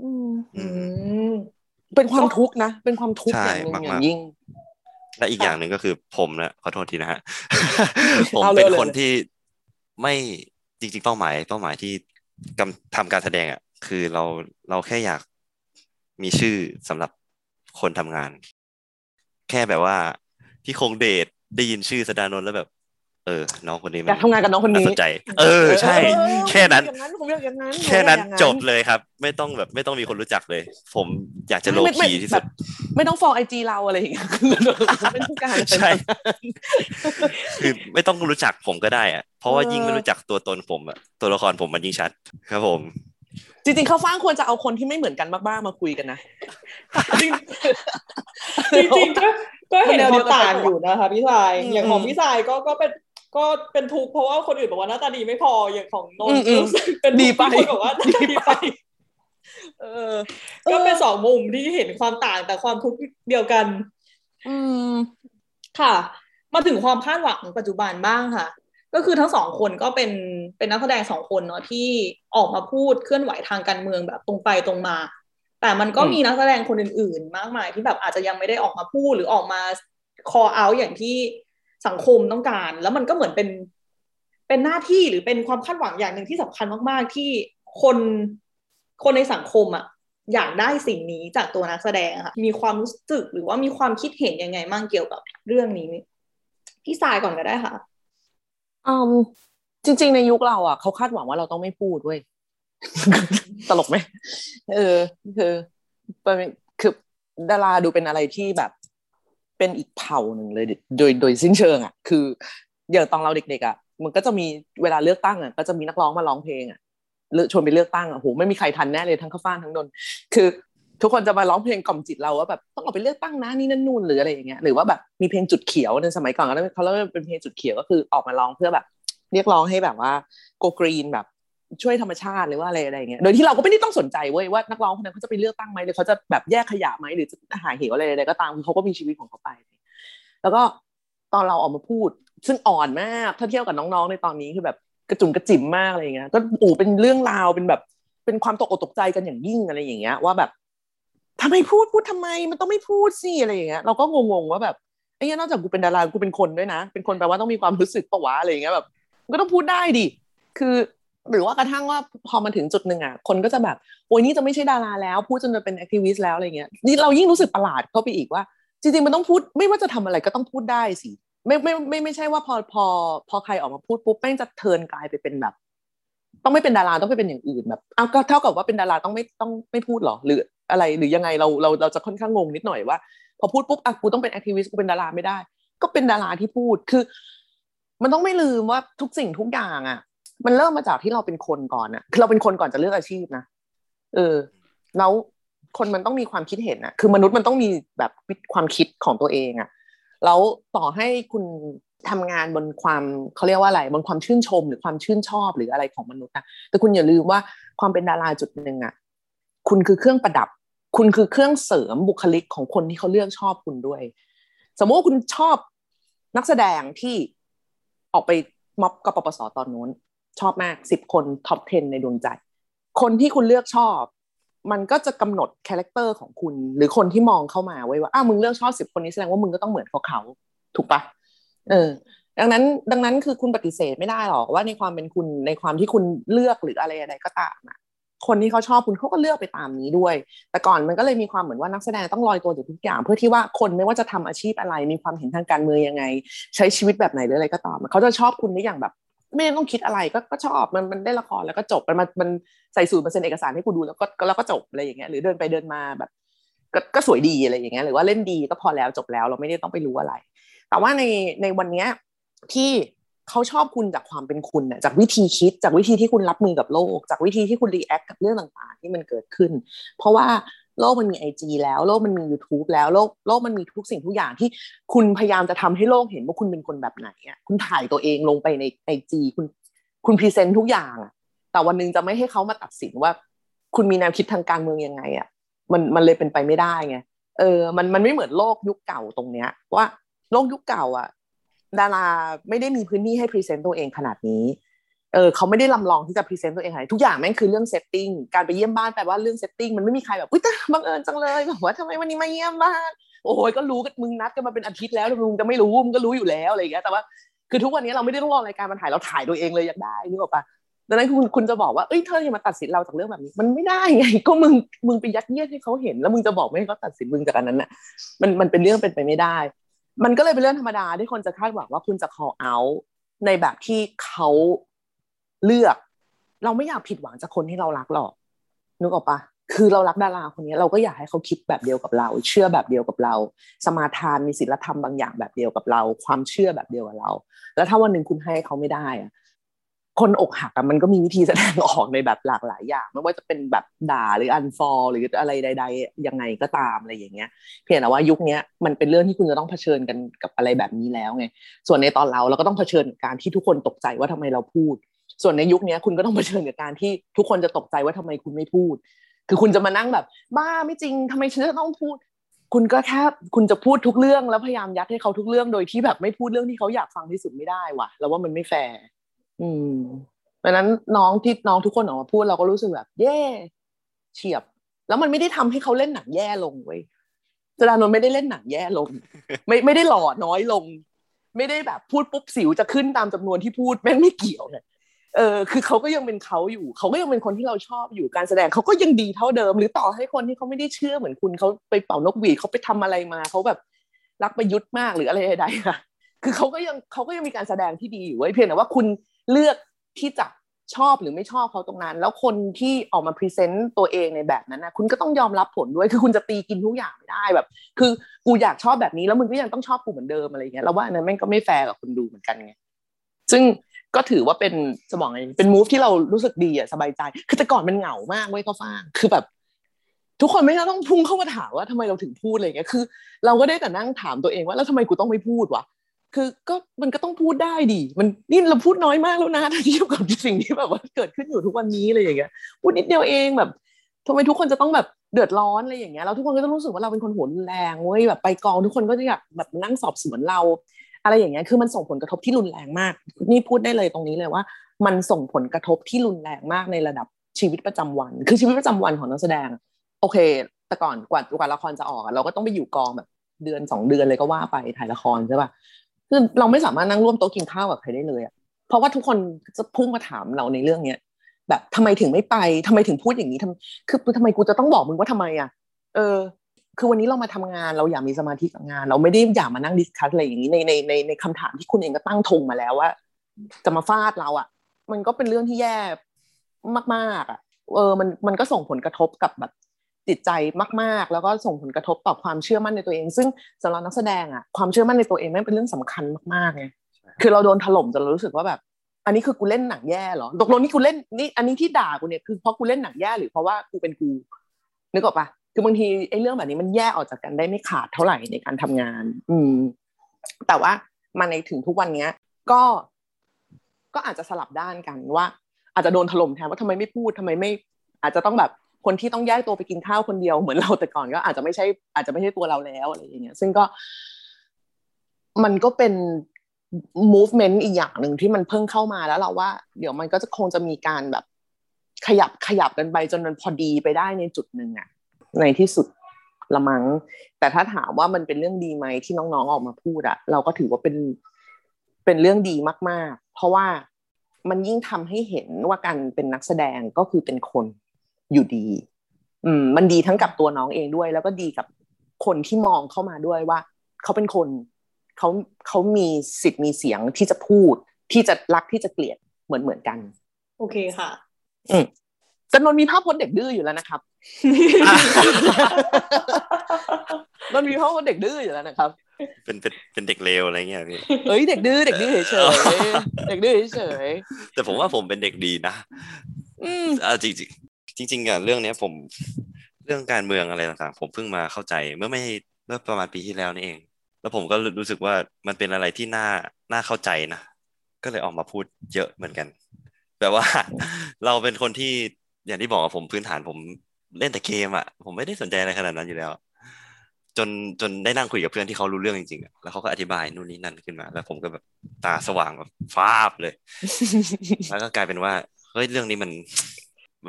อืมอือืมมเป็นความทุกข์นะ เป็นความทุกข์ใช่อย่างหนึ่งอมากๆย่างยิ่ง และอีกอย่างหนึ่งก็คือผมนะขอโทษทีนะฮะ ผมเอาเลยเป็นเลยคนที่ไม่จริง ๆ เป้าหมาย เป้าหมายที่กำทำการแสดงอะ คือเราเราแค่อยาก มีชื่อสำหรับคนทำงาน แค่แบบว่าพี่คงเดชได้ยินชื่อสดานนท์แล้วแบบ เออ น้องคนนี้มัอยากทำงานกับน้องคนนี้าสนใจ เออ ใช่เออแค่นั้น อย่างนั้นผมอยากอย่างนั้นแค่นั้นผมอยากอย่างนั้นจบเลยครับ ไม่ต้องแบบไม่ต้องมีคนรู้จักเลย ผมอยากจะโลไม่ไม่คีที่แบสุดบไม่ต้องฟอลไอจีเราอะไรอย่างเงี้ยไม่ต้องการใช่คือไม่ต้องรู้จักผมก็ได้อะเพราะว่าเออยิ่งไม่รู้จักตัวตนผมอะตัวละครผมมันยิ่งชัด ครับผม จริงๆเขาฟ้างควรจะเอาคนที่ไม่เหมือนกันมากๆมาคุยกันนะ จริงๆก็ก็เห็นแนวคเดีวายมวกันต่างอยู่นะคะพี่สายอืมอย่างของอืมพี่สายก็ก็เป็นก็เป็นทุกข์เพราะว่าคนอื่นบอกว่าหน้าตาดีไม่พออย่างของนนอืมท์อืมรู้สึกเป็นดีทุกข์ไปที่คนบอกว่าหน้าตาดีไปเออ ก็เป็นสองมุมที่เห็นความต่างแต่ความทุกข์เดียวกัน อืมค่ะ มาถึงความคาดหวังปัจจุบันบ้างค่ะ ก็คือทั้งสองคนก็เป็นเป็นนักแสดงสองคนเนาะที่ออกมาพูดเคลื่อนไหวทางการเมืองแบบตรงไปตรงมา แต่มันก็อืมมีนักแสดงคนอื่น ๆ มากมายที่แบบอาจจะยังไม่ได้ออกมาพูดหรือออกมา call out อย่างที่สังคมต้องการ แล้วมันก็เหมือนเป็นเป็นหน้าที่หรือเป็นความคาดหวังอย่างหนึ่งที่สำคัญมากๆ ที่คนคนในสังคมอะอยากได้สิ่งนี้จากตัวนักแสดงอะค่ะ มีความรู้สึกหรือว่ามีความคิดเห็นยังไงมั่งเกี่ยวกับเรื่องนี้พี่สายก่อนก็ได้ค่ะ อืมจริง ๆ ในยุคเราอะเขาคาดหวังว่าเราต้องไม่พูดเว้ยตลกไหมเออ คือเป็นคือดาราดูเป็นอะไรที่แบบ เป็นอีกเผ่าหนึ่งเลยโดยโดยสิ้นเชิง อะ คืออย่างตอนเราเด็กๆอะมันก็จะมีเวลาเลือกตั้งอะก็จะมีนักร้องมาร้องเพลงอะชวนไปเลือกตั้งอะโหไม่มีใครทันแน่เลยทั้งข้าวฟ่านทั้งนนคือ ทุกคนจะมาร้องเพลงกล่อมจิตเราว่าแบบต้องออกไปเลือกตั้งนะนี่นั่นนู่นหรืออะไรอย่างเงี้ยหรือว่าแบบมีเพลงจุดเขียวในสมัยก่อนก็เขาเรียกว่าเป็นเพลงจุดเขียวก็คือออกมาร้องเพื่อแบบ เรียกร้องให้แบบว่าโกกรีนแบบช่วยธรรมชาติหรือว่าอะไรอะไรอย่างเงี้ย โดยที่เราก็ไม่ได้ต้องสนใจเว้ยว่านักร้องคนนั้นเขาจะไปเลือกตั้งไหมหรือเขาจะแบบแยกขยะไหมหรือจะหาเหวอะไรอะไรก็ตามคือเขาก็มีชีวิตของเขาไป แล้วก็ตอนเราออกมาพูด ซึ่งอ่อนมากถ้าเทียบกับน้องๆในตอนนี้คือแบบกระจุ่มกระจิ๋มมากอะไรอย่างเงี้ยก็โอ้เป็นเรื่องราวเป็นแบบเป็นความตกอกตกใจกันอย่างยิ่งอะไรอย่างเงี้ยว่าแบบ ทำไมพูดพูดทำไมมันต้องไม่พูดสิอะไรอย่างเงี้ยเราก็งงๆว่าแบบไอ้เนี้ยนอกจากกูเป็นดารากูเป็นคนด้วยนะ เป็นคนแปลว่าต้องมีความรู้สึกปะวะอะไรอย่างเงี้ยแบบก็ต้องพูดได้ดิคือหรือว่ากระทั่งว่าพอมาถึงจุดหนึ่งอะคนก็จะแบบโอ้ยนี่จะไม่ใช่ดาราแล้ว พูดจนจะเป็น activist แล้วอะไรเงี้ยนี่เรายิ่งรู้สึกประหลาดเข้าไปอีกว่า จริงๆมันต้องพูดไม่ว่าจะทำอะไรก็ต้องพูดได้สิไม่ไม่ไม่ไม่ใช่ว่าพอพอพอใครออกมาพูดปุ๊บแม่งจะเทินกลายไปเป็นแบบ ต้องไม่เป็นดาราต้องไปเป็นอย่างอื่นแบบเอาก็เท่ากับว่าเป็นดาราต้องไม่ต้องไม่พูดหรอหรือ อะไรหรือยังไงเราเราเราจะค่อนข้างงงนิดหน่อยว่า พอพูดปุ๊บอะกูต้องเป็นแอคทิวิสต์กูเป็นดาราไม่ได้ ก็เป็นดาราที่พูดคือ มันต้องไม่ลืมว่าทุกสิ่งทุกอย่างอะ มันเริ่มมาจากที่เราเป็นคนก่อนอะคือเราเป็นคนก่อนจะเลือกอาชีพนะเออ แล้วคนมันต้องมีความคิดเห็นอะคือมนุษย์มันต้องมีแบบความคิดของตัวเองอะแล้วต่อให้คุณทำงานบนความเขาเรียกว่าอะไรบนความชื่นชมหรือความชื่นชอบหรืออะไรของมนุษย์นะแต่คุณอย่าลืมว่าความเป็นดาราจุดหนึ่งอะ คุณคือเครื่องประดับ คุณคือเครื่องเสริมบุคลิกของคนที่เขาเลือกชอบคุณด้วย สมมติว่าคุณชอบนักแสดงที่ออกไปม็อบกปปสตอนนู้น ชอบมากสิบคน top 10 ในดวงใจ คนที่คุณเลือกชอบ มันก็จะกำหนด character ของคุณ หรือคนที่มองเข้ามาไว้ว่าอ้าวมึงเลือกชอบสิบคนนี้แสดงว่ามึงก็ต้องเหมือนเขาเขาถูกปะเออ ดังนั้นดังนั้นคือคุณปฏิเสธไม่ได้หรอกว่าในความเป็นคุณในความที่คุณเลือกหรืออะไรอะไรก็ตามอะ คนที่เขาชอบคุณเขาก็เลือกไปตามนี้ด้วย แต่ก่อนมันก็เลยมีความเหมือนว่านักแสดงต้องลอยตัวจากทุกอย่าง เพื่อที่ว่าคนไม่ว่าจะทำอาชีพอะไร มีความเห็นทางการเมืองยังไง ใช้ชีวิตแบบไหนหรืออะไรก็ตามเขาจะชอบคุณได้อย่างแบบ ไม่ต้องคิดอะไรก็ก็ชอบมันมันได้ละครแล้วก็จบมันมันมันใส่สูตรเปอร์เซ็นต์เอกสารให้กูดูแล้วก็แล้วก็จบอะไรอย่างเงี้ยหรือเดินไปเดินมาแบบก็ก็สวยดีอะไรอย่างเงี้ยหรือว่าเล่นดีก็พอแล้วจบแล้วเราไม่ได้ต้องไปรู้อะไร แต่ว่าในในวันเนี้ยที่ เขาชอบคุณจากความเป็นคุณน่ะจากวิธีคิดจากวิธีที่คุณรับมือกับโลก จากวิธีที่คุณ react กับเรื่องต่างๆ ที่มันเกิดขึ้น เพราะว่าโลกมันมี IG แล้วโลกมันมี YouTube แล้วโลกโลกมันมีทุกสิ่งทุกอย่างที่คุณพยายามจะทำให้โลกเห็นว่าคุณเป็นคนแบบไหนอะคุณถ่ายตัวเองลงไปใน IG คุณคุณ present ทุกอย่างอะแต่วันหนึงจะไม่ให้เขามาตัดสินว่า คุณมีแนวคิดทางการเมืองยังไงอะมันมันเลยเป็นไปไม่ได้ไงเออมันมันไม่เหมือนโลกยุคเก่าตรงเนี้ยว่าโลกยุคเก่าอะ ดาราไม่ได้มีพื้นที่ให้ present ตัวเองขนาดนี้เออเขาไม่ได้ลำลองที่จะ present ตัวเองอะไรทุกอย่างแม่งคือเรื่อง setting การไปเยี่ยมบ้านแปลว่าเรื่อง setting มันไม่มีใครแบบอุ้ยแต่บังเอิญจังเลยแบบว่าทำไมวันนี้มาเยี่ยมบ้านโอ้ยก็รู้กันมึงนัดกันมาเป็นอาทิตย์แล้วแล้วมึงจะไม่รู้มึงก็รู้อยู่แล้วอะไรอย่างเงี้ยแต่ว่าคือทุกวันนี้เราไม่ได้ต้องรอรายการมาถ่ายเราถ่ายตัวเองเลยอยากได้นึกออกปะดังนั้นคุณคุณจะบอกว่าเอ้ยเธออย่ามาตัดสินเราจากเรื่องแบบนี้ มันไม่ได้ไงก็มึงมึงไปยัดเยียดให้เขาเห็น แล้วมึงจะบอกไม่ให้เขาตัดสินมึงจากอันนั้นน่ะมันมันเป็นเรื่องเป็นไปไม่ได้ มันก็เลยเป็นเรื่องธรรมดาที่คนจะคาดหวังว่าคุณจะ call out ในแบบที่เขาเลือก เราไม่อยากผิดหวังจากคนที่เรารักหรอกนึกออกปะคือเรารักดาราคนนี้เราก็อยากให้เขาคิดแบบเดียวกับเรา เชื่อแบบเดียวกับเรา สมาทานมีศีลธรรมบางอย่างแบบเดียวกับเรา ความเชื่อแบบเดียวกับเรา แล้วถ้าวันหนึ่งคุณให้เขาไม่ได้อะ คนอกหักอะมันก็มีวิธีแสดงออกในแบบหลากหลายอย่าง ไม่ว่าจะเป็นแบบด่าหรืออันฟอลหรืออะไรใด ๆ ยังไงก็ตามอะไรอย่างเงี้ย เพียงแต่ว่ายุคนี้มันเป็นเรื่องที่คุณจะต้องเผชิญกันกับอะไรแบบนี้แล้วไงส่วนในตอนเราเราก็ต้องเผชิญกับการที่ทุกคนตกใจว่าทำไมเราพูด ส่วนในยุคนี้คุณก็ต้องเผชิญกับการที่ทุกคนจะตกใจว่าทำไมคุณไม่พูด คือคุณจะมานั่งแบบ บ้าไม่จริงทำไมฉันจะต้องพูด คุณก็แค่คุณจะพูดทุกเรื่องแล้วพยายามยัดให้เขาทุกเรื่องโดยที่แบบไม่พูดเรื่องที่เขาอยากฟังที่สุดไม่ได้ว่ะ แล้วว่ามันไม่แฟร์ อืมดังนั้นน้องที่น้องทุกคนออกมาพูดเราก็รู้สึกแบบ เย่เฉียบ แล้วมันไม่ได้ทำให้เขาเล่นหนังแย่ลงเว้ยจรานนไม่ได้เล่นหนังแย่ลง ไม่ไม่ได้หล่อน้อยลง ไม่ได้แบบพูดปุ๊บสิวจะขึ้นตามจำนวนที่พูดแม่งไม่เกี่ยวเลยเออคือเขาก็ยังเป็นเขาอยู่ เขาก็ยังเป็นคนที่เราชอบอยู่การแสดงเขาก็ยังดีเท่าเดิม หรือต่อให้คนที่เขาไม่ได้เชื่อเหมือนคุณเขาไปเป่านกหวีดเขาไปทำอะไรมาเขาแบบรักประยุทธ์มากหรืออะไรใดๆค่ะคือเขาก็ยังเขาก็ยังมีการแสดงที่ดีอยู่ไว้ยเพียงแต่ว่าคุณ เลือกที่จะชอบหรือไม่ชอบเขาตรงนั้น แล้วคนที่ออกมาพรีเซนต์ตัวเองในแบบนั้นนะคุณก็ต้องยอมรับผลด้วยคือคุณจะตีกินทุกอย่างไม่ได้แบบ คือกูอยากชอบแบบนี้แล้วมึงก็ยังต้องชอบกูเหมือนเดิมอะไรเงี้ยเราว่าอันนั้นแม่งก็ไม่แฟร์กับคนดูเหมือนกันไงซึ่งก็ถือว่าเป็นจะบอกไงเป็นมูฟที่เรารู้สึกดีอะสบายใจ คือแต่ก่อนมันเหงามากเว้ยก็ฟ้างคือแบบ ทุกคนไม่ต้องพุ่งเข้ามาถามว่าทำไมเราถึงพูดอะไรเงี้ยคือ เราก็ได้แต่นั่งถามตัวเองว่าแล้วทำไมกูต้องไม่พูดวะ คือก็มันก็ต้องพูดได้ดิมันนี่เราพูดน้อยมากแล้วนะถ้าเทียบกับสิ่งที่แบบว่าเกิดขึ้นอยู่ทุกวันนี้อะไรอย่างเงี้ยพูดนิดเดียวเองแบบทำไมทุกคนจะต้องแบบเดือดร้อนอะไรอย่างเงี้ยแล้วทุกคนก็ต้องรู้สึกว่าเราเป็นคนหัวรุนแรงเว้ยแบบไปกองทุกคนก็จะอยากแบบนั่งสอบสวนเรา อะไรอย่างเงี้ยคือมันส่งผลกระทบที่รุนแรงมาก นี่พูดได้เลยตรงนี้เลยว่า มันส่งผลกระทบที่รุนแรงมากในระดับชีวิตประจำวัน คือชีวิตประจำวันของนักแสดง โอเค แต่ก่อนกว่ากว่าละครจะออกเราก็ต้องไปอยู่กองแบบเดือนสองเดือนเลยก็ว่าไปถ่ายละครใช่ป่ะ คือเราไม่สามารถนั่งร่วมโต๊ะกินข้าวกับใครได้เลยอะเพราะว่าทุกคนจะพุ่งมาถามเราในเรื่องเนี้ยแบบทำไมถึงไม่ไปทำไมถึงพูดอย่างนี้ทำคือทำไมกูจะต้องบอกมึงว่าทำไมอะเออ คือวันนี้เรามาทำงานเราอยากมีสมาธิกับงาน เราไม่ได้อยากมานั่งดิสคัสอะไรอย่างนี้ในในในในคำถามที่คุณเองก็ตั้งธงมาแล้วว่าจะมาฟาดเราอะมันก็เป็นเรื่องที่แย่มากๆอะเออ มันมันก็ส่งผลกระทบกับแบบ จิตใจมาก ๆ แล้วก็ส่งผลกระทบต่อความเชื่อมั่นในตัวเอง ซึ่งสำหรับนักแสดงอะความเชื่อมั่นในตัวเองแม่งเป็นเรื่องสำคัญมากๆไงคือเราโดนถล่มจนเรารู้สึกว่าแบบ อันนี้คือกูเล่นหนังแย่เหรอตกลงนี่กูเล่นนี่อันนี้ที่ด่ากูเนี่ยคือเพราะกูเล่นหนังแย่หรือเพราะว่ากูเป็นกูนึกออกปะคือบางทีไอ้เรื่องแบบนี้มันแยกออกจากกันได้ไม่ขาดเท่าไหร่ในการทำงาน อืม แต่ว่ามาในถึงทุกวันเนี้ย ก็ก็อาจจะสลับด้านกันว่า อาจจะโดนถล่มแทนว่าทำไมไม่พูดทำไมไม่ อาจจะต้องแบบ คนที่ต้องแยกตัวไปกินข้าวคนเดียวเหมือนเราแต่ก่อนก็อาจจะไม่ใช่อาจจะไม่ใช่ตัวเราแล้วอะไรอย่างเงี้ย ซึ่งก็มันก็เป็น movement อีกอย่างหนึ่งที่มันเพิ่งเข้ามาแล้วเราว่า เดี๋ยวมันก็จะคงจะมีการแบบ ขยับขยับกันไปจนมันพอดีไปได้ในจุดหนึ่งอะในที่สุดละมัง้งแต่ถ้าถามว่ามันเป็นเรื่องดีไหมที่น้องๆออกมาพูดอะเราก็ถือว่าเป็นเป็นเรื่องดีมาก ๆ เพราะว่ามันยิ่งทำให้เห็นว่าการเป็นนักแสดงก็คือเป็นคน อยู่ดี อืม มันดีทั้งกับตัวน้องเองด้วย แล้วก็ดีกับคนที่มองเข้ามาด้วยว่า เขาเป็นคนเขาเขามีสิทธิ์มีเสียงที่จะพูด ที่จะรักที่จะเกลียดเหมือนเหมือนกัน โอเคค่ะ อืมจำนวนมีภาพพจน์เด็กดื้ออยู่แล้วนะครับนนมีภาพพจน์เด็กดื้ออยู่แล้วนะครับ เป็นเป็นเป็นเด็กเลวอะไรเงี้ยพี่เอ้ยเด็กดื้อเด็กดื้อเฉยๆเด็กดื้อเฉยแต่ผมว่าผมเป็นเด็กดีนะๆอืมอ่าจริง จริงจริงๆอะเรื่องเนี้ยผมเรื่องการเมืองอะไรต่างๆ ผมเพิ่งมาเข้าใจเมื่อไม่เมื่อประมาณปีที่แล้วนี่เอง แล้วผมก็รู้สึกว่ามันเป็นอะไรที่น่าน่าเข้าใจนะก็เลยออกมาพูดเยอะเหมือนกันแบบว่าเราเป็นคนที่อย่างที่บอกอะผมพื้นฐานผมเล่นแต่เกมอะผมไม่ได้สนใจอะไรขนาดนั้นอยู่แล้ว จนจนได้นั่งคุยกับเพื่อนที่เขารู้เรื่องจริงๆอะแล้วเขาก็อธิบายนู่นนี่นั่นขึ้นมา แล้วผมก็แบบตาสว่างแบบฟ้าบเลย แล้วก็กลายเป็นว่าเฮ้ยเรื่องนี้มัน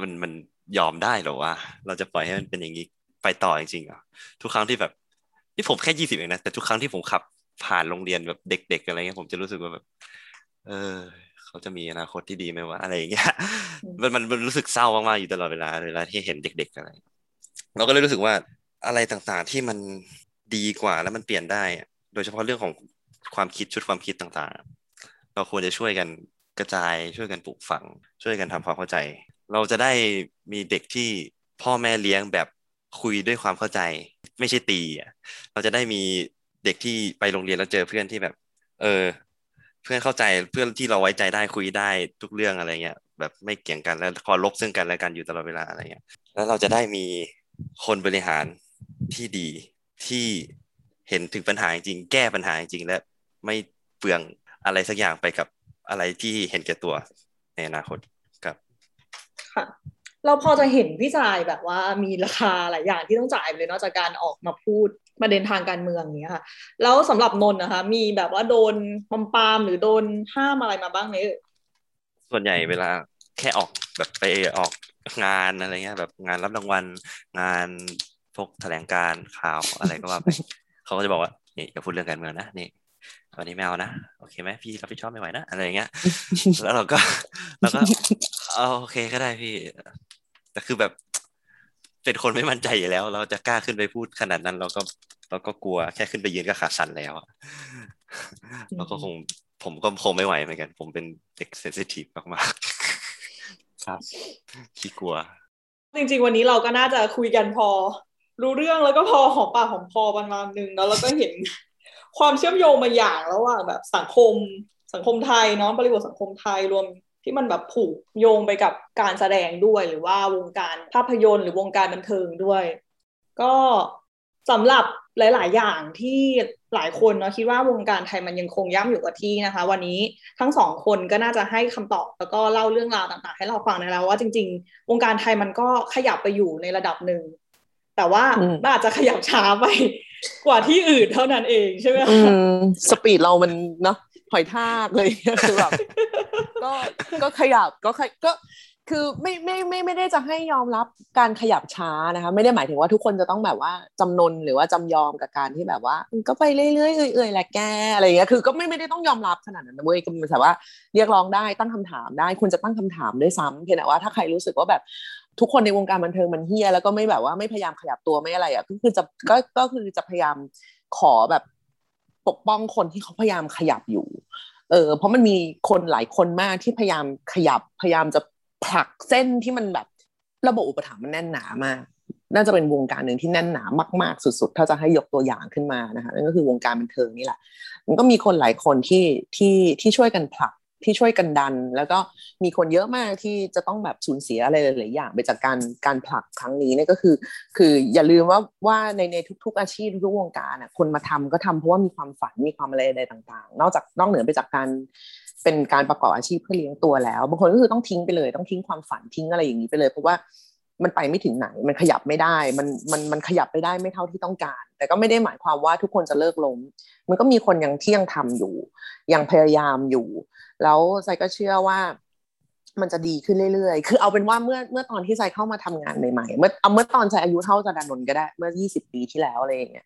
มันมัน ยอมได้เหรอวะเราจะปล่อยให้มันเป็นอย่างนี้ไปต่อจริงๆเหรอทุกครั้งที่แบบนี่ผมแค่ยี่สิบเองนะแต่ทุกครั้งที่ผมขับผ่านโรงเรียนแบบเด็ก ๆ อะไรเงี้ยผมจะรู้สึกว่าแบบ เออ เขาจะมีอนาคตที่ดีไหมวะอะไรอย่างเงี้ยมันมันมันรู้สึกเศร้ามากๆอยู่ตลอดเวลาเวลาที่เห็นเด็ก ๆ อะไร เราก็เลยรู้สึกว่าอะไรต่างๆที่มันดีกว่าแล้วมันเปลี่ยนได้อะโดยเฉพาะเรื่องของความคิดชุดความคิดต่างๆ เราควรจะช่วยกันกระจายช่วยกันปลูกฝัง ช่วยกันทำความเข้าใจ เราจะได้มีเด็กที่พ่อแม่เลี้ยงแบบคุยด้วยความเข้าใจ ไม่ใช่ตีอะเราจะได้มีเด็กที่ไปโรงเรียนแล้วเจอเพื่อนที่แบบ เออ เพื่อนเข้าใจเพื่อนที่เราไว้ใจได้คุยได้ทุกเรื่องอะไรเงี้ยแบบไม่เกี่ยงกันแล้วคอยลบซึ่งกันและกันอยู่ตลอดเวลาอะไรเงี้ย แล้วเราจะได้มีคนบริหารที่ดีที่เห็นถึงปัญหาจริงแก้ปัญหาจริงและไม่เปลืองอะไรสักอย่างไปกับอะไรที่เห็นแก่ตัวในอนาคต ค่ะ เราพอจะเห็นพี่จ่ายแบบว่ามีราคาหลายอย่างที่ต้องจ่ายเลยนอกจากการออกมาพูดประเด็นทางการเมืองอย่างเงี้ยค่ะ แล้วสำหรับนนท์นะคะ มีแบบว่าโดนปมปามหรือโดนห้ามอะไรมาบ้างไหมส่วนใหญ่เวลาแค่ออกแบบไปออกงานอะไรเงี้ยแบบงานรับรางวัลงานพวกแถลงการข่าวอะไรก็ว่าไปเขาก็จะบอกว่านี่อย่าพูดเรื่องการเมืองนะนี่วันนี้ไม่เอานะโอเคไหมพี่รับผิดชอบไม่ไหวนะอะไรอย่างเงี้ยแล้วเราก็เราก็ เอาโอเคก็ได้พี่ แต่คือแบบ เป็นคนไม่มั่นใจอยู่แล้ว เราจะกล้าขึ้นไปพูดขนาดนั้น เราก็เราก็กลัวแค่ขึ้นไปยืนก็ขาสั่นแล้วอะเราก็คงผมก็คงไม่ไหวเหมือนกัน ผมเป็นเด็กเซนซิทีฟมากๆ ครับขี้กลัว จริง ๆ วันนี้เราก็น่าจะคุยกันพอ รู้เรื่องแล้วก็พอหอมปากหอมคอประมาณนึงแล้วเราก็เห็นความเชื่อมโยงมาอย่างระหว่างแบบสังคมสังคมไทยเนาะบริบทสังคมไทยรวม ที่มันแบบผูกโยงไปกับการแสดงด้วยหรือว่าวงการภาพยนตร์หรือวงการบันเทิงด้วย ก็สำหรับหลาย ๆ อย่างที่หลายคนเนาะคิดว่าวงการไทยมันยังคงย่ำอยู่กับที่นะคะ วันนี้ทั้งสองคนก็น่าจะให้คำตอบแล้วก็เล่าเรื่องราวต่าง ๆ ให้เราฟังนะแล้วว่าจริง ๆ วงการไทยมันก็ขยับไปอยู่ในระดับหนึ่งแต่ว่าอืมมันอาจจะขยับช้าไปกว่าที่อื่นเท่านั้นเองใช่ไหมอืคะมสปีดเรามันเนาะหอยทากเลยคือแบบ ก็ก็ขยับก็ขก็คือไม่ไม่ไม่ไม่ได้จะให้ยอมรับการขยับช้านะคะไม่ได้หมายถึงว่าทุกคนจะต้องแบบว่าจำนนหรือว่าจำยอมกับการที่แบบว่า ก็ไปเรื่อยๆเอื่อยๆแหละแกอะไรอย่างเงี้ยคือก็ไม่ไม่ได้ต้องยอมรับขนาดนั้นนะเว้ยก็มันแต่ว่าเรียกร้องได้ตั้งคำถามได้ควรจะตั้งคำถามด้วยซ้ำเพียงแต่ว่าถ้าใครรู้สึกว่าแบบทุกคนในวงการบันเทิงมันเฮี้ยแล้วก็ไม่แบบว่าไม่พยายามขยับตัวไม่อะไรอะก็คือจะก็ก็คือจะพยายามขอแบบปกป้องคนที่เขาพยายามขยับอยู่ เออเพราะมันมีคนหลายคนมากที่พยายามขยับพยายามจะผลักเส้นที่มันแบบระบบอุปถัมภ์มันแน่นหนามาก น่าจะเป็นวงการหนึ่งที่แน่นหนามาก ๆ สุดๆ ถ้าจะให้ยกตัวอย่างขึ้นมานะคะนั่นก็คือวงการบันเทิงนี่แหละ มันก็มีคนหลายคนที่ที่ที่ช่วยกันผลัก ที่ช่วยกันดัน แล้วก็มีคนเยอะมากที่จะต้องแบบสูญเสียอะไรหลายๆอย่างไปจากการการผลักครั้งนี้เนี่ยก็คือ คืออย่าลืมว่าว่าในในทุก ๆ อาชีพทุกวงการอะคนมาทำก็ทำเพราะว่ามีความฝันมีความอะไรใดต่าง ๆ นอกจากนอกเหนือไปจากการเป็นการประกอบอาชีพเพื่อเลี้ยงตัวแล้ว บางคนก็คือต้องทิ้งไปเลย ต้องทิ้งความฝันทิ้งอะไรอย่างนี้ไปเลย เพราะว่า มันไปไม่ถึงไหน มันขยับไม่ได้ มันมันมันขยับไปได้ไม่เท่าที่ต้องการ แต่ก็ไม่ได้หมายความว่าทุกคนจะเลิกล้ม มันก็มีคนยังที่ยังทำอยู่ ยังพยายามอยู่ แล้วไซก็เชื่อว่ามันจะดีขึ้นเรื่อยๆ คือเอาเป็นว่าเมื่อเมื่อตอนที่ไซเข้ามาทำงานใหม่ๆ เมื่อเอาเมื่อตอนไซอายุเท่าจดานนท์ก็ได้ เมื่อ 20 ปีที่แล้วอะไรอย่างเงี้ย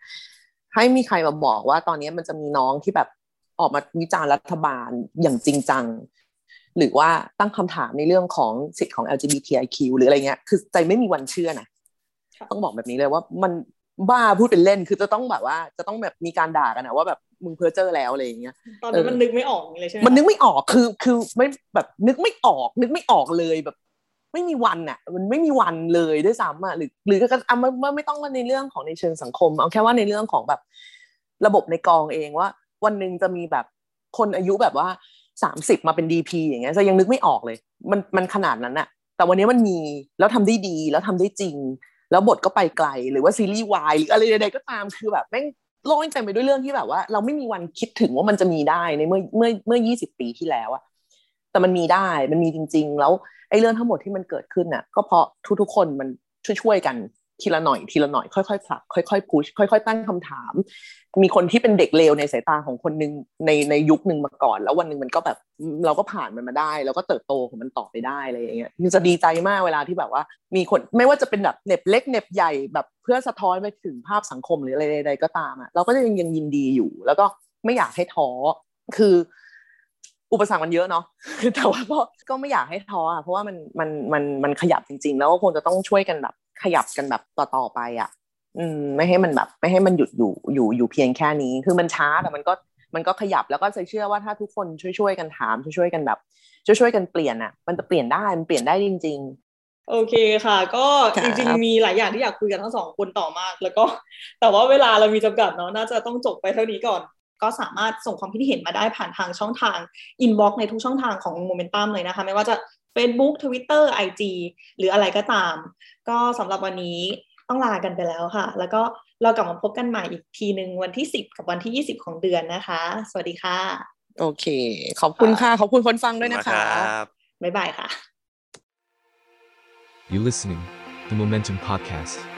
ให้มีใครมาบอกว่าตอนนี้มันจะมีน้องที่แบบออกมาวิจารณ์รัฐบาลอย่างจริงจัง หรือว่าตั้งคำถามในเรื่องของสิทธิของ LGBTIQ หรืออะไรเงี้ย คือใจไม่มีวันเชื่อนะต้องบอกแบบนี้เลยว่ามันบ้าพูดเป็นเล่นคือจะต้องแบบว่าจะต้องแบบมีการด่ากันนะว่าแบบมึงเพ้อเจ้อแล้วอะไรอย่างเงี้ยตอนนั้นมันนึกไม่ออกเลยใช่ไหมมันนึกไม่ออกคือคือไม่แบบนึกไม่ออก นึกไม่ออกเลยแบบ ไม่มีวันอะ มันไม่มีวันเลยด้วยซ้ำอะหรือหรือก็อะไม่ไม่ไม่ต้องว่าในเรื่องของในเชิงสังคม เอาแค่ว่าในเรื่องของแบบ ระบบในกองเองว่า วันหนึ่งจะมีแบบคนอายุแบบว่า สามสิบมาเป็นดีพีอย่างเงี้ยจะยังนึกไม่ออกเลย มันมันขนาดนั้นอะแต่วันนี้มันมีแล้วทำได้ดีแล้วทำได้จริง แล้วบทก็ไปไกลหรือว่าซีรีส์วายหรืออะไรใดๆก็ตามคือแบบแม่งโลกยังเต็มไปด้วยเรื่องที่แบบว่า เราไม่มีวันคิดถึงว่ามันจะมีได้ในเมื่อเมื่อเมื่อยี่สิบปีที่แล้วอะแต่มันมีได้มันมีจริง ๆ แล้วไอ้เรื่องทั้งหมดที่มันเกิดขึ้นน่ะ ก็เพราะทุกๆคนมันช่วยๆกัน ทีละหน่อยทีละหน่อยค่อยๆผลักค่อยๆพุชค่อยๆตั้งคำถาม มีคนที่เป็นเด็กเลวในสายตาของคนหนึ่งในในยุคหนึ่งมาก่อน แล้ววันหนึ่งมันก็แบบเราก็ผ่านมันมาได้ แล้วก็เติบโตของมันต่อไปได้อะไรอย่างเงี้ยมันจะดีใจมากเวลาที่แบบว่า มีคนไม่ว่าจะเป็นแบบเน็บเล็กเน็บใหญ่แบบเพื่อสะท้อนไปถึงภาพสังคมหรืออะไรใดๆก็ตามอะเราก็จะยังยังยินดีอยู่ แล้วก็ไม่อยากให้ท้อคืออุปสรรคมันเยอะเนาะ แต่ว่าก็ก็ไม่อยากให้ท้ออะ เพราะว่ามันมันมันมันขยับจริง ๆ แล้วก็คงจะต้องช่วยกันแบบ ขยับกันแบบต่อๆไปอะ อืม ไม่ให้มันแบบ ไม่ให้มันหยุดอยู่อยู่อยู่เพียงแค่นี้ คือมันช้าแต่มันก็มันก็ขยับแล้วก็เชื่อว่าถ้าทุกคนช่วยๆกันถามช่วยๆกันแบบช่วยๆกันเปลี่ยนอะ มันจะเปลี่ยนได้มันเปลี่ยนได้จริงโอเคค่ะ ก็ครับจริงๆมีหลายอย่างที่อยากคุยกันทั้งสองคนต่อมาก แล้วก็แต่ว่าเวลาเรามีจำกัดเนาะน่าจะต้องจบไปเท่านี้ก่อน ก็สามารถส่งความคิดเห็นมาได้ผ่านทางช่องทาง inbox ในทุกช่องทางของโมเมนตัมเลยนะคะ ไม่ว่าจะ Facebook Twitter IG หรืออะไรก็ตาม ก็สำหรับวันนี้ต้องลากันไปแล้วค่ะ แล้วก็เรากลับมาพบกันใหม่อีกทีหนึ่งวันที่ 10 กับวันที่ 20 ของเดือนนะคะ สวัสดีค่ะๆโอเค ขอบคุณค่ะ ขอบคุณคนฟังด้วยมานะคคะรับบ๊ายบายค่ะ You listening, the Momentum Podcast.